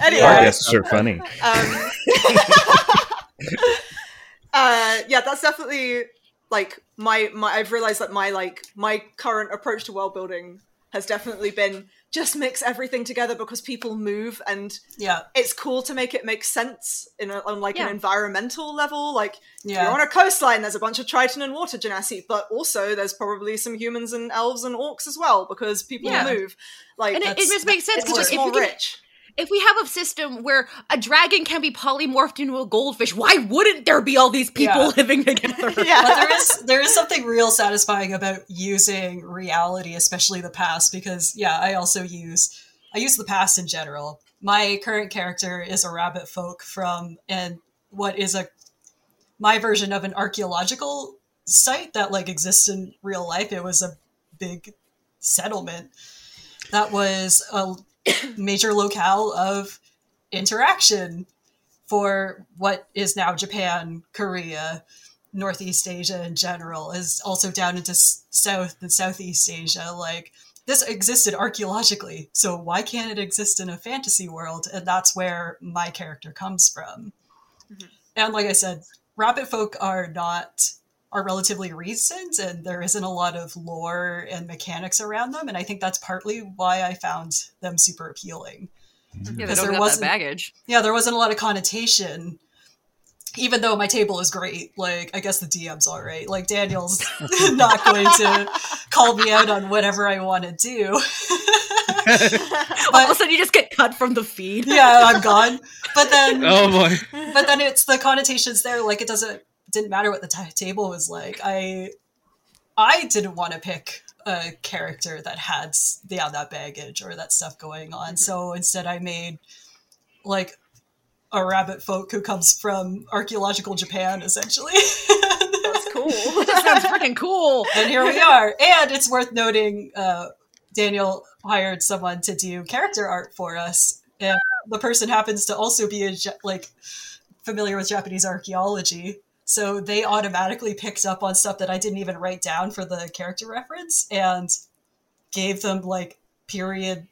S2: anyway,
S3: Our guests are funny.
S2: um, uh, yeah, that's definitely like my my. I've realized that my like my current approach to world building has definitely been just mix everything together because people move and
S5: yeah,
S2: it's cool to make it make sense in a, on like
S6: Yeah.
S2: an environmental level. Like you're
S5: yeah,
S2: on a coastline, there's a bunch of Triton and water genasi, but also there's probably some humans and elves and orcs as well because people
S6: Yeah.
S2: move. Like
S6: and it, it just makes sense because
S2: just
S6: if,
S2: more
S6: you can-
S2: rich.
S6: If we have a system where a dragon can be polymorphed into a goldfish, why wouldn't there be all these people
S5: Yeah.
S6: living together?
S2: Yeah.
S5: but there is there is something real satisfying about using reality, especially the past, because yeah, I also use I use the past in general. My current character is a rabbit folk from and what is a my version of an archaeological site that like exists in real life. It was a big settlement that was a major locale of interaction for what is now Japan, Korea, Northeast Asia in general, is also down into South and Southeast Asia. Like this existed archaeologically, so why can't it exist in a fantasy world? And that's where my character comes from.
S2: Mhm.
S5: And like I said, rabbit folk are not are relatively recent and there isn't a lot of lore and mechanics around them and i think that's partly why i found them super appealing mm-hmm.
S6: Yeah, they
S5: Because
S6: don't
S5: there
S6: that
S5: wasn't-
S6: baggage.
S5: yeah, there wasn't a lot of connotation. Even though my table is great, like I guess the DM's all right. Like Daniel's not going to call me out on whatever I want to do.
S6: All of a sudden, you just get cut from the feed.
S5: yeah, I'm gone. But then,
S4: Oh boy.
S5: but then it's the connotations there. Like it doesn't didn't matter what the t- table was like. I I didn't want to pick a character that had s- yeah that baggage or that stuff going on. So instead, I made like a rabbit folk who comes from archaeological Japan, essentially.
S2: That's cool.
S6: That sounds freaking cool.
S5: and here we are. And it's worth noting, uh, Daniel hired someone to do character art for us, and the person happens to also be a like familiar with Japanese archaeology. So they automatically picked up on stuff that I didn't even write down for the character reference and gave them like period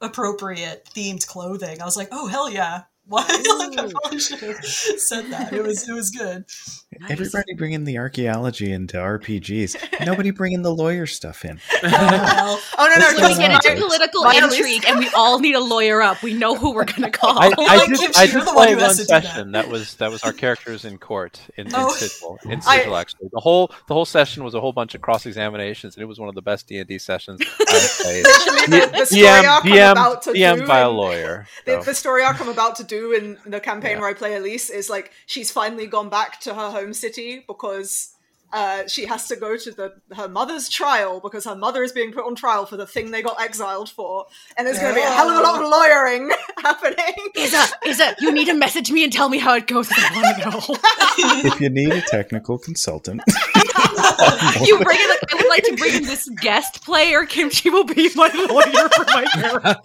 S5: appropriate themed clothing. I was like, oh hell yeah, Why? like, I probably should have said that. It was it was good.
S3: Everybody bringing the archaeology into RPGs. Nobody bringing the lawyer stuff in.
S5: Oh, well,
S2: Oh no, no,
S3: Let's
S6: When we
S2: just
S3: go
S6: get
S3: on.
S6: into
S2: my-
S6: political
S2: my at
S6: intrigue and we all need a lawyer up, we know who we're gonna call.
S7: I, I
S5: like
S7: did, I
S5: you're
S7: did
S5: the one
S7: play
S5: who
S7: one
S5: has to that.
S7: session. That. was that was our characters in court in, in
S5: Oh.
S7: Sigil. In
S2: I-
S7: actually, the whole the whole session was a whole bunch of cross examinations, and it was one of the best D and D sessions I've played.
S2: The, the story
S7: DM,
S2: arc I'm
S7: DM,
S2: about to
S7: DM
S2: do
S7: by a
S2: in-
S7: lawyer.
S2: The,
S7: so.
S2: the story arc I'm about to do in the campaign
S7: Yeah.
S2: where I play Elise is like she's finally gone back to her home city because uh, she has to go to the her mother's trial because her mother is being put on trial for the thing they got exiled for, and there's going to be a hell of a lot of lawyering happening.
S6: Is Isa, Isa, you need to message me and tell me how it goes. I want to know.
S3: If you need a technical consultant,
S6: you bring in, like, I would like to bring in this guest player. Kimchi will be my lawyer for my character.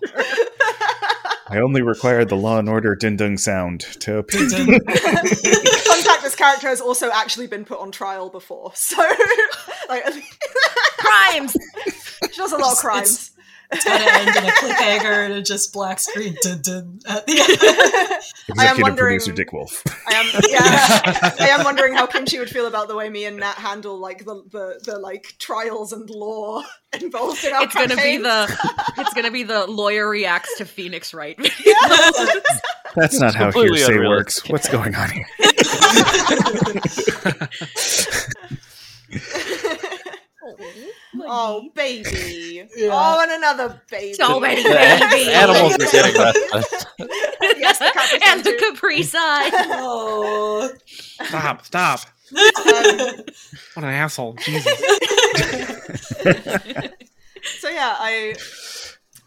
S3: I only require the Law and Order ding dung sound to appear.
S2: Contact this character has also actually been put on trial before, so like
S6: Crimes.
S2: she does a lot of crimes.
S5: it's gotta end in a cliffhanger and a just black screen dun, dun, at the end.
S2: I am
S3: Executive
S2: wondering-
S3: producer Dick Wolf.
S2: I am yeah. I am wondering how Kimchi would feel about the way me and Nat handle like the the, the like trials and law involved in our
S6: It's gonna be the. It's gonna be the lawyer reacts to Phoenix Wright.
S3: That's not how
S7: completely
S3: hearsay
S7: unrealistic.
S3: works. What's going on here?
S2: Oh baby!
S5: Yeah.
S2: Oh, and another baby.
S6: So many babies.
S7: animals are getting restless.
S2: Yes, the
S6: and the
S2: too.
S6: Capri Sun.
S5: oh.
S4: Stop! Stop!
S2: Um,
S4: What an asshole! Jesus.
S2: so yeah, I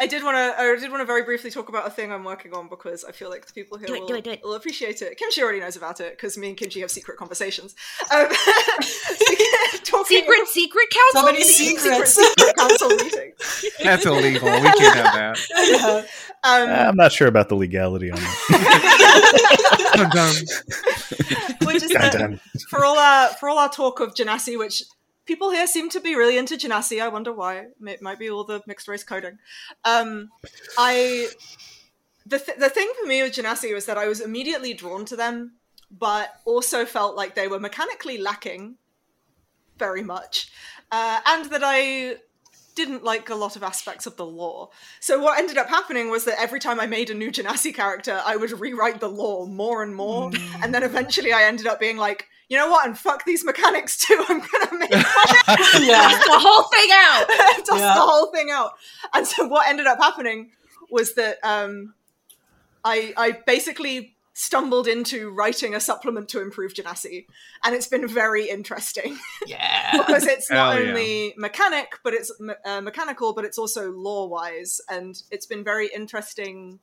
S2: I did want to I did want to very briefly talk about a thing I'm working on because I feel like the people here
S6: Do it,
S2: will,
S6: do it, do it.
S2: will appreciate it. Kimchi already knows about it because me and Kimchi have secret conversations. Um, talking
S6: Secret, secret council.
S5: So many
S6: meeting?
S2: secret, secret council meeting.
S4: That's illegal. We can't have that.
S5: yeah.
S2: Um,
S3: I'm not sure about the legality on that.
S4: Dun, dun.
S2: which is
S3: Dun,
S2: that for all our for all our talk of Genasi, which people here seem to be really into Genasi. I wonder why. It might be all the mixed race coding. Um, I the th- the thing for me with Genasi was that I was immediately drawn to them, but also felt like they were mechanically lacking very much, uh, and that I didn't like a lot of aspects of the lore. So what ended up happening was that every time I made a new Genasi character, I would rewrite the lore more and more, and then eventually I ended up being like, you know what, and fuck these mechanics too. I'm gonna make
S5: yeah.
S6: the whole thing out.
S2: dust
S5: Yeah.
S2: the whole thing out. And so what ended up happening was that um, I I basically stumbled into writing a supplement to improve Genasi, and it's been very interesting
S5: Yeah.
S2: because it's not
S4: Hell yeah.
S2: only mechanic, but it's me- uh, mechanical, but it's also lore wise, and it's been very interesting.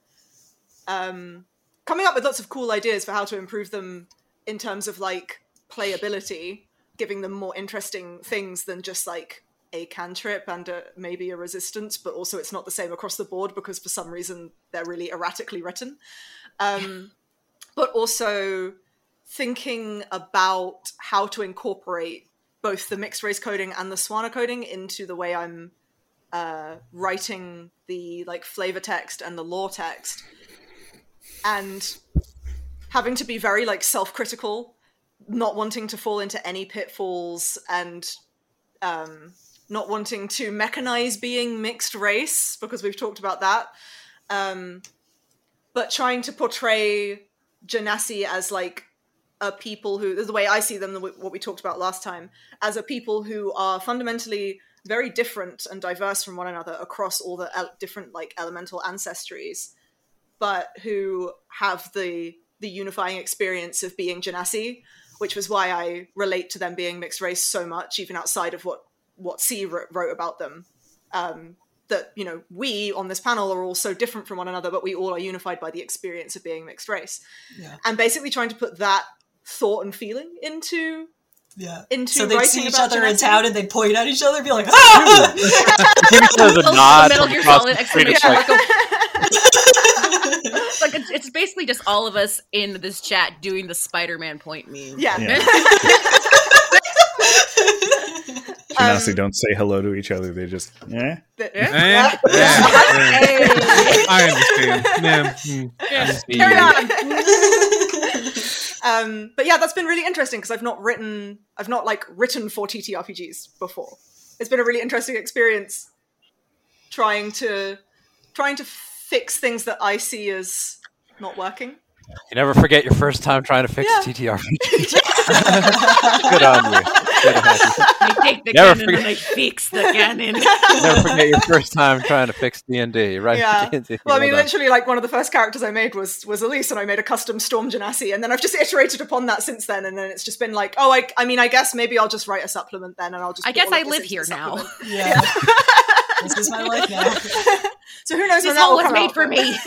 S2: Um, coming up with lots of cool ideas for how to improve them in terms of like playability, giving them more interesting things than just like a cantrip and a, maybe a resistance, but also it's not the same across the board because for some reason they're really erratically written. Um, but also thinking about how to incorporate both the mixed race coding and the SWANA coding into the way I'm uh, writing the like flavor text and the lore text, and having to be very like self-critical, not wanting to fall into any pitfalls, and um, not wanting to mechanize being mixed race because we've talked about that, um, but trying to portray Genasi as like a people who the way I see them, what we talked about last time, as a people who are fundamentally very different and diverse from one another across all the el- different like elemental ancestries, but who have the the unifying experience of being Genasi, which was why I relate to them being mixed race so much, even outside of what what C wrote, wrote about them. Um, that you know we on this panel are all so different from one another, but we all are unified by the experience of being mixed race
S5: Yeah.
S2: and basically trying to put that thought and feeling into
S5: Yeah.
S2: into
S5: So they'd see each other in
S2: Genasi.
S5: town and they'd point at each other and be like, ah!
S7: Give each other the
S6: The
S7: nod
S6: Metal
S7: from
S6: Gear
S7: across
S6: Solid
S7: the street. It's like,
S6: it's, it's basically just all of us in this chat doing the Spider-Man point meme.
S2: yeah.
S3: Yeah. Genasi
S2: Um,
S3: don't say hello to each other. They just, eh.
S2: th-
S4: Eh?
S2: Yeah.
S4: Eh, eh. I understand. Yeah, mm.
S7: Yeah.
S6: carry on.
S2: um, but yeah, that's been really interesting because I've not written, I've not like written for TTRPGs before. It's been a really interesting experience trying to trying to fix things that I see as not working.
S7: You never forget your first time trying to fix
S2: Yeah.
S7: TTRPG. Good on you. Good on you.
S6: They take the
S7: Never
S6: canon
S7: forget-
S6: and they fix the canon.
S7: Never forget your first time trying to fix D and D. Right?
S2: Yeah.
S7: D&D.
S2: Well, I mean,
S7: Well
S2: literally, like one of the first characters I made was was Elise, and I made a custom Storm Genasi, and then I've just iterated upon that since then, and then it's just been like, oh, I, I mean, I guess maybe I'll just write a supplement then, and I'll just.
S6: I guess I live here now.
S2: supplement.
S5: Yeah. this is my life now.
S2: So who knows
S6: This
S2: when that
S6: hole was made
S2: out,
S6: for me.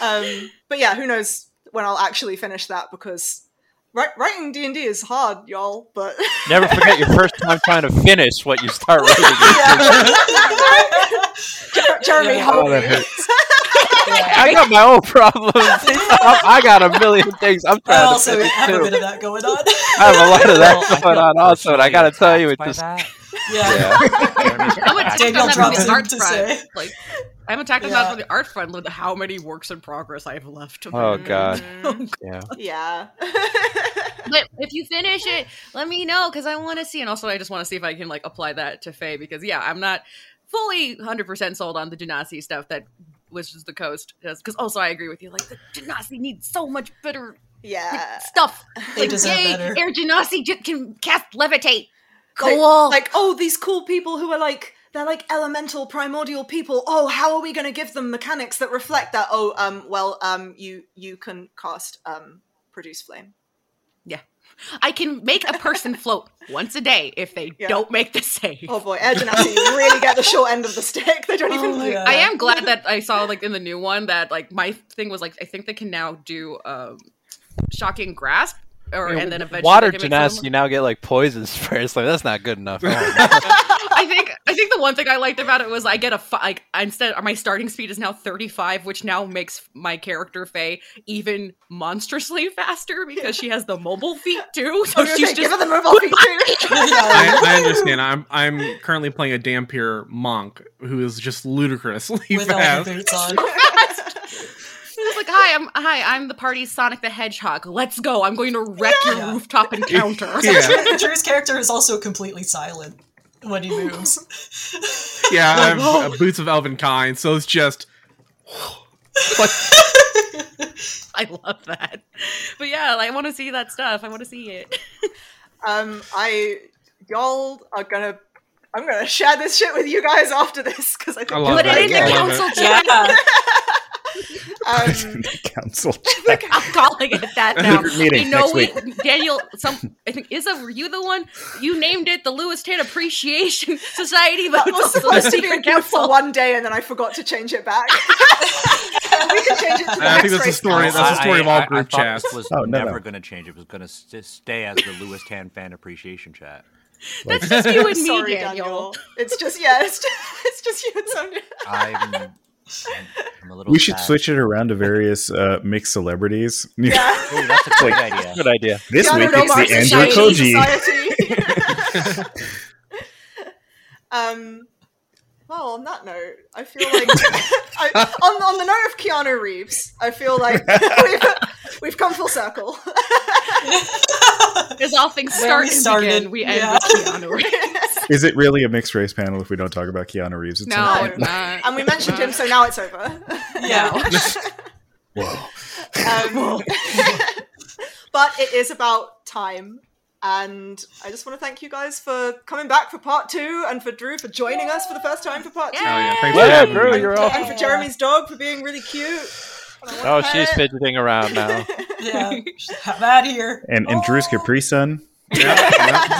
S2: Um, but yeah, who knows when I'll actually finish that because writing D and D is hard, y'all. But
S7: Never forget your first time trying to finish what you start writing.
S2: Jeremy,
S5: Yeah.
S7: Oh, that I got my own problems. I I got a million things I'm
S5: I
S7: trying to
S5: also
S7: finish
S5: have a bit of that going on.
S7: I have a lot of
S1: Well,
S7: that going on also, and I gotta tell you, it just
S1: attacked
S5: yeah.
S7: yeah.
S6: I'm attacked on that from the art
S5: to
S6: front. Like, I'm attacked on
S5: Yeah.
S6: that from the art front with how many works in progress I have left. to
S7: Oh god,
S2: Mm,
S7: yeah.
S2: yeah.
S6: But if you finish it, let me know because I want to see. And also, I just want to see if I can like apply that to Faye because yeah, I'm not fully 100% sold on the Genasi stuff that was just the coast. Does. Because also, I agree with you. Like the Genasi needs so much better
S2: yeah.
S6: stuff.
S5: They
S6: Like,
S5: deserve
S6: yay,
S5: better.
S6: Air Genasi j- can cast levitate.
S2: Like-
S6: Cool.
S2: Like, oh, these cool people who are like they're like elemental primordial people. Oh, how are we going to give them mechanics that reflect that? Oh, um, well, um, you you can cast um produce flame. Yeah.
S6: I can make a person float once a day if they
S2: Yeah.
S6: don't make the save.
S2: Oh boy, Air Genasi really get the short end of the stick. They don't even.
S5: Oh my God.
S6: I am glad that I saw like in the new one that like my thing was like I think they can now do um shocking grasp or and then eventually
S7: water
S6: they
S7: gymnasts,
S6: some-
S7: you now get like poison sprays. Like that's not good enough. Oh,
S6: I think I think the one thing I liked about it was I get a fi- like instead my starting speed is now 35, which now makes my character Faye even monstrously faster because she has the mobile feat too. So
S2: I was gonna
S6: she's just
S2: the mobile feat too.
S4: I, I understand. I'm I'm currently playing a Dhampir monk who is just ludicrously
S5: with all the
S4: fast.
S5: Boots on.
S6: It's like, hi, I'm hi, I'm the party's Sonic the Hedgehog. Let's go. I'm going to wreck your
S5: Yeah.
S6: rooftop encounter.
S4: Yeah.
S5: Drew's character is also completely silent when he moves.
S4: Yeah, I have
S6: Oh.
S4: uh, boots of elven kind, so it's just like
S6: I love that. But yeah, like, I want to see that stuff. I want to see it.
S2: Um, I y'all are gonna. I'm gonna share this shit with you guys after this because I think
S4: I love
S6: Put it in
S4: that.
S6: the council
S4: it.
S6: chat.
S5: Yeah.
S2: Um,
S3: the council.
S6: I'm calling it that now.
S3: Secret meeting
S6: I know
S3: next
S6: we, Daniel. Some I think Isa, were you the one? You named it the Lewis Tan Appreciation Society, but
S2: that was
S6: the
S2: supposed to be a
S6: secret council.
S2: one day, and then I forgot to change it back. we can change it to the
S4: I
S2: next
S4: think that's the
S2: race
S4: story-
S2: council.
S4: that's the story of all
S1: I,
S4: group
S1: thought
S4: chats.
S1: This was
S3: Oh, no,
S1: never
S3: no.
S1: going to change. It was going to st- stay as the Lewis Tan fan appreciation chat.
S6: That's just you and me,
S2: Sorry,
S6: Daniel.
S2: It's just yeah, it's just, it's just you and Sonya.
S1: I'm, I'm, I'm a little.
S3: We should
S1: sad.
S3: switch it around to various uh, mixed celebrities.
S2: Yeah.
S1: Ooh, that's a great idea.
S7: good idea.
S3: This
S2: Keanu
S3: week it's the Andrew Koji.
S2: Um. Well, on that note, I feel like I, on on the note of Keanu Reeves, I feel like we've we've come full circle.
S6: As all things start
S5: we
S6: and
S5: started,
S6: begin, we end
S5: yeah.
S6: with Keanu Reeves.
S3: Is it really a mixed race panel if we don't talk about Keanu Reeves? At
S6: No,
S3: some point?
S6: not.
S2: and we mentioned him, so now it's over.
S5: Yeah.
S3: Whoa.
S2: Um, but it is about time. And I just want to thank you guys for coming back for part two and for Drew for joining us for the first time for part two.
S4: Oh yeah, thanks
S7: Yeah,
S4: for having
S7: Drew,
S4: me.
S7: you're
S2: and,
S7: off.
S2: and for Jeremy's dog for being really cute. And
S7: Oh, she's
S2: pet
S7: fidgeting around now.
S5: Yeah. Have that here.
S3: And and Drew's Capri Sun.
S4: Yeah,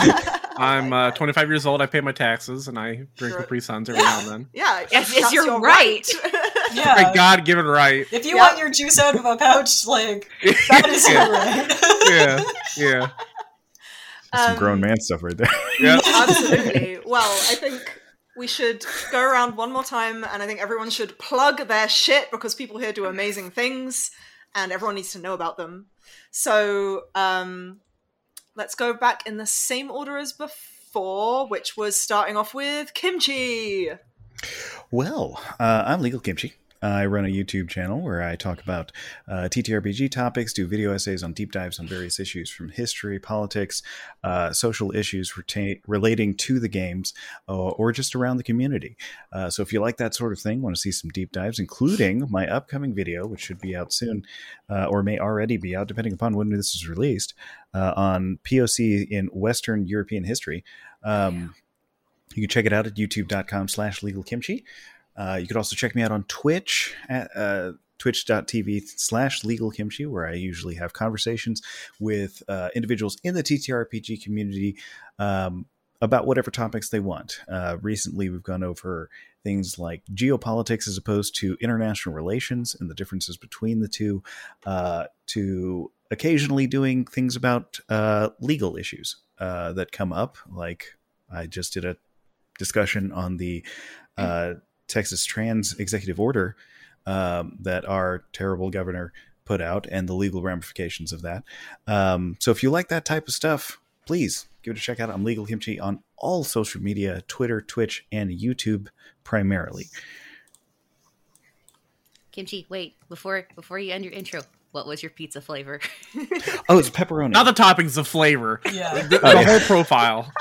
S4: yeah. I'm uh, 25 years old. I pay my taxes, and I drink
S2: Sure.
S4: Capri Suns every now and then.
S2: Yeah,
S6: Yes, yes, you're
S2: your
S6: right.
S5: Yeah.
S4: My God, given right.
S5: If you
S2: Yeah.
S5: want your juice out of a pouch, like that is your right.
S4: yeah, yeah,
S3: Some
S2: Um,
S3: grown man stuff right there.
S4: yeah.
S2: Absolutely. Well, I think we should go around one more time, and I think everyone should plug their shit because people here do amazing things, and everyone needs to know about them. So, um, let's go back in the same order as before, which was starting off with Kimchi.
S3: Well, uh, I'm Legal Kimchi. I run a YouTube channel where I talk about uh, TTRPG topics, do video essays on deep dives on various issues from history, politics, uh, social issues reta- relating to the games, uh, or just around the community. Uh, so if you like that sort of thing, want to see some deep dives, including my upcoming video, which should be out soon, uh, or may already be out, depending upon when this is released, uh, on POC in Western European history. Um, you can check it out at youtube.com slash legalkimchi. Uh, you could also check me out on Twitch at uh, twitch.tv slash legalkimchi, where I usually have conversations with uh, individuals in the TTRPG community um, about whatever topics they want. Uh, recently, we've gone over things like geopolitics as opposed to international relations and the differences between the two, uh, to occasionally doing things about uh, legal issues that come up. Like I just did a discussion on the uh, Texas trans executive order um, that our terrible governor put out and the legal ramifications of that. Um, so if you like that type of stuff, please give it a check out. I'm Legal Kimchi on all social media Twitter, Twitch, and YouTube primarily.
S6: Kimchi, wait before before you end your intro. What was your pizza flavor?
S3: oh, it's pepperoni.
S4: Not the toppings, the flavor.
S5: Yeah.
S4: The, the
S3: Oh, yeah.
S4: whole profile.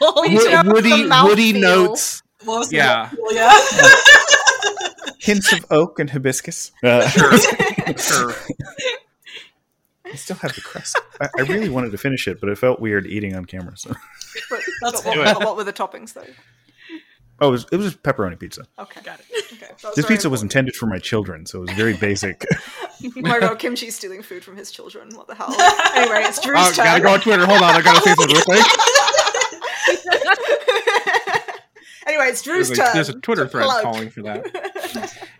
S6: oh,
S2: We should have the
S4: woody woody
S2: mouthfeel.
S4: notes.
S5: What was the-
S4: Yeah.
S5: yeah.
S3: Hints of oak and hibiscus. Uh,
S4: Sure.
S3: I still have the crust. I, I really wanted to finish it, but it felt weird eating on camera. So,
S2: But,
S5: That's
S2: but what,
S4: it.
S2: what were the toppings though?
S3: oh, it was, it was just pepperoni pizza.
S2: Okay, got it. Okay,
S3: This
S2: very
S3: pizza was intended for my children, so it was very basic.
S2: My god, Kimchi's stealing food from his children. What the hell? Anyway, it's Drew's
S4: Oh,
S2: turn.
S4: gotta go on Twitter. Hold on, I gotta say something real quick.
S2: Anyway, it's Drew's
S4: There's a,
S2: turn.
S4: there's a Twitter thread
S2: plug.
S4: calling for that.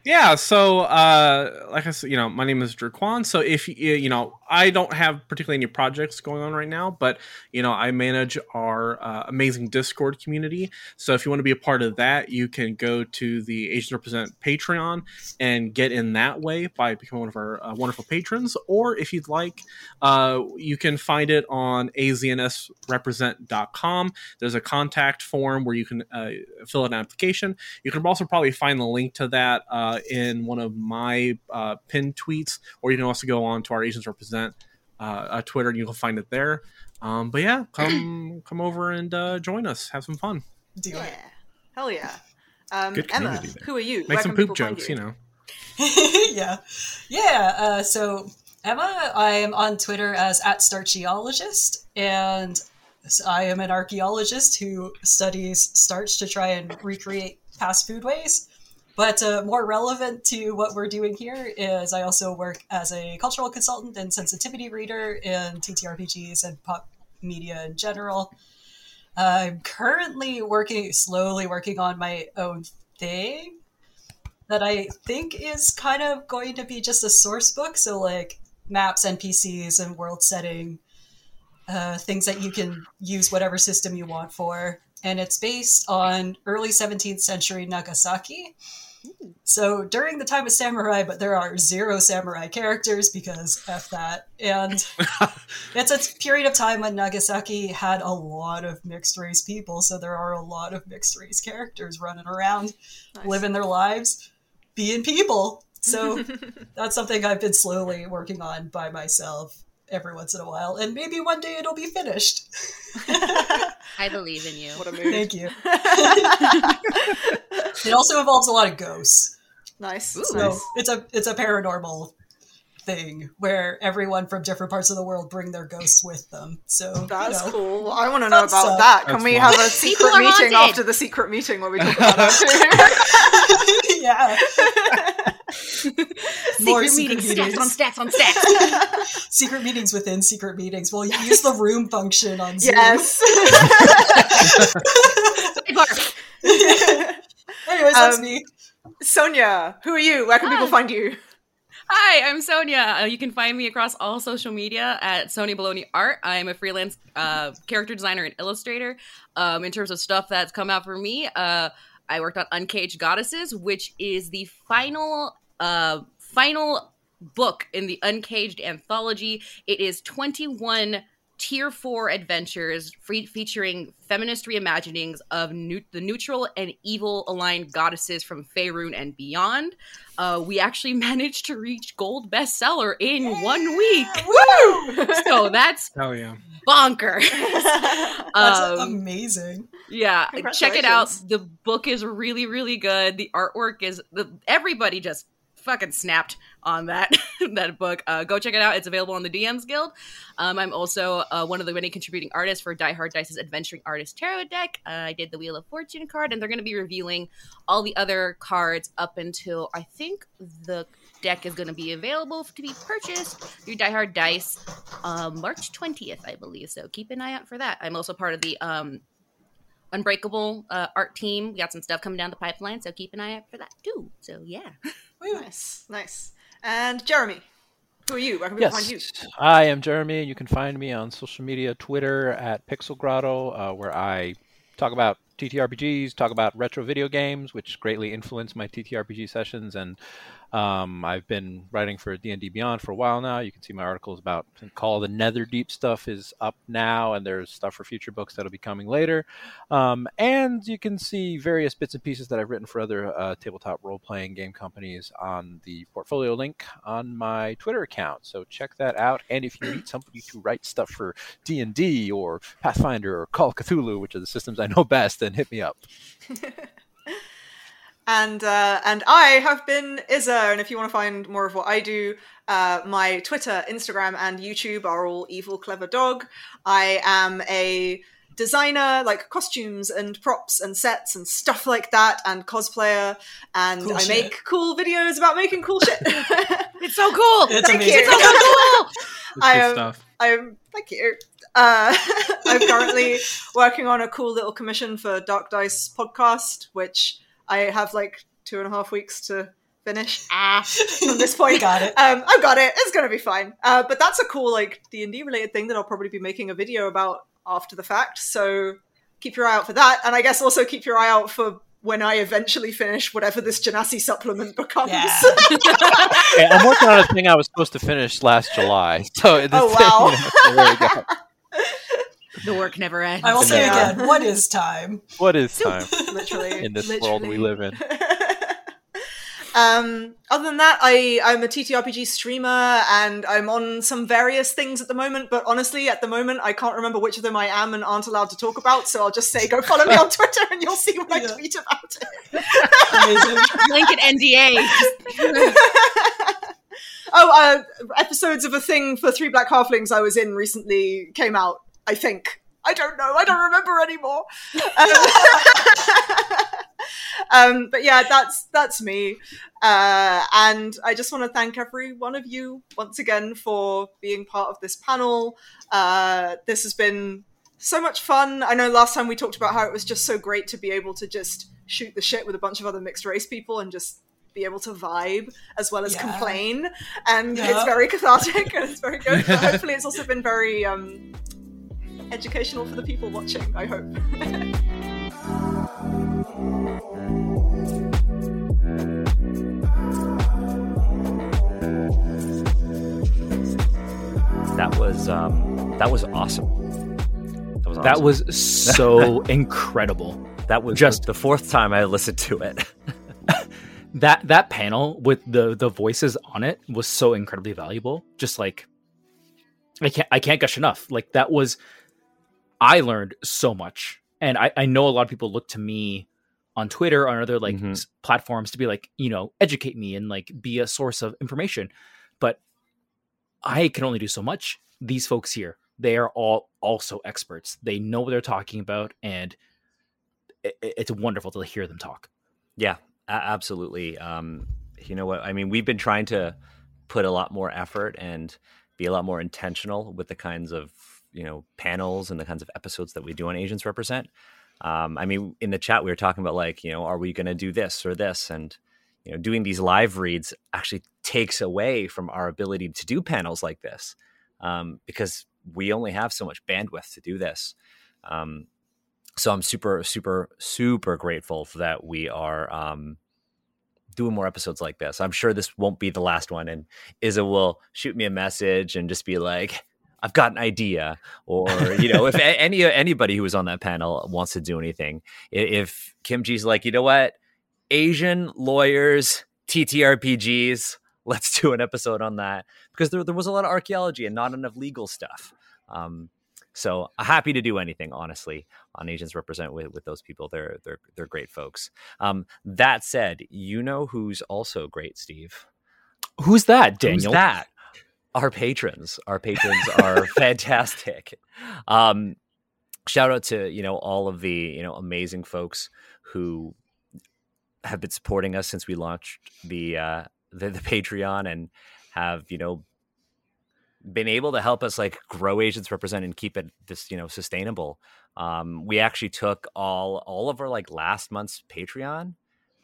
S4: yeah so uh like i said you know my name is drew quon so if you know i don't have particularly any projects going on right now but you know i manage our uh, amazing discord community so if you want to be a part of that you can go to the asians represent patreon and get in that way by becoming one of our uh, wonderful patrons or if you'd like uh, you can find it on aznsrepresent.com there's a contact form where you can uh, fill out an application. You can also probably find the link to that uh, in one of my uh, pinned tweets, or you can also go on to our Asians Represent uh, uh, Twitter and you can find it there. Um, but yeah, come come over and uh, join us. Have some fun.
S5: Do
S2: Yeah,
S5: it.
S2: hell yeah. Um,
S3: Good
S2: Emma,
S3: there.
S2: who are you?
S4: Make
S2: Where
S4: some poop jokes, you know.
S5: yeah. Yeah. Uh, so, Emma, I am on Twitter as at Starchaeologist, and I am an archaeologist who studies starch to try and recreate past foodways. But uh, more relevant to what we're doing here is I also work as a cultural consultant and sensitivity reader in TTRPGs and pop media in general. I'm currently working, slowly working on my own thing that I think is kind of going to be just a source book. So, like maps, NPCs, and world setting, uh, things that you can use whatever system you want for. And it's based on early 17th century Nagasaki. So during the time of samurai, but there are zero samurai characters because F that. And it's a period of time when Nagasaki had a lot of mixed race people, so there are a lot of mixed race characters running around,
S2: Nice.
S5: living their lives, being people. So that's something I've been slowly working on by myself every once in a while, and maybe one day it'll be finished.
S6: I believe in you.
S2: what a mood.
S5: Thank you. It also involves a lot of ghosts.
S2: nice.
S6: Ooh.
S5: So
S2: nice.
S5: it's a it's a paranormal thing where everyone from different parts of the world bring their ghosts with them. So
S2: That's
S5: you know,
S2: cool. Well, I want to know about
S5: stuff.
S2: that. Can
S4: That's
S2: we
S4: fun.
S2: have a secret meeting
S6: haunted.
S2: after the secret meeting where we talk about it?
S5: yeah. More
S6: Secret
S5: secret
S6: meetings, stats on
S5: meetings.
S6: stats on stats.
S5: Secret meetings within secret meetings. Well, you use the room function on Zoom.
S2: yes.
S6: Sidebar.
S5: Anyways, that's
S2: Um,
S5: me.
S2: Sonya, who are you? Where can people find you?
S6: Hi, I'm Sonya. Uh, you can find me across all social media at Sony Baloney Art. I'm a freelance uh, character designer and illustrator. Um, in terms of stuff that's come out for me, uh, I worked on Uncaged Goddesses, which is the final uh, final book in the Uncaged anthology. It is 21 tier four adventures free- featuring feminist reimaginings of nu- the neutral and evil aligned goddesses from Faerun and beyond. Uh, we actually managed to reach gold bestseller in one week.
S2: Woo!
S6: So that's
S4: Hell yeah.
S6: bonker.
S5: That's
S6: Um,
S5: amazing.
S6: Yeah, check it out. The book is really, really good. The artwork is the everybody just fucking snapped on that that book. Uh, go check it out. It's available on the DMs Guild. Um, I'm also uh, one of the many contributing artists for Die Hard Dice's Adventuring Artist Tarot deck. Uh, I did the Wheel of Fortune card, and they're going to be revealing all the other cards up until I think the deck is going to be available to be purchased through Die Hard Dice um, March 20th, I believe. So keep an eye out for that. I'm also part of the um, Unbreakable uh, art team. We got some stuff coming down the pipeline, so keep an eye out for that too. So yeah,
S2: nice, nice. And Jeremy, who are you? Where can people find you?
S7: Yes, I am Jeremy. And you can find me on social media, Twitter at Pixel Grotto, uh, where I talk about TTRPGs, talk about retro video games, which greatly influence my TTRPG sessions, and um, I've been writing for D&D Beyond for a while now. You can see my articles about Call the Netherdeep stuff is up now, and there's stuff for future books that'll be coming later. Um, and you can see various bits and pieces that I've written for other uh, tabletop role-playing game companies on the portfolio link on my Twitter account. So check that out. And if you need somebody to write stuff for D&D or Pathfinder or Call Cthulhu, which are the systems I know best, then hit me up.
S2: And uh, and I have been Isa, and if you want to find more of what I do, uh, my Twitter, Instagram, and YouTube are all Evil Clever Dog. I am a designer, like costumes and props and sets and stuff like that, and cosplayer, and
S5: Cool
S2: I
S5: shit.
S2: make cool videos about making cool shit.
S6: it's so cool.
S5: It's
S2: Thank
S5: amazing.
S2: you.
S6: so cool.
S4: That's
S2: I am.
S4: stuff.
S2: I'm thank you. Uh, I'm currently working on a cool little commission for Dark Dice podcast, which I have like two and a half weeks to finish. Ah, from this point,
S5: Got it.
S2: Um, I've got it. It's gonna be fine. Uh, but that's a cool like D and D related thing that I'll probably be making a video about after the fact. So keep your eye out for that, and I guess also keep your eye out for when I eventually finish whatever this Genasi supplement becomes.
S5: Yeah.
S7: Hey, I'm working on a thing I was supposed to finish last July. So this,
S2: Oh, wow.
S7: you know, there you go.
S6: The work never ends.
S5: I will say
S2: Yeah.
S5: again, what is time?
S7: What is time
S2: literally
S7: in this world we live in?
S2: um, other than that, I I'm a TTRPG streamer and I'm on some various things at the moment. But honestly, at the moment, I can't remember which of them I am and aren't allowed to talk about. So I'll just say, go follow me on Twitter, and you'll see when I tweet about it.
S5: Amazing.
S6: Blanket NDA.
S2: oh, uh, episodes of a thing for Three Black Halflings I was in recently came out. I think. I don't know. I don't remember anymore. Um, um, but yeah, that's that's me. Uh, and I just want to thank every one of you once again for being part of this panel. Uh, this has been so much fun. I know last time we talked about how it was just so great to be able to just shoot the shit with a bunch of other mixed race people and just be able to vibe as well as
S5: Yeah.
S2: complain. And
S5: Yeah.
S2: it's very cathartic and it's very good. But hopefully, it's also been very um, educational for the people watching, I hope.
S1: That was um, that was awesome. That was
S8: That was so incredible.
S1: that was
S8: just-
S1: just the fourth time I listened to it.
S8: That that panel with the the voices on it was so incredibly valuable. Just like I can't I can't gush enough. Like that was I learned so much. And I, I know a lot of people look to me on Twitter or other like
S1: Mhm.
S8: s- platforms to be like, you know, educate me and like be a source of information. But I can only do so much. These folks here, they are all also experts. They know what they're talking about, and it's wonderful to hear them talk.
S1: Yeah, a- absolutely. Um, you know what? I mean, we've been trying to put a lot more effort and be a lot more intentional with the kinds of you know panels and the kinds of episodes that we do on Asians Represent. Um, I mean, in the chat we were talking about like, you know, are we going to do this or this, and you know, doing these live reads actually takes away from our ability to do panels like this um, because we only have so much bandwidth to do this. Um, so I'm super, super, super grateful for that we are um, doing more episodes like this. I'm sure this won't be the last one, and Isa will shoot me a message and just be like, I've got an idea, or you know, if any anybody who was on that panel wants to do anything, if Kimchi's like, you know what, Asian lawyers, TTRPGs, let's do an episode on that because there there was a lot of archaeology and not enough legal stuff. Um, so happy to do anything, honestly, on Asians represent with, with those people. They're they're they're great folks. Um, that said, you know who's also great, Steve.
S8: Who's that,
S1: Who's
S8: Daniel?
S1: that? Our patrons. Our patrons are fantastic. Um, shout out to you know all of the you know amazing folks who have been supporting us since we launched the uh, the, the Patreon and have you know been able to help us like grow Asians represent and keep it this you know sustainable. Um, we actually took all all of our like last month's Patreon,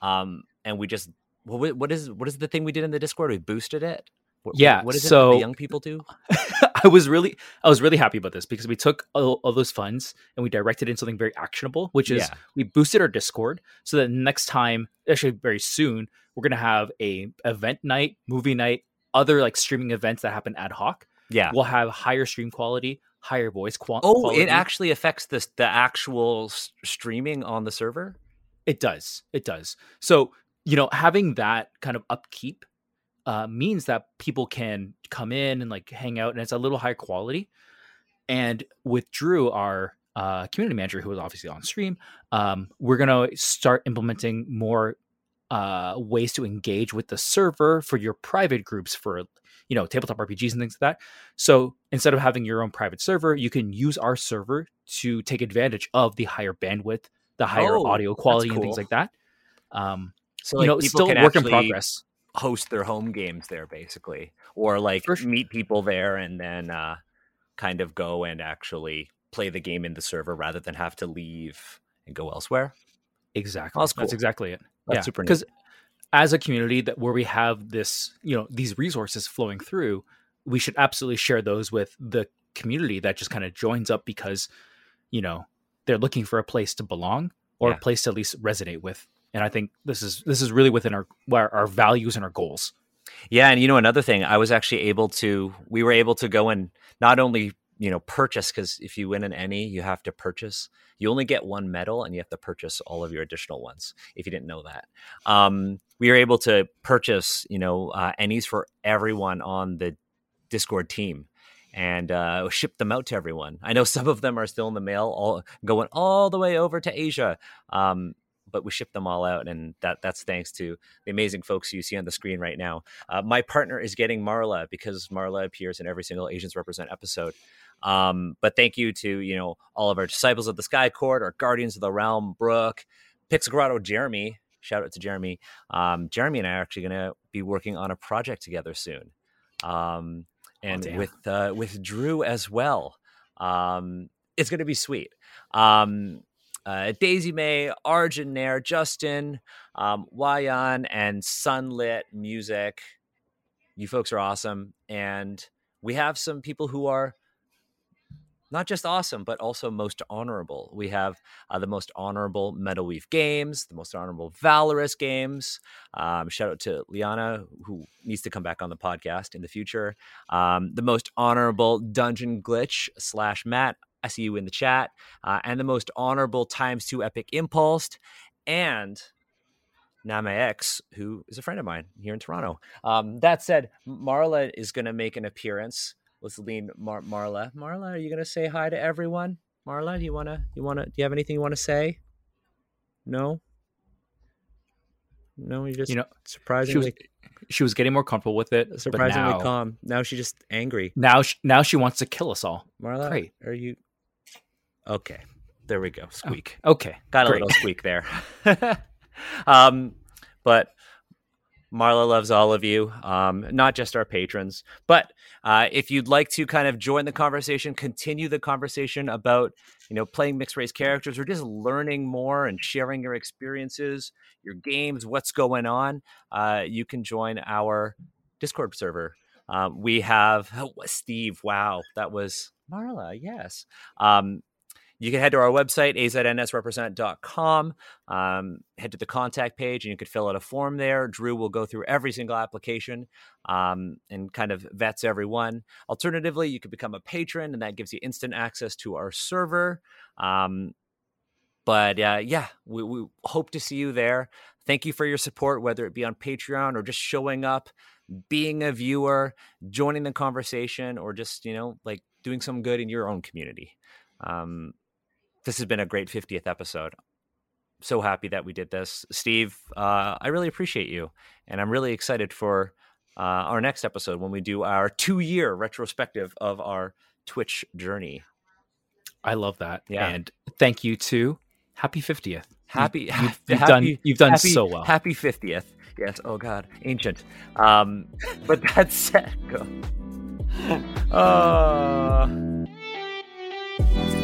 S1: um, and we just what what is what is the thing we did in the Discord? We boosted it. What,
S8: Yeah,
S1: what is it
S8: so-
S1: that the young people do?
S8: I was really I was really happy about this because we took all, all those funds and we directed it in something very actionable, which is
S1: Yeah.
S8: we boosted our Discord so that next time, actually very soon, we're gonna have a event night, movie night, other like streaming events that happen ad hoc.
S1: Yeah.
S8: We'll have higher stream quality, higher voice qual-
S1: Oh,
S8: quality.
S1: it actually affects this the actual s- streaming on the server.
S8: It does. It does. So, you know, having that kind of upkeep uh, means that people can come in and like hang out and it's a little higher quality. And with Drew, our uh, community manager, who is obviously on stream, um, we're going to start implementing more uh, ways to engage with the server for your private groups for, you know, tabletop RPGs and things like that. So instead of having your own private server, you can use our server to take advantage of the higher bandwidth, the higher
S1: Oh,
S8: audio quality, and things like that. Um,
S1: So
S8: you
S1: like,
S8: know, it's still work in progress.
S1: Host their home games there, basically, or like
S8: sure.
S1: meet people there and then uh, kind of go and actually play the game in the server rather than have to leave and go elsewhere.
S8: Exactly.
S1: That's
S8: That's exactly it.
S1: That's
S8: yeah,
S1: super
S8: because as a community that where we have this, you know, these resources flowing through, we should absolutely share those with the community that just kind of joins up because, you know, they're looking for a place to belong or
S1: Yeah.
S8: a place to at least resonate with. And I think this is this is really within our our, values and our goals.
S1: Yeah, and you know another thing, I was actually able to. We were able to go and not only you know purchase because if you win an ENnie, you have to purchase. You only get one medal, and you have to purchase all of your additional ones. If you didn't know that, um, we were able to purchase you know uh, for everyone on the Discord team. And uh, ship them out to everyone. I know some of them are still in the mail, all going all the way over to Asia. Um, but we shipped them all out, and that that's thanks to the amazing folks you see on the screen right now. Uh, my partner is getting Marla because Marla appears in every single Asians Represent episode. Um, but thank you to you know all of our disciples of the Sky Court, our guardians of the realm, Brooke, Pixelgrotto, Jeremy. Shout out to Jeremy. Um, Jeremy and I are actually going to be working on a project together soon, um, and
S8: damn.
S1: with uh, with Drew as well. Um, it's going to be sweet. Um, uh, Daisy May, Arjun Nair, Justin, um, Wayan, and Sunlit Music. You folks are awesome. And we have some people who are not just awesome, but also most honorable. We have uh, the most honorable Metal Weave Games, the most honorable Valorous Games. Um, shout out to Liana, who needs to come back on the podcast in the future. Um, the most honorable Dungeon Glitch slash Matt. I see you in the chat. Uh, and the most honorable times two Epic Impulse. And Name X, who is a friend of mine here in Toronto. Um, that said, Marla is going to make an appearance. Let's lean Mar- Marla. Marla, are you going to say hi to everyone? Marla, do you want to? You want to? Do you have anything you want to say? No. No, you're just
S8: You know, She
S1: surprisingly
S8: was she was getting more comfortable with it,
S1: surprisingly
S8: now,
S1: calm. Now she's just angry.
S8: now she, now she wants to kill us all.
S1: Marla,
S8: Great.
S1: are you? Okay, there we go. Squeak.
S8: Okay,
S1: Got a
S8: great.
S1: little squeak there. um, but Marla loves all of you, um, not just our patrons. But uh, if you'd like to kind of join the conversation, continue the conversation about you know playing mixed race characters, or just learning more and sharing your experiences, your games, what's going on, uh, you can join our Discord server. Um, we have oh, Steve. Wow, that was Marla. Yes. Um, you can head to our website, aznsrepresent.com, um, head to the contact page, and you could fill out a form there. Drew will go through every single application um, and kind of vets everyone. Alternatively, you could become a patron, and that gives you instant access to our server. Um, but uh, yeah, we, we hope to see you there. Thank you for your support, whether it be on Patreon or just showing up, being a viewer, joining the conversation, or just, you know, like doing some good in your own community. Um, this has been a great 50th episode. So happy that we did this. Steve, uh, I really appreciate you. And I'm really excited for uh, our next episode when we do our two year retrospective of our Twitch journey.
S8: I love that.
S1: Yeah.
S8: And thank you too. Happy 50th.
S1: Happy,
S8: You, have done you've done
S1: happy-
S8: so well.
S1: Happy 50th. Yes. Oh, God. Ancient. Um, but that's said. Go. Uh...